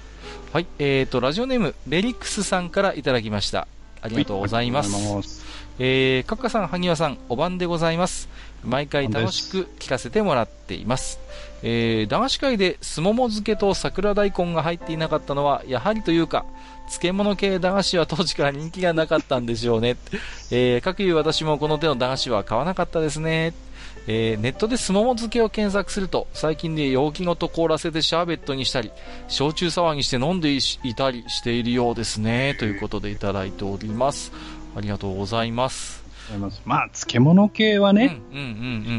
はい、えーと、ラジオネーム、レリックスさんからいただきました。ありがとうございます。えー、カッカさん、萩和さん、お晩でございます。毎回楽しく聞かせてもらっています。えー、駄菓子界ですもも漬けと桜大根が入っていなかったのは、やはりというか、漬物系駄菓子は当時から人気がなかったんでしょうね。えー、かくいう私もこの手の駄菓子は買わなかったですね。えー、ネットですもも漬けを検索すると、最近で容器ごと凍らせてシャーベットにしたり、焼酎騒ぎして飲んでいたりしているようですね。ということでいただいております。ありがとうございます。まあ、漬物系はね、うんうんうんう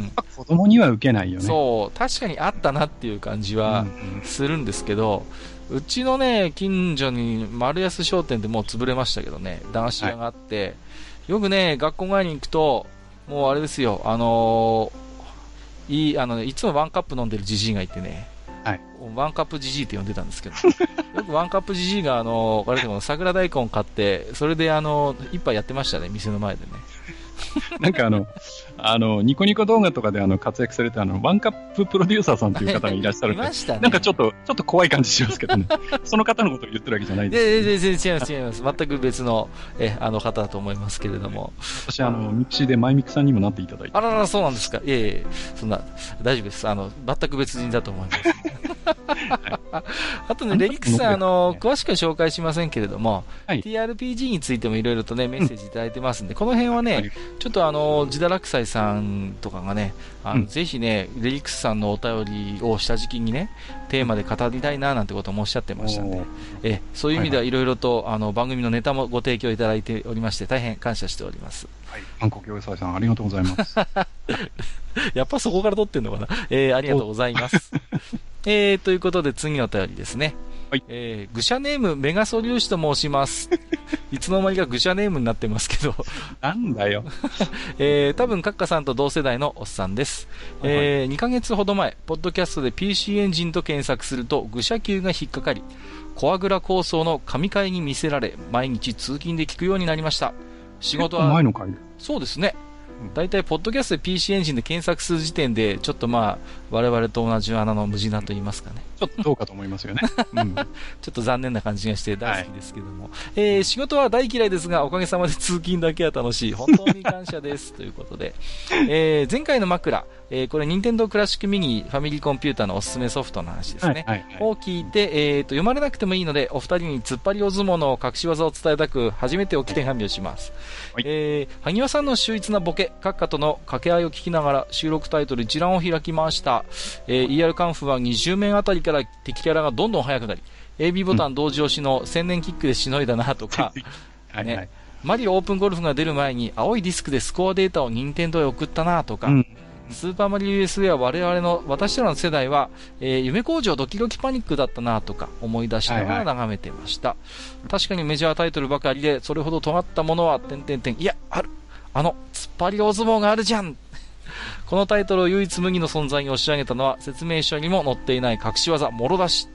ん、子供には受けないよね。そう、確かにあったなっていう感じはするんですけど、うんうん、うちのね、近所に丸安商店でもう潰れましたけどね、駄菓子屋があって、はい、よくね、学校帰りに行くと、もうあれですよ、あのー、いい、あの、ね、いつもワンカップ飲んでるじじいがいてね、はい、ワンカップじじいって呼んでたんですけど、よくワンカップじじいが、あのー、あれでも桜大根買って、それであのー、一杯やってましたね、店の前でね。なんかあの、あの、ニコニコ動画とかであの活躍されたあの、ワンカッププロデューサーさんという方がいらっしゃるんで、ね、なんかちょっと、ちょっと怖い感じしますけどね。その方のことを言ってるわけじゃないです、ね。全然違います、違います。全く別の、え、あの方だと思いますけれども。私、あの、ミクシーでマイミクさんにもなっていただいて。あらら、そうなんですか。いえいえ、そんな、大丈夫です。あの、全く別人だと思います。はいあとね、レリックスさん、あの、詳しくは紹介しませんけれども、はい TRPG についてもいろいろとね、メッセージいただいてますんで、この辺はね、ちょっとあの、ジダラクサイさんとかがね、あの、うんぜひね、レリックスさんのお便りを下敷きにね、テーマで語りたいななんてこともおっしゃってましたんでえそういう意味ではいろいろと、あの、番組のネタもご提供いただいておりまして、大変感謝しております。はい。韓国野菜さん、ありがとうございます。やっぱそこから撮ってんのかな？えー、ありがとうございます。えー、ということで次のお便りですね。はいえー、愚者ネームメガソ粒子と申します。いつの間にか愚者ネームになってますけど、なんだよ。えー、多分カッカさんと同世代のおっさんです。えー、2ヶ月ほど前、ポッドキャストで PC エンジンと検索すると愚者級が引っかかり、コアグラ構想の神回に見せられ、毎日通勤で聞くようになりました。仕事は前の回で。そうですねうん。大体、ポッドキャストで PC エンジンで検索する時点で、ちょっとまあ、我々と同じ穴の無地なと言いますかね。ちょっとどうかと思いますよね。うん。ちょっと残念な感じがして大好きですけども。えー仕事は大嫌いですが、おかげさまで通勤だけは楽しい。本当に感謝です。ということで。えー前回の枕、えーこれ、任天堂クラシックミニファミリーコンピューターのおすすめソフトの話ですね。はい。はい。を聞いて、えーと、読まれなくてもいいので、お二人に突っ張り大相撲の隠し技を伝えたく、初めておき手紙をします。はいえー、萩和さんの秀逸なボケ、閣下との掛け合いを聞きながら、収録タイトル一覧を開きました。えー、ER カンフは20面あたりから敵キャラがどんどん速くなり、AB ボタン同時押しの千年キックでしのいだなとか、はい。ねはい。マリオオープンゴルフが出る前に青いディスクでスコアデータを任天堂へ送ったなとか、うん。スーパーマリオ USA は我々の、私らの世代は、えー夢工場ドキドキパニックだったなとか思い出しながら眺めてました。確かにメジャータイトルばかりで、それほど尖ったものは、点々点、いや、ある。あの、突っ張り大相撲があるじゃん。このタイトルを唯一無二の存在に押し上げたのは、説明書にも載っていない隠し技、もろ出し。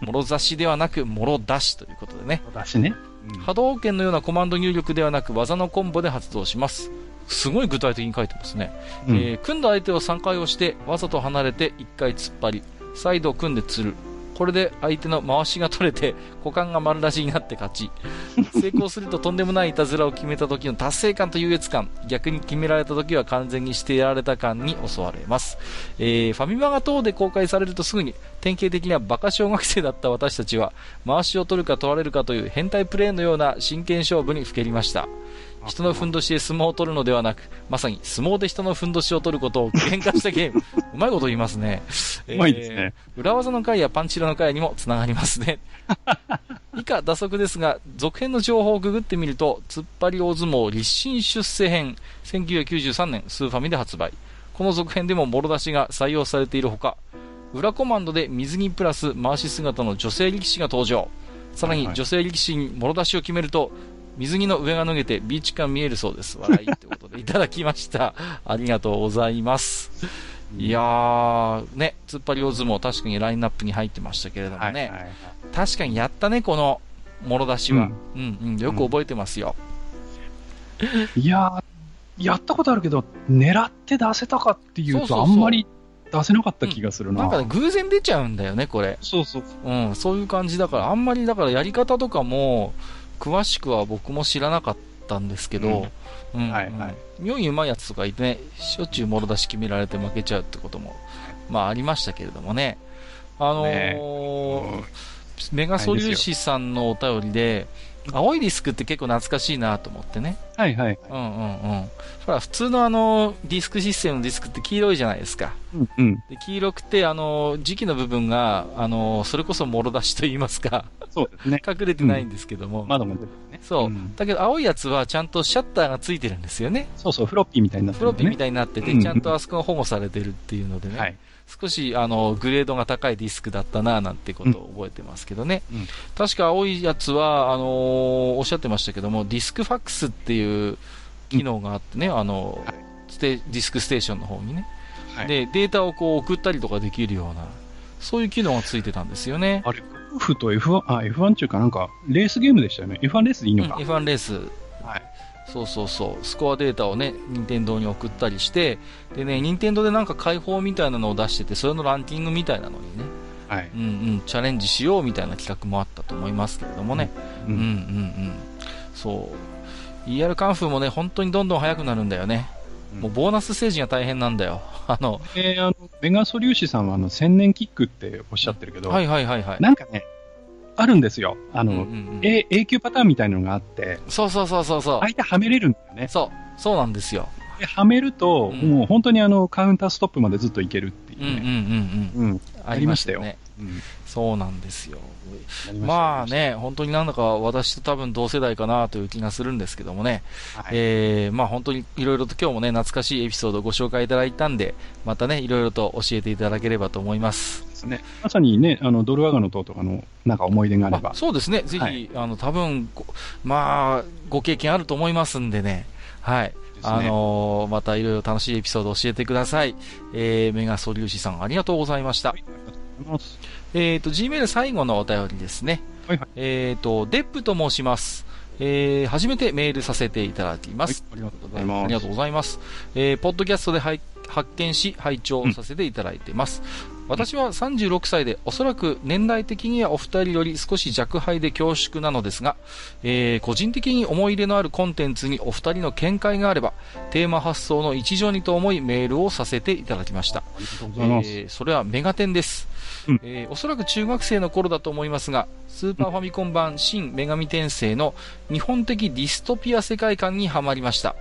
もろ差しではなく、もろ出しということでね。だしね。うん波動拳のようなコマンド入力ではなく、技のコンボで発動します。すごい具体的に書いてますね。うんえー組んだ相手を3回押して、わざと離れて1回突っ張り、再度組んで釣る。これで相手の回しが取れて、股間が丸出しになって勝ち。成功するととんでもないいたずらを決めた時の達成感と優越感、逆に決められた時は完全にしてやられた感に襲われます。えーファミマが等で公開されるとすぐに、典型的にはバカ小学生だった私たちは、回しを取るか取られるかという変態プレーのような真剣勝負にふけりました。人のふんどしで相撲を取るのではなく、まさに相撲で人のふんどしを取ることを具現化したゲーム。うまいこと言いますね。うまいですねえー裏技の回やパンチラの回にもつながりますね。以下、打足ですが、続編の情報をググってみると、突っ張り大相撲立身出世編、1993年、スーファミで発売。この続編でももろ出しが採用されているほか、裏コマンドで水着プラス回し姿の女性力士が登場。さらに女性力士にもろ出しを決めると、水着の上が脱げてビーチ感見えるそうです。笑いということでいただきました。ありがとうございます。いやー、ね、突っ張り大相撲確かにラインナップに入ってましたけれどもね。はい。はい。確かにやったね、この、もろ出しは。うん、うん、よく覚えてますよ。いやー、やったことあるけど、狙って出せたかっていうと、あんまり出せなかった気がするな。なんかね、偶然出ちゃうんだよね、これ。そうそう。うん、そういう感じだから、あんまりだからやり方とかも、詳しくは僕も知らなかったんですけど、うん、うんはいはい妙にうまいやつとかいてね、しょっちゅうもろ出し決められて負けちゃうってことも、まあありましたけれどもね。あのーねメガソリューシさんのお便りで、青いディスクって結構懐かしいなと思ってね。はいはい。うんうんうん。ほら、普通のあの、ディスクシステムのディスクって黄色いじゃないですか。うんうん。で黄色くて、あの、時期の部分が、あの、それこそもろ出しと言いますか、そうですね。隠れてないんですけども。窓も出てるね。そう、んだけど青いやつはちゃんとシャッターがついてるんですよね。そうそう、フロッピーみたいになってフロッピーみいたいになってて、うんちゃんとあそこが保護されてるっていうのでね。はい。少し、あの、グレードが高いディスクだったな、なんてことを覚えてますけどね。うん確か青いやつは、あのーおっしゃってましたけども、ディスクファックスっていう機能があってね、あのはいディスクステーションの方にね。はいで、データをこう送ったりとかできるような、そういう機能がついてたんですよね。あれ、夫婦と F1、あ、F1 中かなんか、レースゲームでしたよね。F1 レースでいいうん、のか。F1 レース。はい。そうそうそう。スコアデータをね、任天堂に送ったりして、でね、任天堂でなんか解放みたいなのを出してて、それのランキングみたいなのにね、はい。うんうん、チャレンジしようみたいな企画もあったと思いますけれどもね。ううんうんうん。そう。ER カンフーもね、本当にどんどん速くなるんだよね。もうボーナスステージが大変なんだよ。あの、えー、あの、メガソリューシさんはあの、千年キックっておっしゃってるけど、はいはいはいはい。なんかね、あるんですよ。あの、うんうんうんえ永久パターンみたいなのがあって、そうそうそうそうそう。相手はめれるんだよね。そう、そうなんですよ。で、はめると、うんもう本当にあの、カウンターストップまでずっといけるっていううんうんうんね。うん。うん。ありましたよね。うん。そうなんですよ。まあ。ね、本当になんだか私と多分同世代かなという気がするんですけどもね。はいえー、まあ本当にいろいろと今日もね、懐かしいエピソードをご紹介いただいたんで、またね、いろいろと教えていただければと思います。まさにね、あの、ドルワガの塔とかの、なんか思い出があればあ。そうですね、ぜひ、はいあの、多分ごまあ、ご経験あると思いますんでね。はい。あのーまたいろいろ楽しいエピソードを教えてください。えー、メガソリューシさんありがとうございましたはい。えっ、と、Gmail 最後のお便りですね。はいはい。えっ、と、デップと申します。えー、初めてメールさせていただきます。はいありがとうございますありがとうございます。えー、ポッドキャストで拝発見し、拝聴させていただいてます。私は36歳で、おそらく年代的にはお二人より少し弱敗で恐縮なのですが、えー個人的に思い入れのあるコンテンツにお二人の見解があれば、テーマ発想の一助にと思いメールをさせていただきました。ありがとうございます。えーそれはメガテンです、うんえーおそらく中学生の頃だと思いますが、スーパーファミコン版新女神転生の日本的ディストピア世界観にはまりました。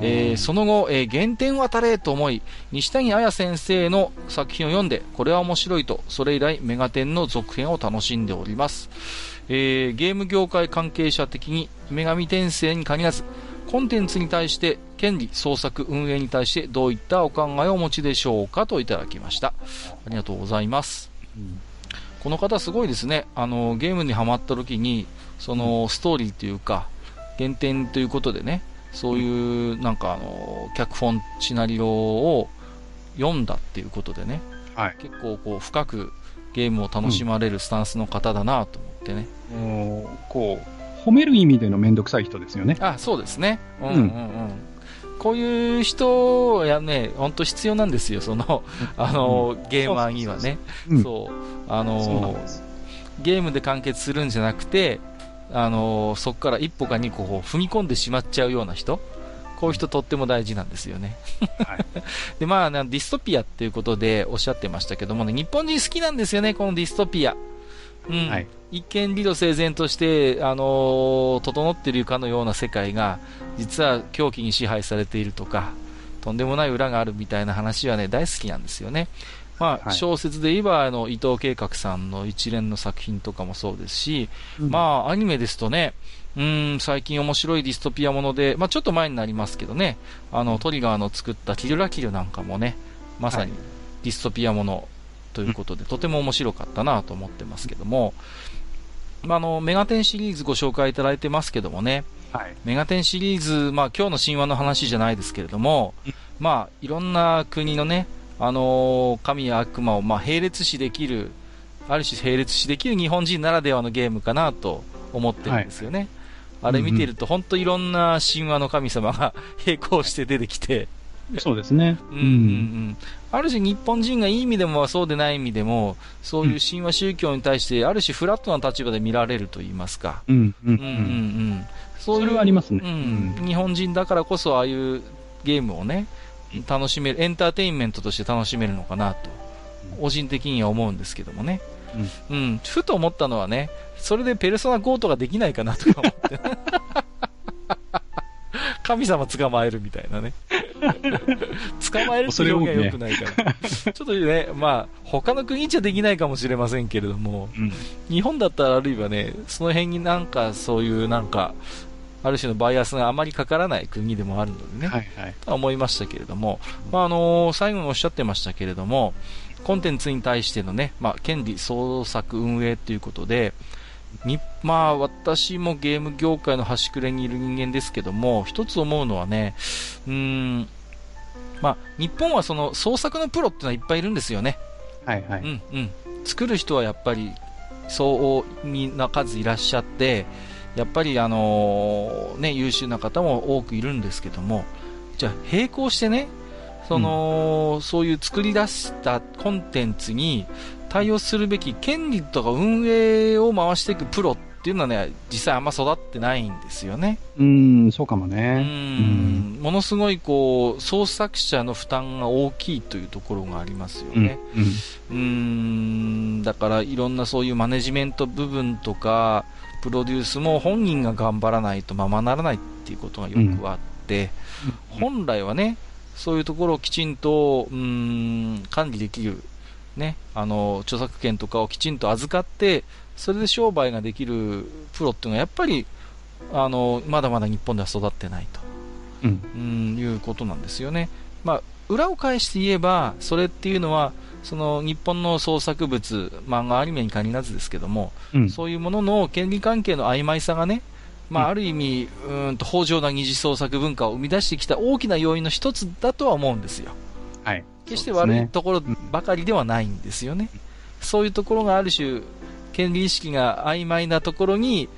えーその後、えー原点を当たれと思い、西谷彩先生の作品を読んで、これは面白いと、それ以来、メガテンの続編を楽しんでおります。えーゲーム業界関係者的に、女神転生に限らず、コンテンツに対して、権利、創作、運営に対して、どういったお考えをお持ちでしょうかといただきました。ありがとうございます。うんこの方すごいですね。あの、ゲームにハマった時に、その、ストーリーというか、原点ということでね、そういう、なんかあの、脚本、シナリオを読んだっていうことでね、はい。結構こう、深くゲームを楽しまれるスタンスの方だなと思ってね。もうこう、褒める意味でのめんどくさい人ですよね。あ、そうですね。うんうんううんん。こういう人やね、本当必要なんですよ、その、あの、ゲーマーにはね。うんそう。あの。ゲームで完結するんじゃなくて、あのそこから一歩か二歩踏み込んでしまっちゃうような人、こういう人とっても大事なんですよね。はい。で、まあ、なディストピアっていうことでおっしゃってましたけどもね、日本人好きなんですよね、このディストピア。うん。はい。一見理路整然として、あのー整っているかのような世界が、実は狂気に支配されているとか、とんでもない裏があるみたいな話はね、大好きなんですよね。まあ、はい。小説で言えば、あの、伊藤計画さんの一連の作品とかもそうですし、うん。まあ、アニメですとね、うーん、最近面白いディストピアもので、まあ、ちょっと前になりますけどね、あの、トリガーの作ったキルラキルなんかもね、まさにはい。ディストピアものということで、とても面白かったなと思ってますけども、まあ、あの、メガテンシリーズご紹介いただいてますけどもね、はい。メガテンシリーズ、まあ、今日の神話の話じゃないですけれどもうん、まあ、いろんな国のね、あのー神や悪魔を、まあ、並列視できる、ある種並列視できる日本人ならではのゲームかなと思ってるんですよね。あれ見てると、本当いろんな神話の神様が並行して出てきて、そうですね。うんうんうん、ある種日本人がいい意味でもそうでない意味でも、そういう神話宗教に対して、ある種フラットな立場で見られると言いますか。うん。うん。ううんうんうんん。そういうそれはありますねうん。日本人だからこそ、ああいうゲームをね、楽しめる、エンターテインメントとして楽しめるのかなと、個人的には思うんですけどもね。うん。ふと思ったのはね、それでペルソナ5とかできないかなとか思って。神様捕まえるみたいなね。捕まえるって表現は良くないから。ちょっとね、まあ、他の国じゃできないかもしれませんけれども、うん。日本だったらあるいはね、その辺になんかそういうなんか、ある種のバイアスがあまりかからない国でもあるのでね、はいはい。とは思いましたけれども、まああの最後におっしゃってましたけれども、コンテンツに対してのね、まあ、権利創作運営ということで、にまあ私もゲーム業界の端くれにいる人間ですけども、一つ思うのはね、うーん、まあ日本はその創作のプロっていうのはいっぱいいるんですよね。はいはい。うんうん、作る人はやっぱりそうみんな数いらっしゃってやっぱりあのね優秀な方も多くいるんですけどもじゃあ並行してねその、そういう作り出したコンテンツに対応するべき権利とか運営を回していくプロっっていうのはね、実際あんま育ってないんですよね。うん、そうかもうね。ん、ものすごいこう、創作者の負担が大きいというところがありますよね。うん。うん、だからいろんなそういうマネジメント部分とか、プロデュースも本人が頑張らないとままならないっていうことがよくあって、本来はね、そういうところをきちんと、うーん、管理できる、ね、あの、著作権とかをきちんと預かって、それで商売ができるプロっていうのは、やっぱり、あの、まだまだ日本では育ってないと。うん。うん、いうことなんですよね。まあ、裏を返して言えば、それっていうのは、その日本の創作物、漫画アニメに限らずですけども、うん。そういうものの権利関係の曖昧さがね、まあ、うんある意味、うーんと、豊穣な二次創作文化を生み出してきた大きな要因の一つだとは思うんですよ。はい。決して悪いところばかりではないんですよね。そういうところがある種、権利意識が曖昧なところに、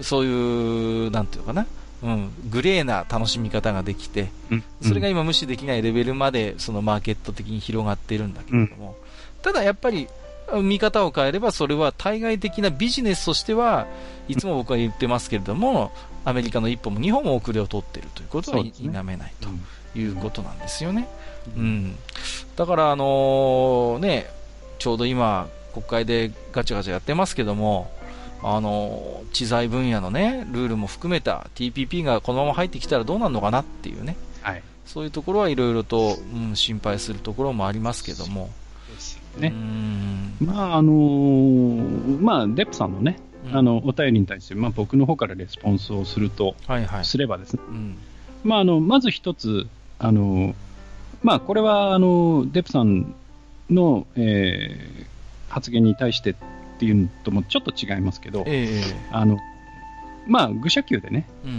そういう、なんていうのかな、うん、グレーな楽しみ方ができて、うん。それが今無視できないレベルまでそのマーケット的に広がっているんだけれども、ただやっぱり見方を変えればそれは対外的なビジネスとしてはいつも僕は言ってますけれども、アメリカの一歩も日本も遅れを取っているということは否めないとうん。いうことなんですよね。うん。だからあのね、ちょうど今国会でガチャガチャやってますけども、あの知財分野のね、ルールも含めた TPP がこのまま入ってきたらどうなるのかなっていうね、はい。そういうところはいろいろと、うん、心配するところもありますけども。うね。んまあ、あのーまあ、デップさんのね、うんあの、お便りに対して、まあ、僕の方からレスポンスをすると、はいはい。すればですね、うん。まあ、あの、まず一つ、あの、まあ、これは、あの、デップさんの、えー発言に対してっていうのともちょっと違いますけど、ええあの、まあ、愚者級でね、うんう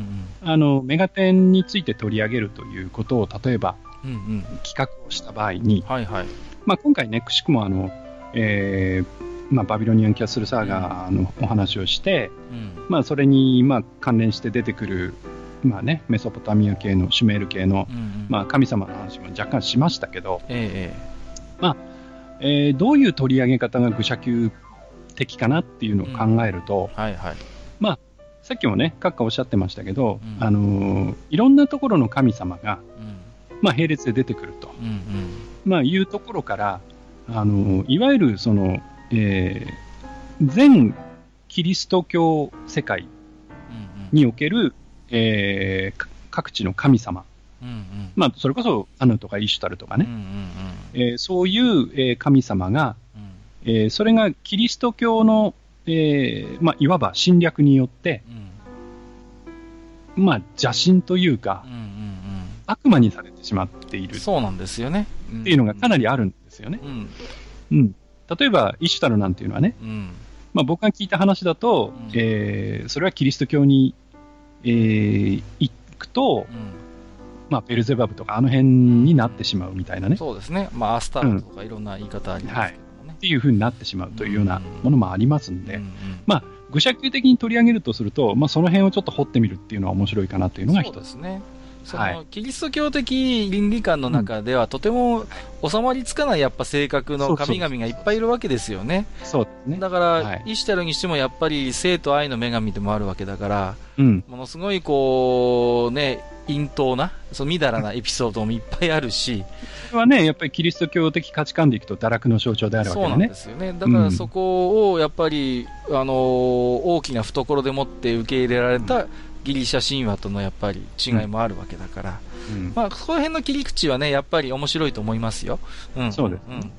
ん。あの、メガテンについて取り上げるということを、例えばうんうん。企画をした場合に、はいはい。まあ、今回ね、くしくもあの、えーまあ、バビロニアンキャッスルサーガーのお話をして、うん。まあ、それに、まあ、関連して出てくる、まあね、メソポタミア系の、シュメール系の、うんうん。まあ、神様の話も若干しましたけど、ええーどういう取り上げ方が愚者級的かなっていうのを考えると、えはいはい。さっきもね、閣下おっしゃってましたけど、うんあのーいろんなところの神様が、うん。まあ、並列で出てくると、うんうん。まあ、いうところから、あのーいわゆるその、えー全キリスト教世界うんうん。における、えーか各地の神様、うんうん。まあ、それこそアヌとかイシュタルとかね、うんうんえーそういう、えー神様が、うん。えーそれがキリスト教の、えーまあ、いわば侵略によって、うん。まあ、邪神というかうん、うん悪魔にされてしまっていうん。るっそうなんですよね。ていうのがかなり。りあるんですよね。うん。うん。例えば、イシュタルなんていうのはね、うん。まあ、僕が聞いた話だと、うんえーそれはキリスト教に、えー行くと、うん。まあ、ベルゼバブとかあの辺になってしまうみたいなね、っそうですね。まあ、アスタートとかいろんな言い方ありますけどもね。ていう風になってしまうというようなものもありますんで、うんうんまあ、愚者級的に取り上げるとすると、まあ、その辺をちょっと掘ってみるっていうのは面白いかなというのがそう一つ。ですね。そはいのキリスト教的倫理観の中では、とても収まりつかないやっぱ性格の神々がいっぱいいるわけですよね。そうですね。だから、はいイシュタルにしてもやっぱり生と愛の女神でもあるわけだから、うん。ものすごいこう、ね、陰頭な、そのみだらなエピソードもいっぱいあるし、それはね、やっぱりキリスト教的価値観でいくと堕落の象徴であるわけそうなんですよね。だからそこをやっぱり、あの、大きな懐でもって受け入れられたギリシャ神話とのやっぱり違いもあるわけだから、うんまあ、その辺の切り口はね、やっぱり面白いと思いますよ。うん。そうですうん。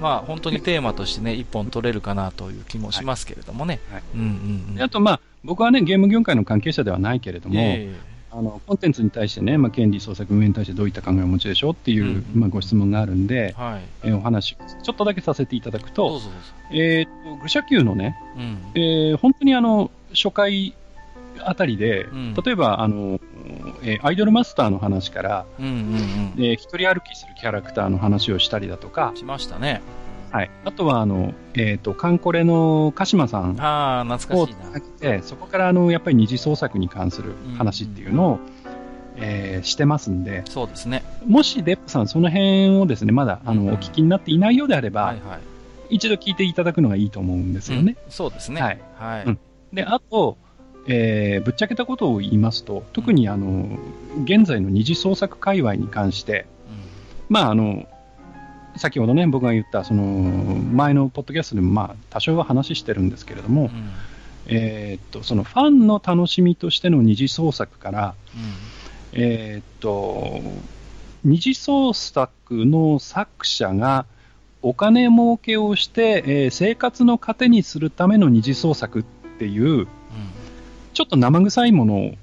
まあ、本当にテーマとしてね、一本取れるかなという気もしますけれどもね。はいうんうんうん。であと、まあ、僕はね、ゲーム業界の関係者ではないけれども、えあのコンテンツに対してね、まあ、権利創作運営に対してどういった考えをお持ちでしょうっていう、うんまあ、ご質問があるんでえ、はい。えーお話をちょっとだけさせていただくどうと、ぞどうぞ。えーと、愚者級のね、うん。えー本当にあの初回あたりで、うん例えばあの、えーアイドルマスターの話から、うんうんうん。えー一人歩きするキャラクターの話をしたりだとか、しましたね。はい、あとはあの、えー、とカンコレの鹿島さんあをかしいな。つなげて、そこからあのやっぱり二次創作に関する話っていうのを、えーしてますんで、そうですね。もしデップさん、その辺をですねまだあの、うんお聞きになっていないようであれば、はいはい。一度聞いていただくのがいいと思うんですよね。うんそうですね。はい。はい。うんで、あと、えーぶっちゃけたことを言いますと、特にあの、現在の二次創作界隈に関して、まああの、先ほどね、僕が言った、その、前のポッドキャストでもまあ、多少は話してるんですけれども、うん。うん。えーっと、そのファンの楽しみとしての二次創作から、えーっと、二次創作の作者がお金儲けをして、えー生活の糧にするための二次創作っていう、ちょっと生臭いもの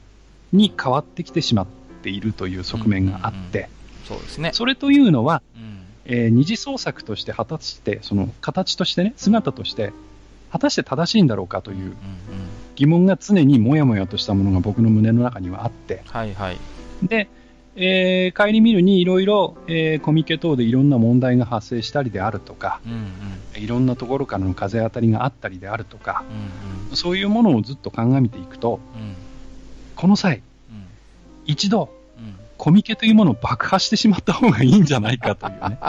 に変わってきてしまっているという側面があって、そうですね。それというのは、うん。えー二次創作として果たして、その形としてね、姿として、果たして正しいんだろうかという。疑問が常にもやもやとしたものが僕の胸の中にはあって、はいはい。で、えー、帰り見るにいろいろ、えーコミケ等でいろんな問題が発生したりであるとか、うんうん。いろんなところからの風当たりがあったりであるとか、うんそういうものをずっと鑑みていくと、うん。うん。この際、うん。一度、うん。コミケというものを爆破してしまった方がいいんじゃないかというね。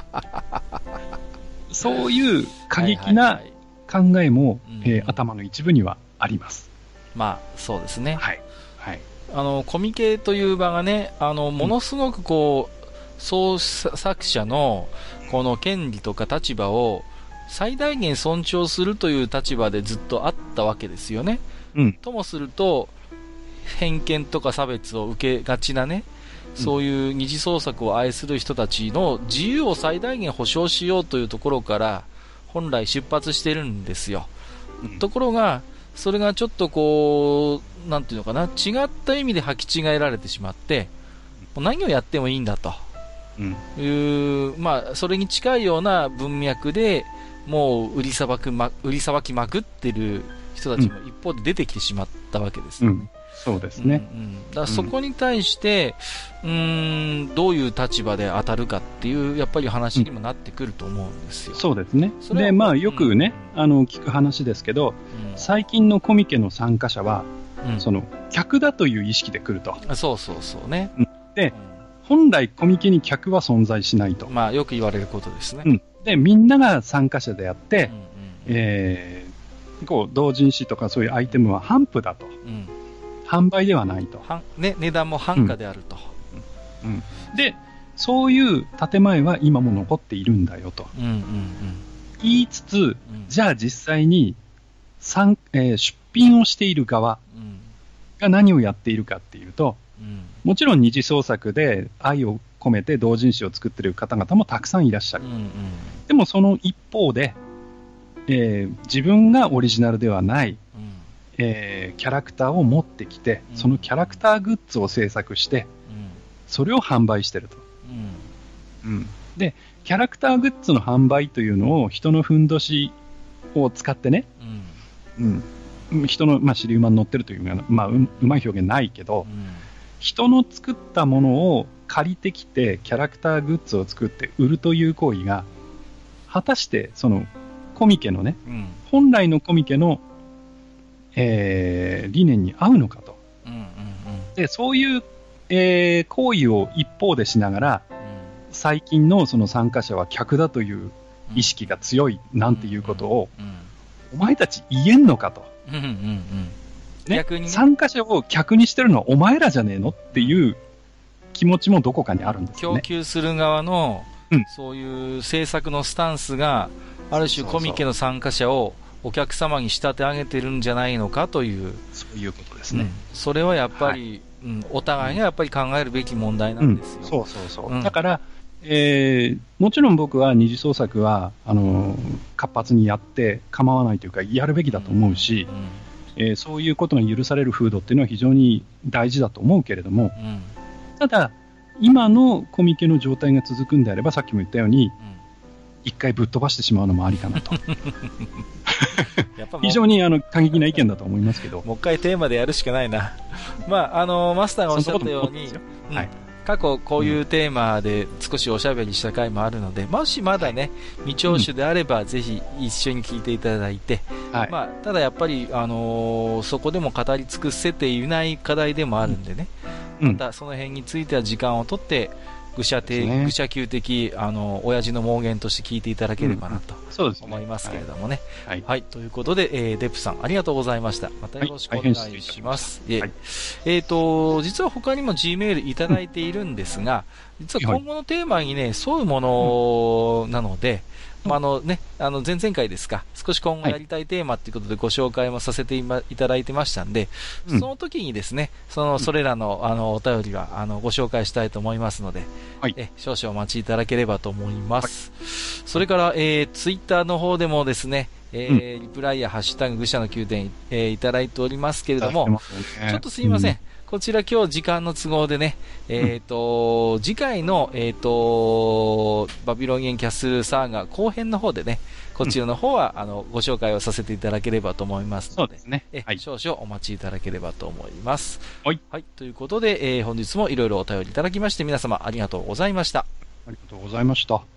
そういう過激はいなはいはい考えも、うんえー頭の一部にはあります。まあ、そうですね。はい。はい。あの、コミケという場がね、あの、ものすごくこう、創作者の、この権利とか立場を、最大限尊重するという立場でずっとあったわけですよね。うん。ともすると、偏見とか差別を受けがちなね、そういう二次創作を愛する人たちの自由を最大限保障しようというところから、本来出発してるんですよ。うんところが、それがちょっとこう、なんていうのかな、違った意味で履き違えられてしまって、もう何をやってもいいんだとうん。いう、まあ、それに近いような文脈で、もう売りさばく、ま、売りさばきまくってる人たちも一方で出てきてしまったわけですよね。うん。そうですね。うんうんだそこに対して、うーん、どういう立場で当たるかっていう、やっぱり話にもなってくると思うんですよ。そうですね。で、まあ、よくね、うんあの、聞く話ですけど、うん最近のコミケの参加者は、うんその、客だという意識で来ると。そうそうそうね。でう本来コミケに客は存在しないとん。まあ、よく言われることですね。うんで、みんなが参加者であって、うんうんえー、こう、同人誌とかそういうアイテムは販布だと。うん販売ではないと。ね、値段も半価であると。うん。で、そういう建前は今も残っているんだよと。うんうん言いつつ、うん。じゃあ実際に、参えー出品をしている側うんが何をやっているかっていうと、うんもちろん二次創作で愛を込めて同人誌を作っている方々もたくさんいらっしゃる。うんうんでもその一方で、えー自分がオリジナルではない、うんえーキャラクターを持ってきて、うん。そのキャラクターグッズを制作して、それを販売してると。うん。で、キャラクターグッズの販売というのを人のふんどしを使ってね、うん。うん、人の、まあ、尻馬に乗ってるというのは、まあ、ううまい表現ないけど、人の作ったものを借りてきて、キャラクターグッズを作って売るという行為が、果たして、その、コミケのね、うん。本来のコミケの、えー理念に合うのかと。うんうんで、そういう、えー行為を一方でしながら、最近のその参加者は客だという意識が強いなんていうことを、お前たち言えんのかと。うんうんうんうんね？逆にね参加者を客にしてるのはお前らじゃねえのっていう気持ちもどこかにあるんですよ供ね。給する側のうんそういう制作のスタンスがある種コミケの参加者をお客様に仕立て上げてるんじゃないのかという。そういうことですね。うん。それはやっぱり、うんお互いがやっぱり考えるべき問題なうんんですよ。そうそうそう。うん。だから、えーもちろん僕は二次創作は、あのー活発にやって構わないというか、やるべきだと思うし、えーそういうことが許される風土っていうのは非常に大事だと思うけれども、うん。うんただ、今のコミケの状態が続くんであれば、さっきも言ったように、一回ぶっ飛ばしてしまうのもありかなと。やっぱもう非常にあの過激な意見だと思いますけど、もう一回テーマでやるしかないな。まあ、あの、マスターがおっしゃったようにはい。過去こういうテーマで少しおしゃべりした回もあるので、もしまだね、未聴取であれば、ぜひ一緒に聞いていただいて、はい。まあ、ただやっぱり、あのーそこでも語り尽くせていない課題でもあるんでね、うん。またその辺については時間をとって、愚者的、ね愚者級的、あの、親父の妄言として聞いていただければなと。思いますけれどもね。はい。はい。ということで、えーデップさん、ありがとうございました。またよろしくお願いします。えはいえーと、実は他にも G メールいただいているんですが、実は今後のテーマにね、沿うものなので、まあ、あのね、あの、前々回ですか、少し今後やりたいテーマということでご紹介もさせていまいただいてましたんで、うんその時にですね、その、それらの、あの、お便りは、あの、ご紹介したいと思いますので、はいえ、少々お待ちいただければと思います。それから、えー、ツイッターの方でもですね、えーリプライやハッシュタグ愚者の宮殿、えーいただいておりますけれども、ちょっとすいません。。こちら今日時間の都合でね、えっ、と、次回の、えっ、と、バビロニアンキャッスルサーガ後編の方でね、こちらの方は、あの、ご紹介をさせていただければと思いますので、そうですねえ。はい。少々お待ちいただければと思います。はい。はい。ということで、えー本日もいろいろお便りいただきまして、皆様ありがとうございました。ありがとうございました。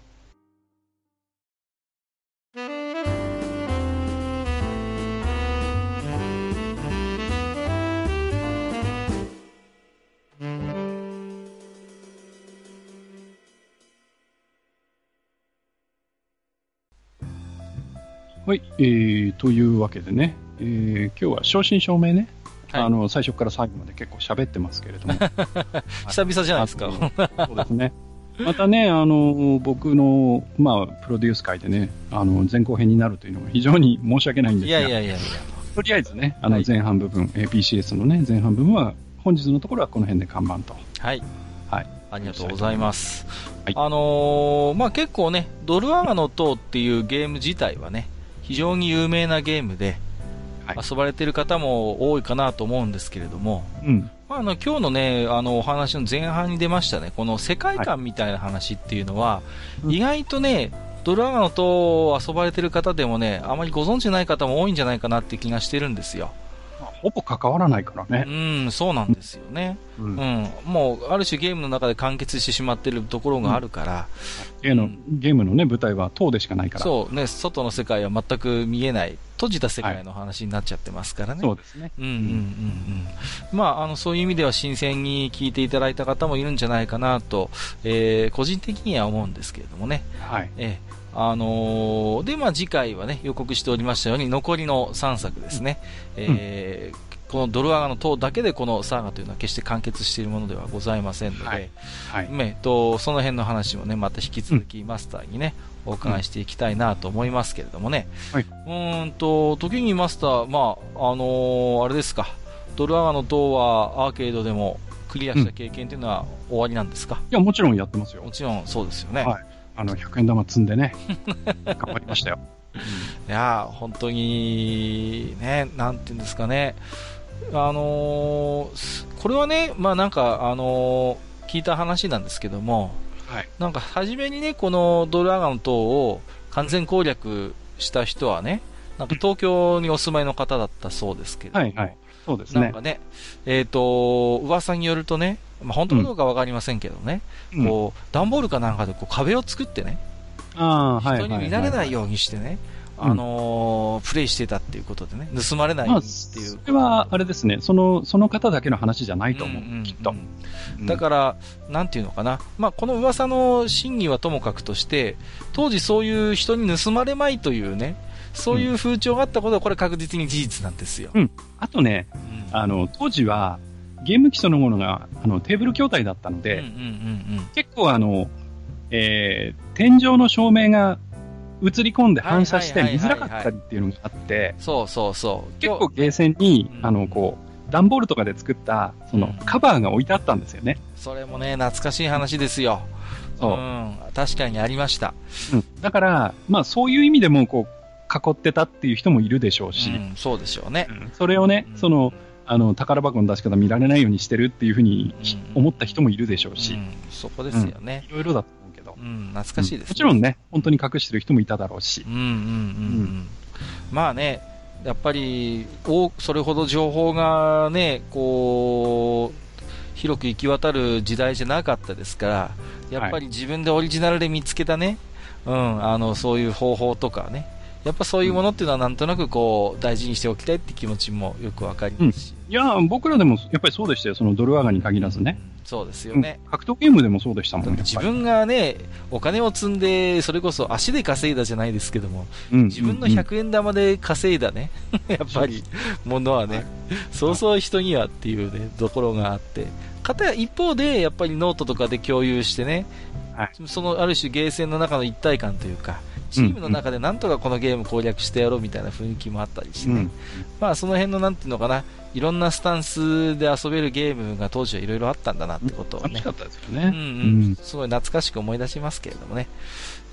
はい、えー、というわけでね、えー、今日は正真正銘ね、はいあの、最初から最後まで結構喋ってますけれども。久々じゃないですか。そうですね。またね、あの、僕の、まあ、プロデュース会でね、あの、前後編になるというのが非常に申し訳ないんですが、いやいやいやいや。とりあえずね、あのはい、前半部分、えー PCS のね、前半部分は、本日のところはこの辺で看板と。はい。はい。ありがとうございます。はいあのーまあ、結構ね、ドルアガの塔っていうゲーム自体はね、非常に有名なゲームで、はい遊ばれてる方も多いかなと思うんですけれども、うん。まあ、あの今日のね、あのお話の前半に出ましたね、この世界観みたいな話っていうのは、うん意外とね、ドルアガの塔を遊ばれてる方でもね、あまりご存知ない方も多いんじゃないかなって気がしてるんですよ。ほぼ関わらないからねう。ん、そうなんですよね。う。うん、もう、ある種ゲームの中で完結してしまってるところがあるから、ゲームのゲームのね、舞台は塔でしかないから。そうね、外の世界は全く見えない、閉じた世界の話になっちゃってますからね。そうですね。うんうんうんうん。まあ、あの、そういう意味では新鮮に聞いていただいた方もいるんじゃないかなと、えー個人的には思うんですけれどもね。はい。ええあのーで、まあ、次回はね、予告しておりましたように、残りの3作ですね。えーこのドルアガの塔だけでこのサーガというのは決して完結しているものではございませんので、はいはい。ねとその辺の話もね、また引き続きマスターにね、お伺いしていきたいなと思いますけれどもね。はいうーんと、時にマスター、まあ、あのーあれですか、ドルアガの塔はアーケードでもクリアした経験というのは終わりなんですか、いや、もちろんやってますよも。ちろんそうですよね。はいあの、100円玉積んでね、頑張りましたよ。いやー本当に、ね、なんていうんですかね、あのーすこれはね、まあなんか、あのー聞いた話なんですけども、はい。なんか初めにね、このドルアガの塔を完全攻略した人はね、なんか東京にお住まいの方だったそうですけれども、はいはいそうですねなんか。ね、えっ、と、噂によるとね、まあ、本当かどうかわかりませんけどね、うんこう、段ボールかなんかでこう壁を作ってね、ああ、はい。人に見られないよようにしてね、うんあのープレイしてたっていうことでね、盗まれないっていうそ。れは、あれですね、その、その方だけの話じゃないと思う、うんうんうんきっと。だから、なんていうのかな、まあ、この噂の真偽はともかくとして、当時そういう人に盗まれまいというね、そういう風潮があったことは、これ確実に事実なんですよ。うんあとね、うんあの、当時は、ゲーム機そのものが、あの、テーブル筐体だったので、うんうんうん結構あの、えー、天井の照明が映り込んで反射して見づらかったりっていうのがあって、うん、そうそうそう。結構ゲーセンにう、んあの、こう、段ボールとかで作った、そのうん、カバーが置いてあったんですよね。それもね、懐かしい話ですよ。そううん、確かにありました。うん。だから、まあそういう意味でも、こう、囲ってたっていう人もいるでしょうし、うん、そうでしょうねう。んそれをねう、んその、あの、宝箱の出し方見られないようにしてるっていうふうにうん思った人もいるでしょうし、うん、そこですよね。いろいろだと思うけど。うん、懐かしいです、もちろんね、本当に隠してる人もいただろうしう。んうんうんうん。まあね、やっぱり、おそれほど情報がね、こう、広く行き渡る時代じゃなかったですから、やっぱり自分でオリジナルで見つけたね、うん、あの、そういう方法とかね、やっぱそういうものっていうのはなんとなくこう、大事にしておきたいって気持ちもよくわかりますし。いや、僕らでもやっぱりそうでしたよ。そのドルアガに限らずね。そうですよね。格闘ゲームでもそうでしたもんね。自分がね、お金を積んで、それこそ足で稼いだじゃないですけども、うん自分の100円玉で稼いだね、やっぱり、ものはね、そうそう人にはっていうね、ところがあって、かたや一方で、やっぱりノートとかで共有してね、はいそのある種ゲーセンの中の一体感というか、チームの中でなんとかこのゲーム攻略してやろうみたいな雰囲気もあったりしてね、うんまあその辺のなんていうのかな、いろんなスタンスで遊べるゲームが当時はいろいろあったんだなってことをね楽しか、ったですよね。うんうん、すごい懐かしく思い出しますけれどもね。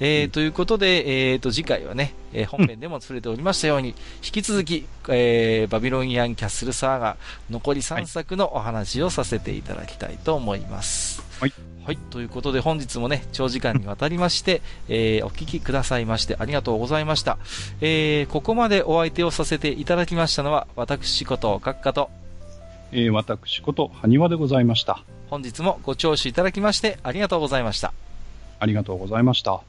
えーということで、えーと、次回はね、えー本編でも触れておりましたように、引き続き、えーバビロニアンキャッスルサーガ、残り3作のお話をさせていただきたいと思います。はい。はい。ということで、本日もね、長時間にわたりまして、えーお聞きくださいましてありがとうございました。えーここまでお相手をさせていただきましたのは、私こと、閣下と、えー私こと、埴輪でございました。本日もご聴取いただきましてありがとうございました。ありがとうございました。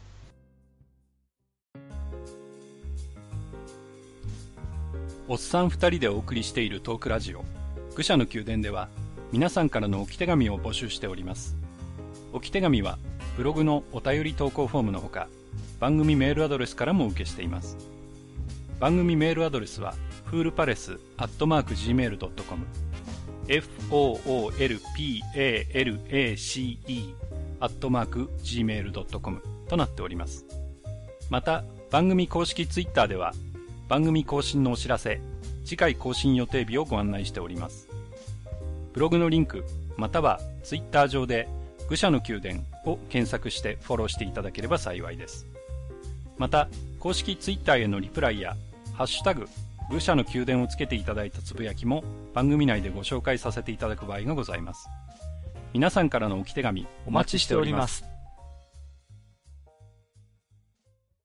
おっさん二人でお送りしているトークラジオ、愚者の宮殿では、皆さんからの置き手紙を募集しております。置き手紙は、ブログのお便り投稿フォームのほか、番組メールアドレスからも受けしています。番組メールアドレスは、フールパレスアットマーク Gmail.com、foolpalace アットマーク Gmail.com となっております。また、番組公式ツイッターでは、番組更新のお知らせ、次回更新予定日をご案内しております。ブログのリンク、またはツイッター上で、愚者の宮殿を検索してフォローしていただければ幸いです。また、公式 Twitter へのリプライや、ハッシュタグ、愚者の宮殿をつけていただいたつぶやきも番組内でご紹介させていただく場合がございます。皆さんからの置き手紙お待ちしております。